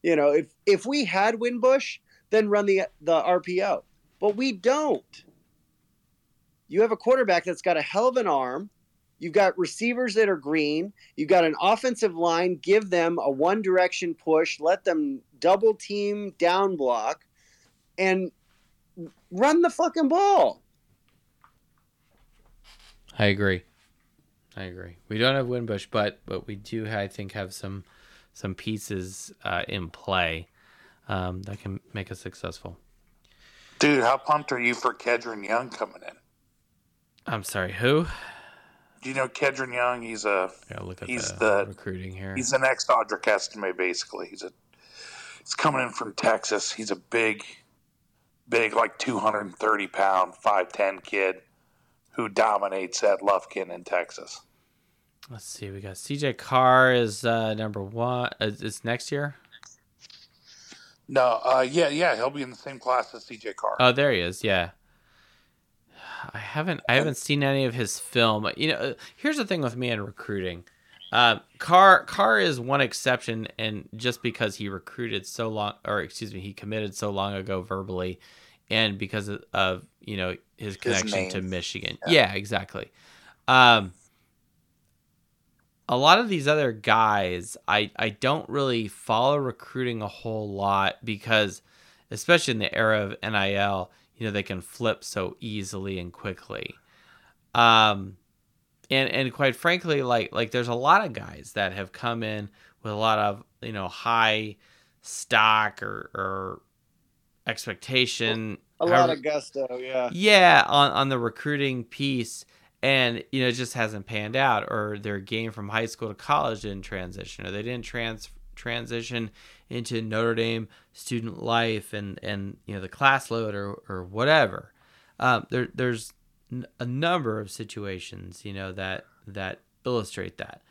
you know, if if we had Wimbush, then run the the RPO. But we don't. You have a quarterback that's got a hell of an arm. You've got receivers that are green. You've got an offensive line. Give them a one direction push. Let them double team down block and run the fucking ball. I agree. I agree. We don't have Wimbush, but but we do, I think, have some some pieces uh, in play um, that can make us successful. Dude, how pumped are you for Kedren Young coming in? I'm sorry, who? Do you know Kedren Young? He's a gotta look at He's the, the- recruiting here. he's the next Audric Estime, basically. He's a he's coming in from Texas. He's a big, big, like two hundred and thirty pound, five ten kid who dominates at Lufkin in Texas. Let's see. We got CJ Carr is uh, number one. Is, it's next year. No, uh, yeah, yeah, he'll be in the same class as CJ Carr. Oh, there he is. Yeah. I haven't I haven't seen any of his film. You know, uh, here's the thing with me in recruiting. Uh, Carr Carr is one exception, and just because he recruited so long, or excuse me, he committed so long ago verbally, and because of, of you know his connection to. Michigan. Yeah. Yeah, exactly. Um, a lot of these other guys, I I don't really follow recruiting a whole lot because, especially in the era of NIL, you know they can flip so easily and quickly. Um, and and quite frankly, like like there's a lot of guys that have come in with a lot of you know high stock or, or expectation. A lot however- of gusto, yeah. yeah, on, on the recruiting piece, and you know, it just hasn't panned out, or their game from high school to college didn't transition, or they didn't trans transition into Notre Dame student life and and you know the class load or or whatever. Um, there there's a number of situations you know that that illustrate that.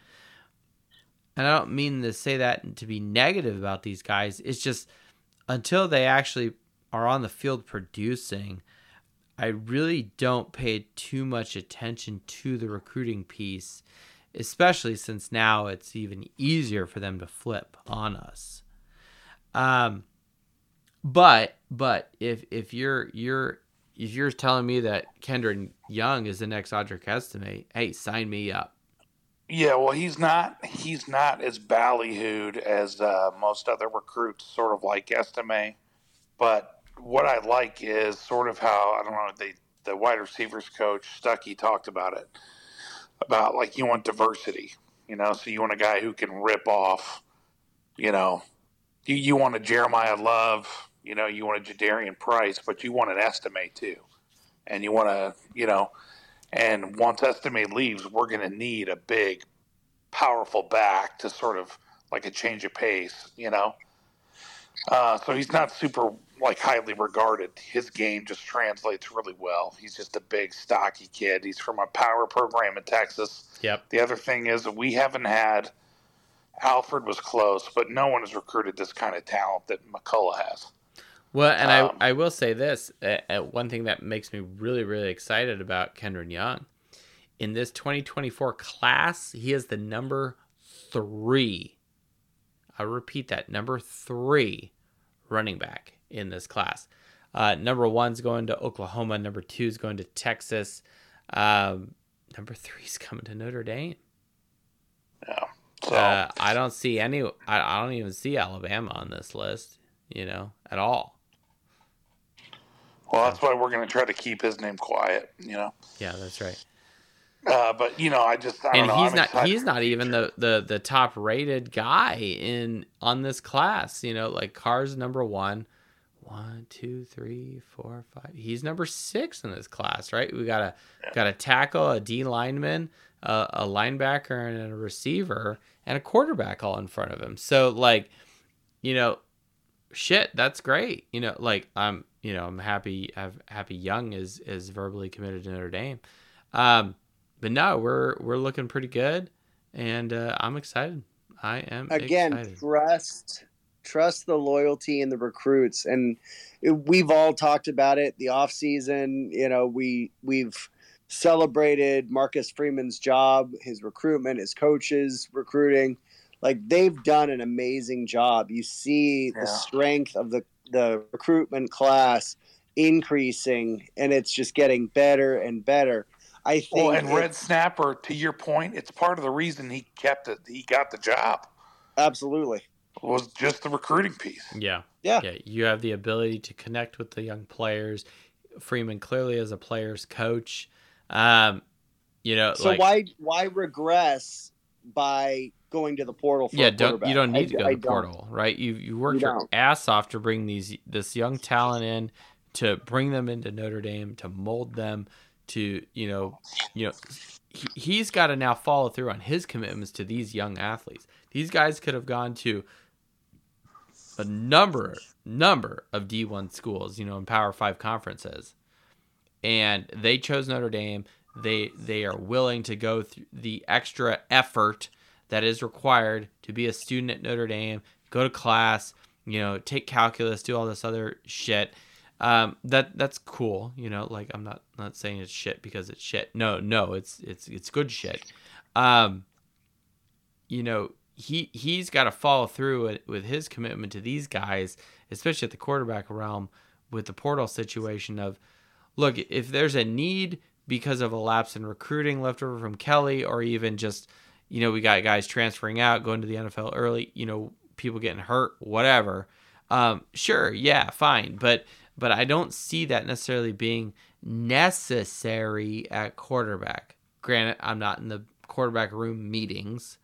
And I don't mean to say that to be negative about these guys. It's just until they actually are on the field producing, I really don't pay too much attention to the recruiting piece, especially since now it's even easier for them to flip on us. Um, but but if if you're you're if you're telling me that Kedren Young is the next Audric Estime, hey, sign me up. Yeah, well, he's not. He's not as ballyhooed as uh, most other recruits, sort of like Estime. But what I like is sort of how I don't know they the wide receivers coach Stuckey talked about it about like you want diversity, you know. So you want a guy who can rip off, you know, you you want a Jeremiyah Love, you know, you want a Jadarian Price, but you want an Estime too, and you want to, you know. And once Estime leaves, we're going to need a big, powerful back to sort of like a change of pace, you know. Uh, so he's not super like highly regarded. His game just translates really well. He's just a big, stocky kid. He's from a power program in Texas. Yep. The other thing is we haven't had. Alfred was close, but no one has recruited this kind of talent that McCullough has. Well, and Um, I, I will say this uh, one thing that makes me really, really excited about Kedren Young in this 2024 class, he is the number three. I repeat that number three running back in this class. Uh, number one's going to Oklahoma. Number two's going to Texas. Um, number three's coming to Notre Dame. Yeah. So Uh, I don't see any. I, I don't even see Alabama on this list. You know, at all. well, that's why we're going to try to keep his name quiet. You know. Yeah, that's right. Uh, but you know, I just I don't and he's I'm not he's not even the, the the top rated guy in on this class you know like cars number one one two three four five. He's number six in this class right? We got a got a tackle a d lineman a, a linebacker and a receiver and a quarterback all in front of him. So like you know shit that's great. You know like i'm you know i'm happy i'm happy young is is verbally committed to notre dame. Um but no, we're we're looking pretty good, and uh, I'm excited. I am again excited. trust trust the loyalty and the recruits. And we've all talked about it the off season you know we we've celebrated marcus freeman's job his recruitment his coaches recruiting. Like they've done an amazing job. You see Yeah. the strength of the the recruitment class increasing and it's just getting better and better. I think Well, and Red Snapper, to your point, it's part of the reason he kept it. He got the job. Absolutely was just the recruiting piece. Yeah, Yeah. yeah. You have the ability to connect with the young players. Freeman clearly is a player's coach. Um, you know, So like, why why regress by going to the portal for yeah, a don't you don't need I- to go to the portal, right? You you work You your don't. ass off to bring these this young talent in to bring them into Notre Dame to mold them to you know you know he, he's got to now follow through on his commitments to these young athletes. These guys could have gone to a number number of D1 schools, you know, in Power 5 conferences. And they chose Notre Dame. They they are willing to go through the extra effort that is required to be a student at Notre Dame, go to class, you know, take calculus, do all this other shit. Um, that that's cool, you know. Like I'm not not saying it's shit because it's shit. No, no, it's it's it's good shit. Um, you know, he he's got to follow through with, his commitment to these guys, especially at the quarterback realm with the portal situation of look, if there's a need because of a lapse in recruiting left over from Kelly or even just you know, we got guys transferring out, going to the NFL early, you know, people getting hurt, whatever. Um, sure, yeah, fine, but but I don't see that necessarily being necessary at quarterback. Granted, I'm not in the quarterback room meetings,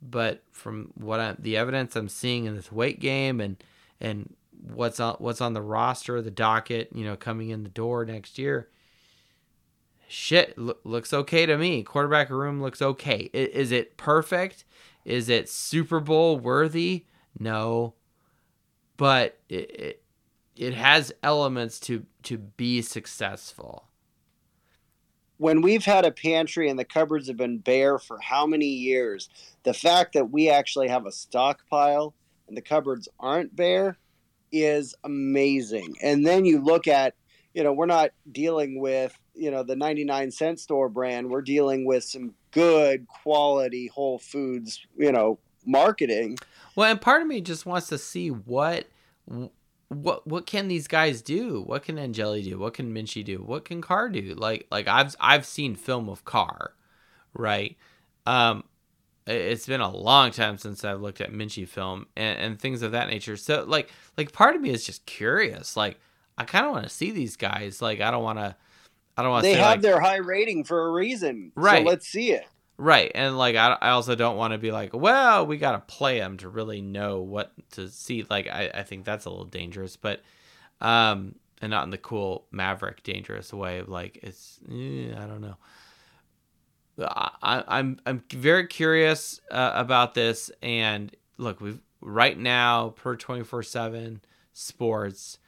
but from what I the evidence I'm seeing in this weight game and and what's on what's on the roster, the docket, you know, coming in the door next year, shit lo- looks okay to me. Quarterback room looks okay. I- is it perfect? Is it Super Bowl worthy? No, but it, it it has elements to to be successful. When we've had a pantry and the cupboards have been bare for how many years, the fact that we actually have a stockpile and the cupboards aren't bare is amazing. And then you look at, you know, we're not dealing with, you know, the 99 cent store brand. We're dealing with some good quality Whole Foods, you know, marketing. Well, and part of me just wants to see what what what can these guys do? What can Angeli do? What can Minchey do? What can Carr do? Like like I've I've seen film of Carr, right? Um, it's been a long time since I've looked at Minchey film and, and things of that nature. So like like part of me is just curious. Like I kind of want to see these guys. Like I don't want to. I don't want to. They have like, their high rating for a reason. Right. So let's see it. Right. And like I, I also don't want to be like, well, we got to play them to really know what to see. Like I, I think that's a little dangerous, but um and not in the cool Maverick dangerous way of like it's eh, I don't know. I, I'm I'm very curious uh, about this and look, we've right now per 24/7 sports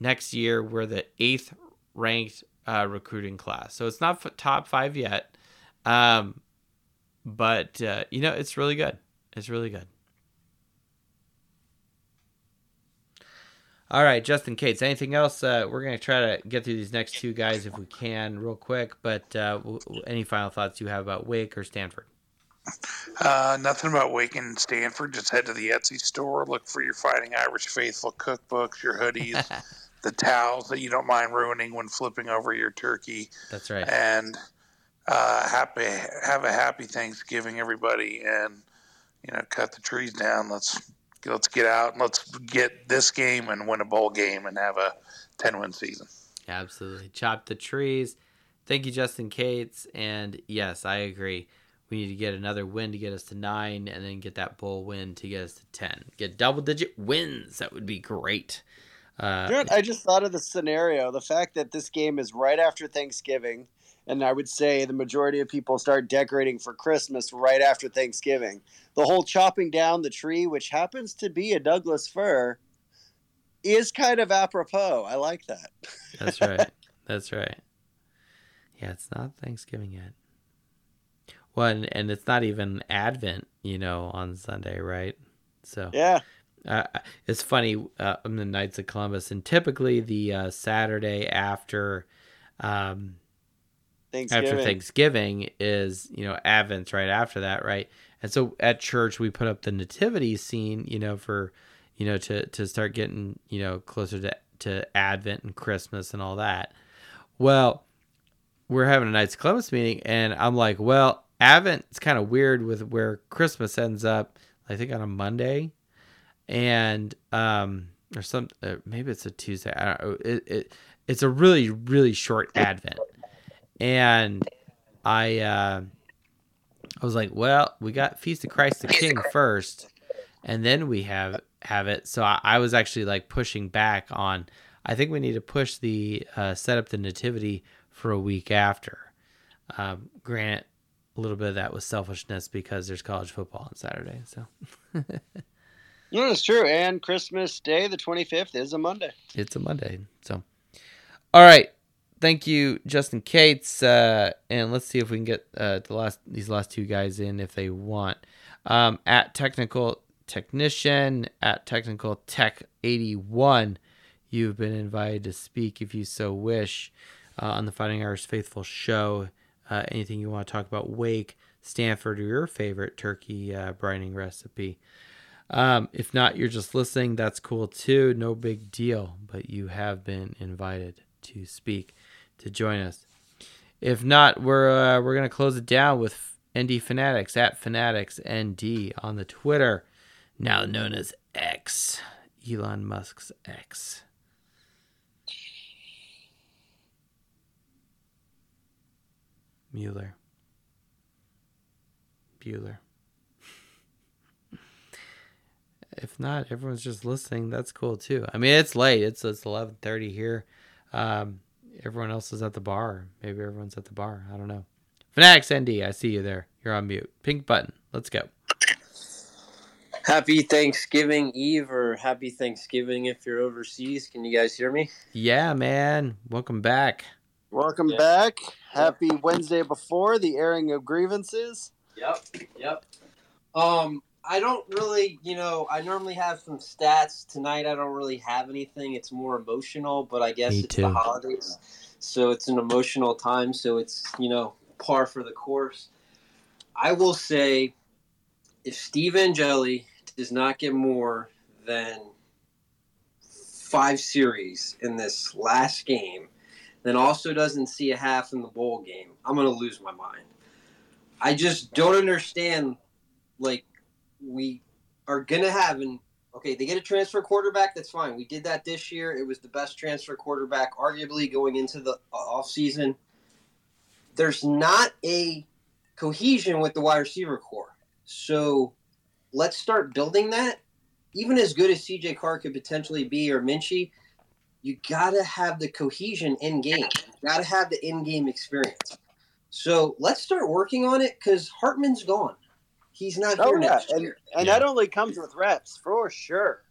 next year we're the 8th ranked uh, recruiting class. So it's not top 5 yet. Um but uh, you know it's really good. It's really good. All right justin cates anything else? Uh, we're going to try to get through these next two guys if we can real quick but uh, w- w- any final thoughts you have about wake or stanford? Uh, nothing about Wake and Stanford. Just head to the Etsy store. Look for your Fighting Irish Faithful cookbooks, your hoodies, <laughs> the towels that you don't mind ruining when flipping over your turkey, that's right. And uh, happy have a happy Thanksgiving, everybody, and you know cut the trees down. Let's let's get out and let's get this game and win a bowl game and have a ten win season. absolutely. Chop the trees. Thank you justin cates. And yes i agree. We need to get another win to get us to nine and then get that bowl win to get us to 10 get double digit wins. That would be great. Uh, Dude, I just thought of the scenario. The fact that this game is right after Thanksgiving, and I would say the majority of people start decorating for Christmas right after Thanksgiving. The whole chopping down the tree, which happens to be a Douglas fir, is kind of apropos. I like that. That's right. That's right. Yeah, it's not Thanksgiving yet. Well, and, and it's not even Advent, you know, on Sunday, right? So Yeah. uh, it's funny. Uh, I'm the Knights of Columbus, and typically the uh, Saturday after um, Thanksgiving. after Thanksgiving is you know Advent's right after that, right? And so at church we put up the nativity scene, you know, for you know to to start getting you know closer to to Advent and Christmas and all that. Well, we're having a Knights of Columbus meeting, and I'm like, well, Advent's kind of weird with where Christmas ends up. I think on a Monday, and um or some uh, maybe it's a Tuesday. I don't know. It, it it's a really really short Advent, and I uh, I was like, well, we got Feast of Christ the King first, and then we have have it. So I, I was actually like pushing back on. I think we need to push the uh, set up the nativity for a week after. Um, granted, a little bit of that was selfishness because there's college football on Saturday. So <laughs> No, it's true. And Christmas Day, the 25th, is a Monday. it's a Monday. So, all right. Thank you, Justin Cates. Uh, and let's see if we can get uh, the last these last two guys in if they want. Um, at technical technician at technical tech eighty one, you've been invited to speak if you so wish uh, on the Fighting Irish Faithful show. Uh, anything you want to talk about Wake, Stanford, or your favorite turkey uh, brining recipe. Um, if not, you're just listening. That's cool too. No big deal. But you have been invited to speak, to join us. If not, we're uh, we're gonna close it down with ND Fanatics at Fanatics ND on the Twitter, now known as X, Elon Musk's X. Mueller. Bueller. if not, everyone's just listening. That's cool too. I mean, it's late. It's it's eleven thirty here. Um, everyone else is at the bar. Maybe everyone's at the bar. I don't know. Fanatics ND, I see you there. You're on mute. Pink button. Let's go. Happy Thanksgiving Eve or happy Thanksgiving if you're overseas. Can you guys hear me? Yeah, man. Welcome back. Welcome Yeah. back. Happy Wednesday before the airing of grievances. Yep, yep. Um, I don't really, you know, I normally have some stats tonight. I don't really have anything. It's more emotional, but I guess Me it's too. the holidays, so it's an emotional time. So it's you know par for the course. I will say, if Steve Angeli does not get more than five series in this last game, then also doesn't see a half in the bowl game, I'm gonna lose my mind. I just don't understand. Like, we are gonna have an okay. They get a transfer quarterback. That's fine. We did that this year. It was the best transfer quarterback, arguably going into the uh, off season. There's not a cohesion with the wide receiver core, so let's start building that. Even as good as CJ Carr could potentially be, or Minchey, you gotta have the cohesion in game. You gotta have the in game experience. So let's start working on it because Hartman's gone. He's not Oh here yeah, next and year. and Yeah. that only comes with reps for sure.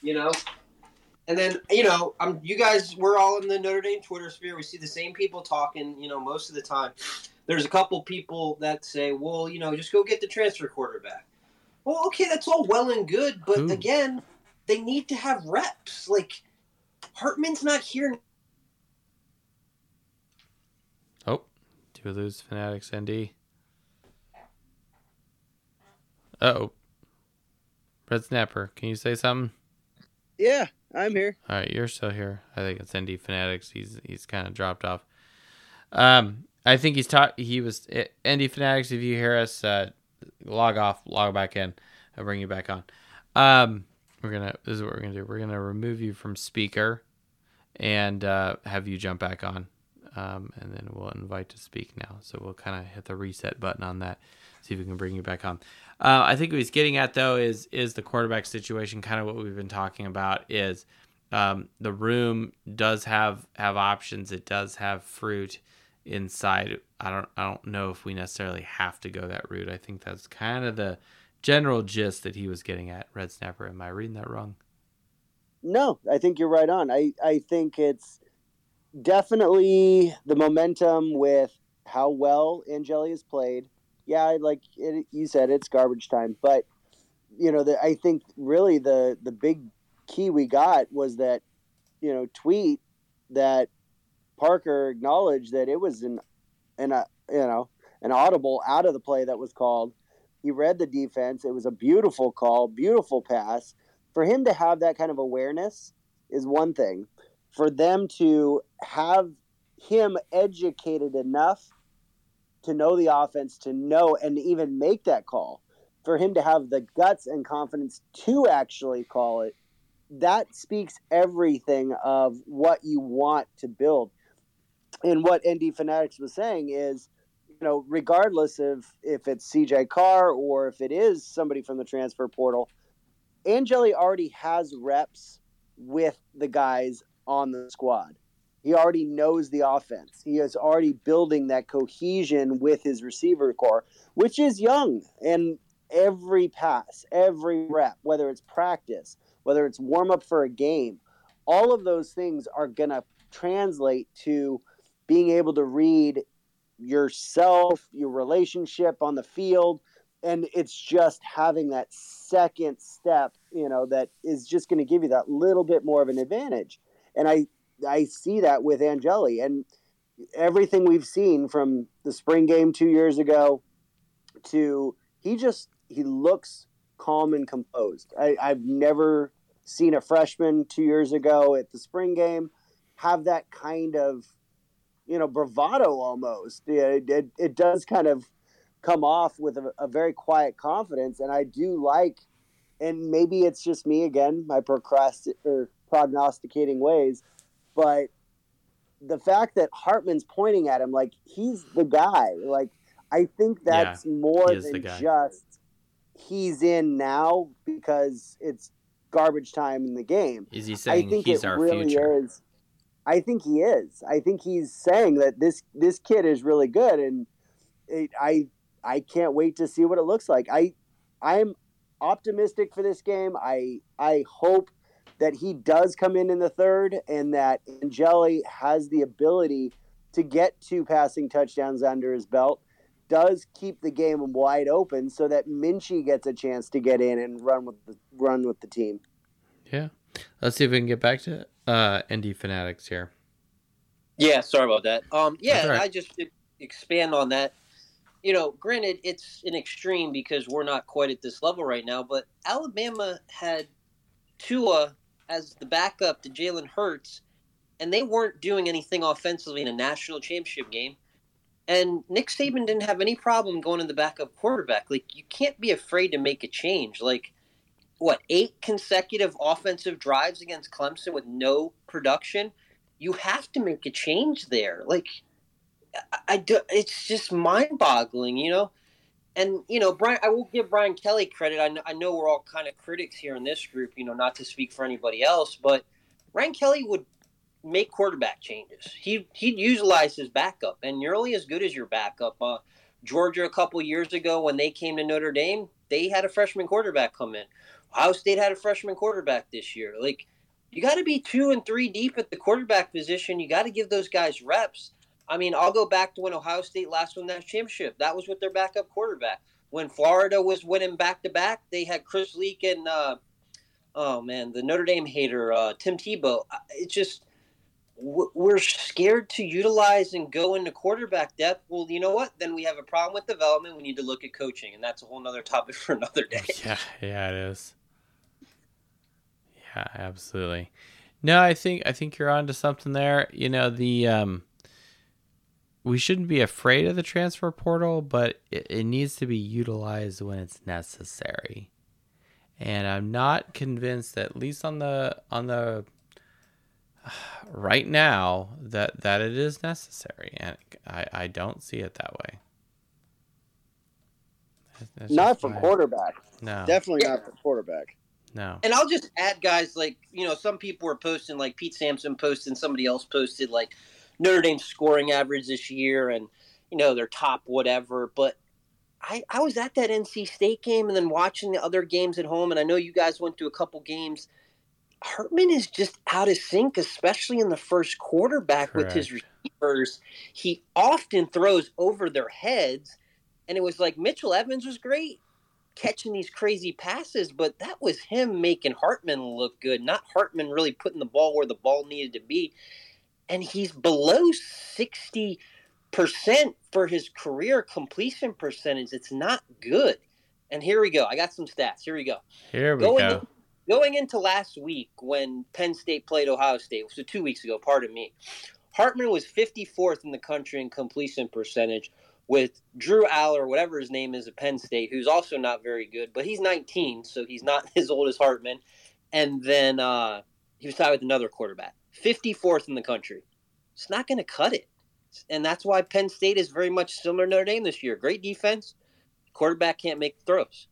You know. And then you know, I'm you guys. We're all in the Notre Dame Twitter sphere. We see the same people talking. You know, most of the time. There's a couple people that say, "Well, you know, just go get the transfer quarterback." Well, okay, that's all well and good, but Who? again, they need to have reps. Like Hartman's not here Oh, do we lose Fanatics ND? Oh, Red Snapper, can you say something? Yeah, I'm here. All right, you're still here. I think it's ND Fanatics. He's he's kind of dropped off. Um, I think he's taught. He was eh, ND Fanatics. If you hear us, uh, log off, log back in. I'll bring you back on. Um, we're gonna. This is what we're gonna do. We're gonna remove you from speaker, and uh, have you jump back on. Um, and then we'll invite to speak now. So we'll kind of hit the reset button on that. See if we can bring you back on. Uh, I think what he's getting at though is is the quarterback situation. Kind of what we've been talking about is um, the room does have have options. It does have fruit inside. I don't I don't know if we necessarily have to go that route. I think that's kind of the general gist that he was getting at. Red Snapper. Am I reading that wrong? No, I think you're right on. I, I think it's definitely the momentum with how well Angeli has played. Yeah, like it, you said it's garbage time, but you know, the, I think really the the big key we got was that you know tweet that Parker acknowledged that it was an an uh, you know an audible out of the play that was called. He read the defense. It was a beautiful call, beautiful pass for him to have that kind of awareness is one thing. For them to have him educated enough to know the offense, to know and even make that call, for him to have the guts and confidence to actually call it, that speaks everything of what you want to build. And what ND Fanatics was saying is, you know, regardless of if it's CJ Carr or if it is somebody from the transfer portal, Angeli already has reps with the guys on the squad. He already knows the offense. He is already building that cohesion with his receiver core, which is young. And every pass, every rep, whether it's practice, whether it's warm up for a game, all of those things are going to translate to being able to read yourself, your relationship on the field, and it's just having that second step you know that is just going to give you that little bit more of an advantage and i i see that with angeli. And everything we've seen from the spring game two years ago to he just he looks calm and composed. I, i've never seen a freshman two years ago at the spring game have that kind of you know bravado almost. It, it, it does kind of come off with a, a, very quiet confidence. And I do like, and maybe it's just me again, my procrasti- or prognosticating ways, but the fact that Hartman's pointing at him like he's the guy, like I think that's yeah, more than just he's in now because it's garbage time in the game. Is he I saying think he's it our really future? is. I think he is. I think he's saying that this this kid is really good, and it, I I can't wait to see what it looks like. I I'm optimistic for this game. I I hope that he does come in in the third, and that Angeli has the ability to get two passing touchdowns under his belt. Does keep the game wide open so that Minchey gets a chance to get in and run with the run with the team. Yeah. Let's see if we can get back to uh, ND Fanatics here. Yeah, sorry about that. Um, yeah, That's all right. I just to expand on that. You know, granted, it's an extreme because we're not quite at this level right now, but Alabama had Tua as the backup to Jalen Hurts, and they weren't doing anything offensively in a national championship game. And Nick Saban didn't have any problem going to the backup quarterback. Like, you can't be afraid to make a change. Like, what, eight consecutive offensive drives against Clemson with no production? you have to make a change there. Like, I, I do, it's just mind boggling, you know. And you know, Brian, I will give Brian Kelly credit. I know, I know we're all kind of critics here in this group, you know, not to speak for anybody else, but Brian Kelly would make quarterback changes. He he'd utilize his backup, and you're only as good as your backup. Uh, Georgia a couple years ago when they came to Notre Dame, they had a freshman quarterback come in. Ohio State had a freshman quarterback this year. Like you got to be two and three deep at the quarterback position. You got to give those guys reps. I mean, I'll go back to when Ohio State last won that championship. That was with their backup quarterback. When Florida was winning back to back, they had Chris Leak and uh, oh man, the Notre Dame hater uh, Tim Tebow. It's just we're scared to utilize and go into quarterback depth. Well, you know what? Then we have a problem with development. We need to look at coaching, and that's a whole nother topic for <laughs> another day. <laughs> Yeah, yeah, it is. Yeah, absolutely. No, I think I think you're onto something there. You know, the um we shouldn't be afraid of the transfer portal, but it, it needs to be utilized when it's necessary. And I'm not convinced, at least on the on the <sighs> right now, that that it is necessary, and I I don't see it that way. That's- that's Not just for my- quarterback. No, Definitely not for quarterback. no. And I'll just add, guys, like, you know, some people were posting, like Pete Sampson posted, somebody else posted, like, Notre Dame's scoring average this year and, you know, their top whatever. But I, I was at that NC State game and then watching the other games at home. And I know you guys went to a couple games. Hartman is just out of sync, especially in the first quarterback with his receivers. He often throws over their heads. And it was like Mitchell Evans was great catching these crazy passes, but that was him making Hartman look good, not Hartman really putting the ball where the ball needed to be. And he's below 60% for his career completion percentage. It's not good. And here we go. I got some stats. Here we go. Here we Going, go. in- going into last week when Penn State played Ohio State, so two weeks ago, pardon me, Hartman was 54th in the country in completion percentage with Drew Allar, whatever his name is at Penn State, who's also not very good, but he's 19, so he's not <laughs> as old as Hartman. And then uh, he was tied with another quarterback, 54th in the country. It's not going to cut it. And that's why Penn State is very much similar to Notre Dame this year. Great defense, quarterback can't make throws.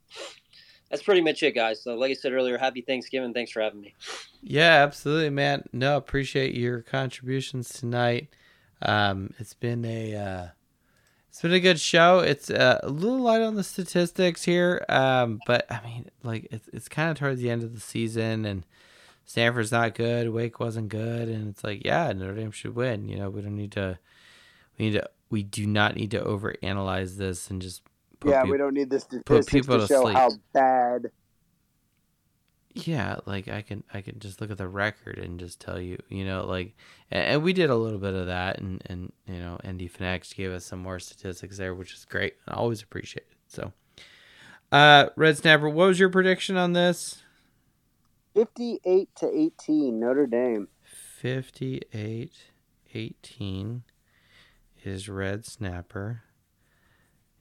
That's pretty much it, guys. So, like I said earlier, happy Thanksgiving. Thanks for having me. Yeah, absolutely, man. No, appreciate your contributions tonight. Um, it's been a uh, it's been a good show. It's uh, a little light on the statistics here, um, but I mean, like it's it's kind of towards the end of the season, and Stanford's not good. Wake wasn't good, and it's like, yeah, Notre Dame should win. You know, we don't need to. We need to. We do not need to overanalyze this and just. Put yeah, we don't need this to put people to to show sleep. how bad. yeah like i can i can just look at the record and just tell you you know like and, and we did a little bit of that and and you know nd Finex gave us some more statistics there which is great i always appreciate it so uh red snapper what was your prediction on this 58 to 18, Notre Dame. 58 18 is red snapper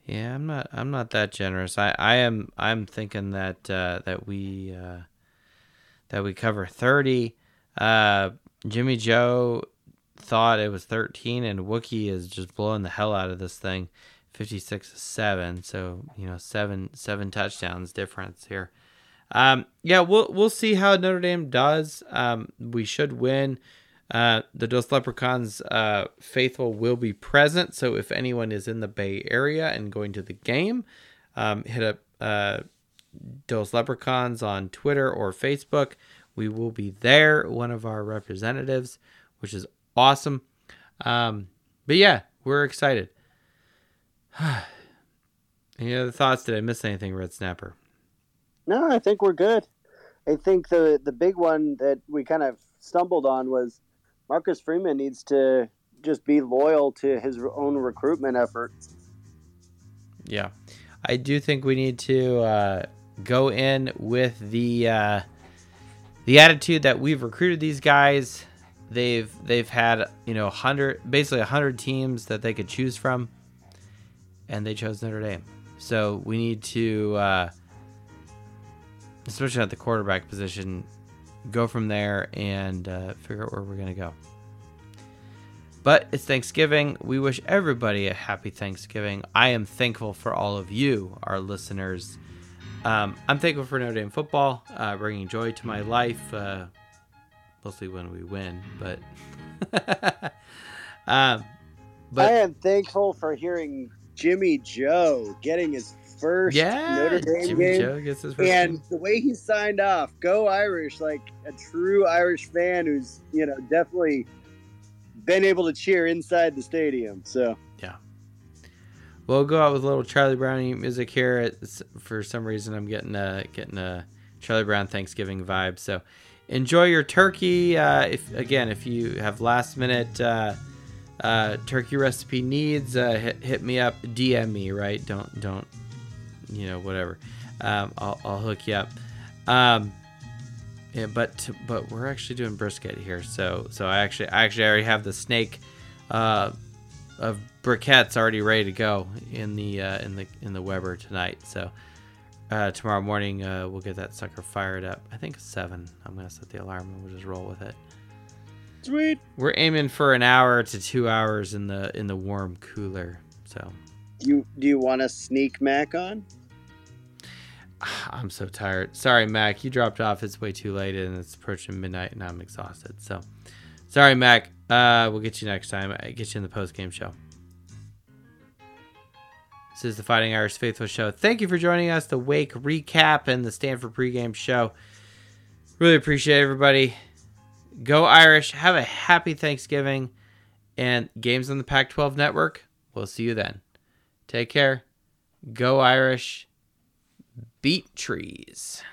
yeah i'm not i'm not that generous i i am i'm thinking that uh that we uh that we cover 30 uh jimmy joe thought it was 13 and wookie is just blowing the hell out of this thing 56 to 7. So, you know, seven seven touchdowns difference here. Um, yeah, we'll we'll see how Notre Dame does. Um, we should win. Uh, the Dos Leprechauns uh, faithful will be present. So if anyone is in the Bay Area and going to the game, um, hit up uh, Dos Leprechauns on Twitter or Facebook. We will be there, one of our representatives, which is awesome. Um, but yeah, we're excited. <sighs> Any other thoughts? Did I miss anything, Red Snapper? No, I think we're good. I think the the big one that we kind of stumbled on was Marcus Freeman needs to just be loyal to his own recruitment effort. Yeah, I do think we need to uh, go in with the uh, the attitude that we've recruited these guys. They've they've had you know hundred basically hundred teams that they could choose from, and they chose Notre Dame. So we need to, uh, especially at the quarterback position, go from there and uh, figure out where we're gonna go. But it's Thanksgiving. We wish everybody a happy Thanksgiving. I am thankful for all of you, our listeners. Um, I'm thankful for Notre Dame football, uh, bringing joy to my life, uh, mostly when we win. But, <laughs> um, but I am thankful for hearing Jimmy Joe getting his first yeah, Notre Dame Jimmy game. Joe gets his first and game. the way he signed off, go Irish, like a true Irish fan who's, you know, definitely been able to cheer inside the stadium. So yeah, We'll go out with a little Charlie Brown music here. It's, for some reason, I'm getting a getting a Charlie Brown Thanksgiving vibe. So enjoy your turkey. Uh, if again, if you have last minute uh, uh, turkey recipe needs, uh, hit, hit me up. DM me. Right? Don't don't you know whatever. Um, I'll, I'll hook you up. Um, yeah, but but we're actually doing brisket here. So so I actually I actually already have the snake. Uh, of briquettes already ready to go in the uh, in the in the Weber tonight. So uh, tomorrow morning uh, we'll get that sucker fired up. I think seven. I'm gonna set the alarm and we'll just roll with it. sweet. We're aiming for an hour to two hours in the in the warm cooler. So You do you want to sneak Mac on? <sighs> I'm so tired. Sorry, Mac. You dropped off. It's way too late and it's approaching midnight and I'm exhausted. So sorry, Mac. Uh, we'll get you next time. I get you in the post game show. This is the Fighting Irish Faithful Show. Thank you for joining us. The Wake recap and the Stanford pregame show. Really appreciate everybody. Go Irish. Have a happy Thanksgiving. And games on the Pac 12 network. We'll see you then. Take care. Go Irish. Beat trees.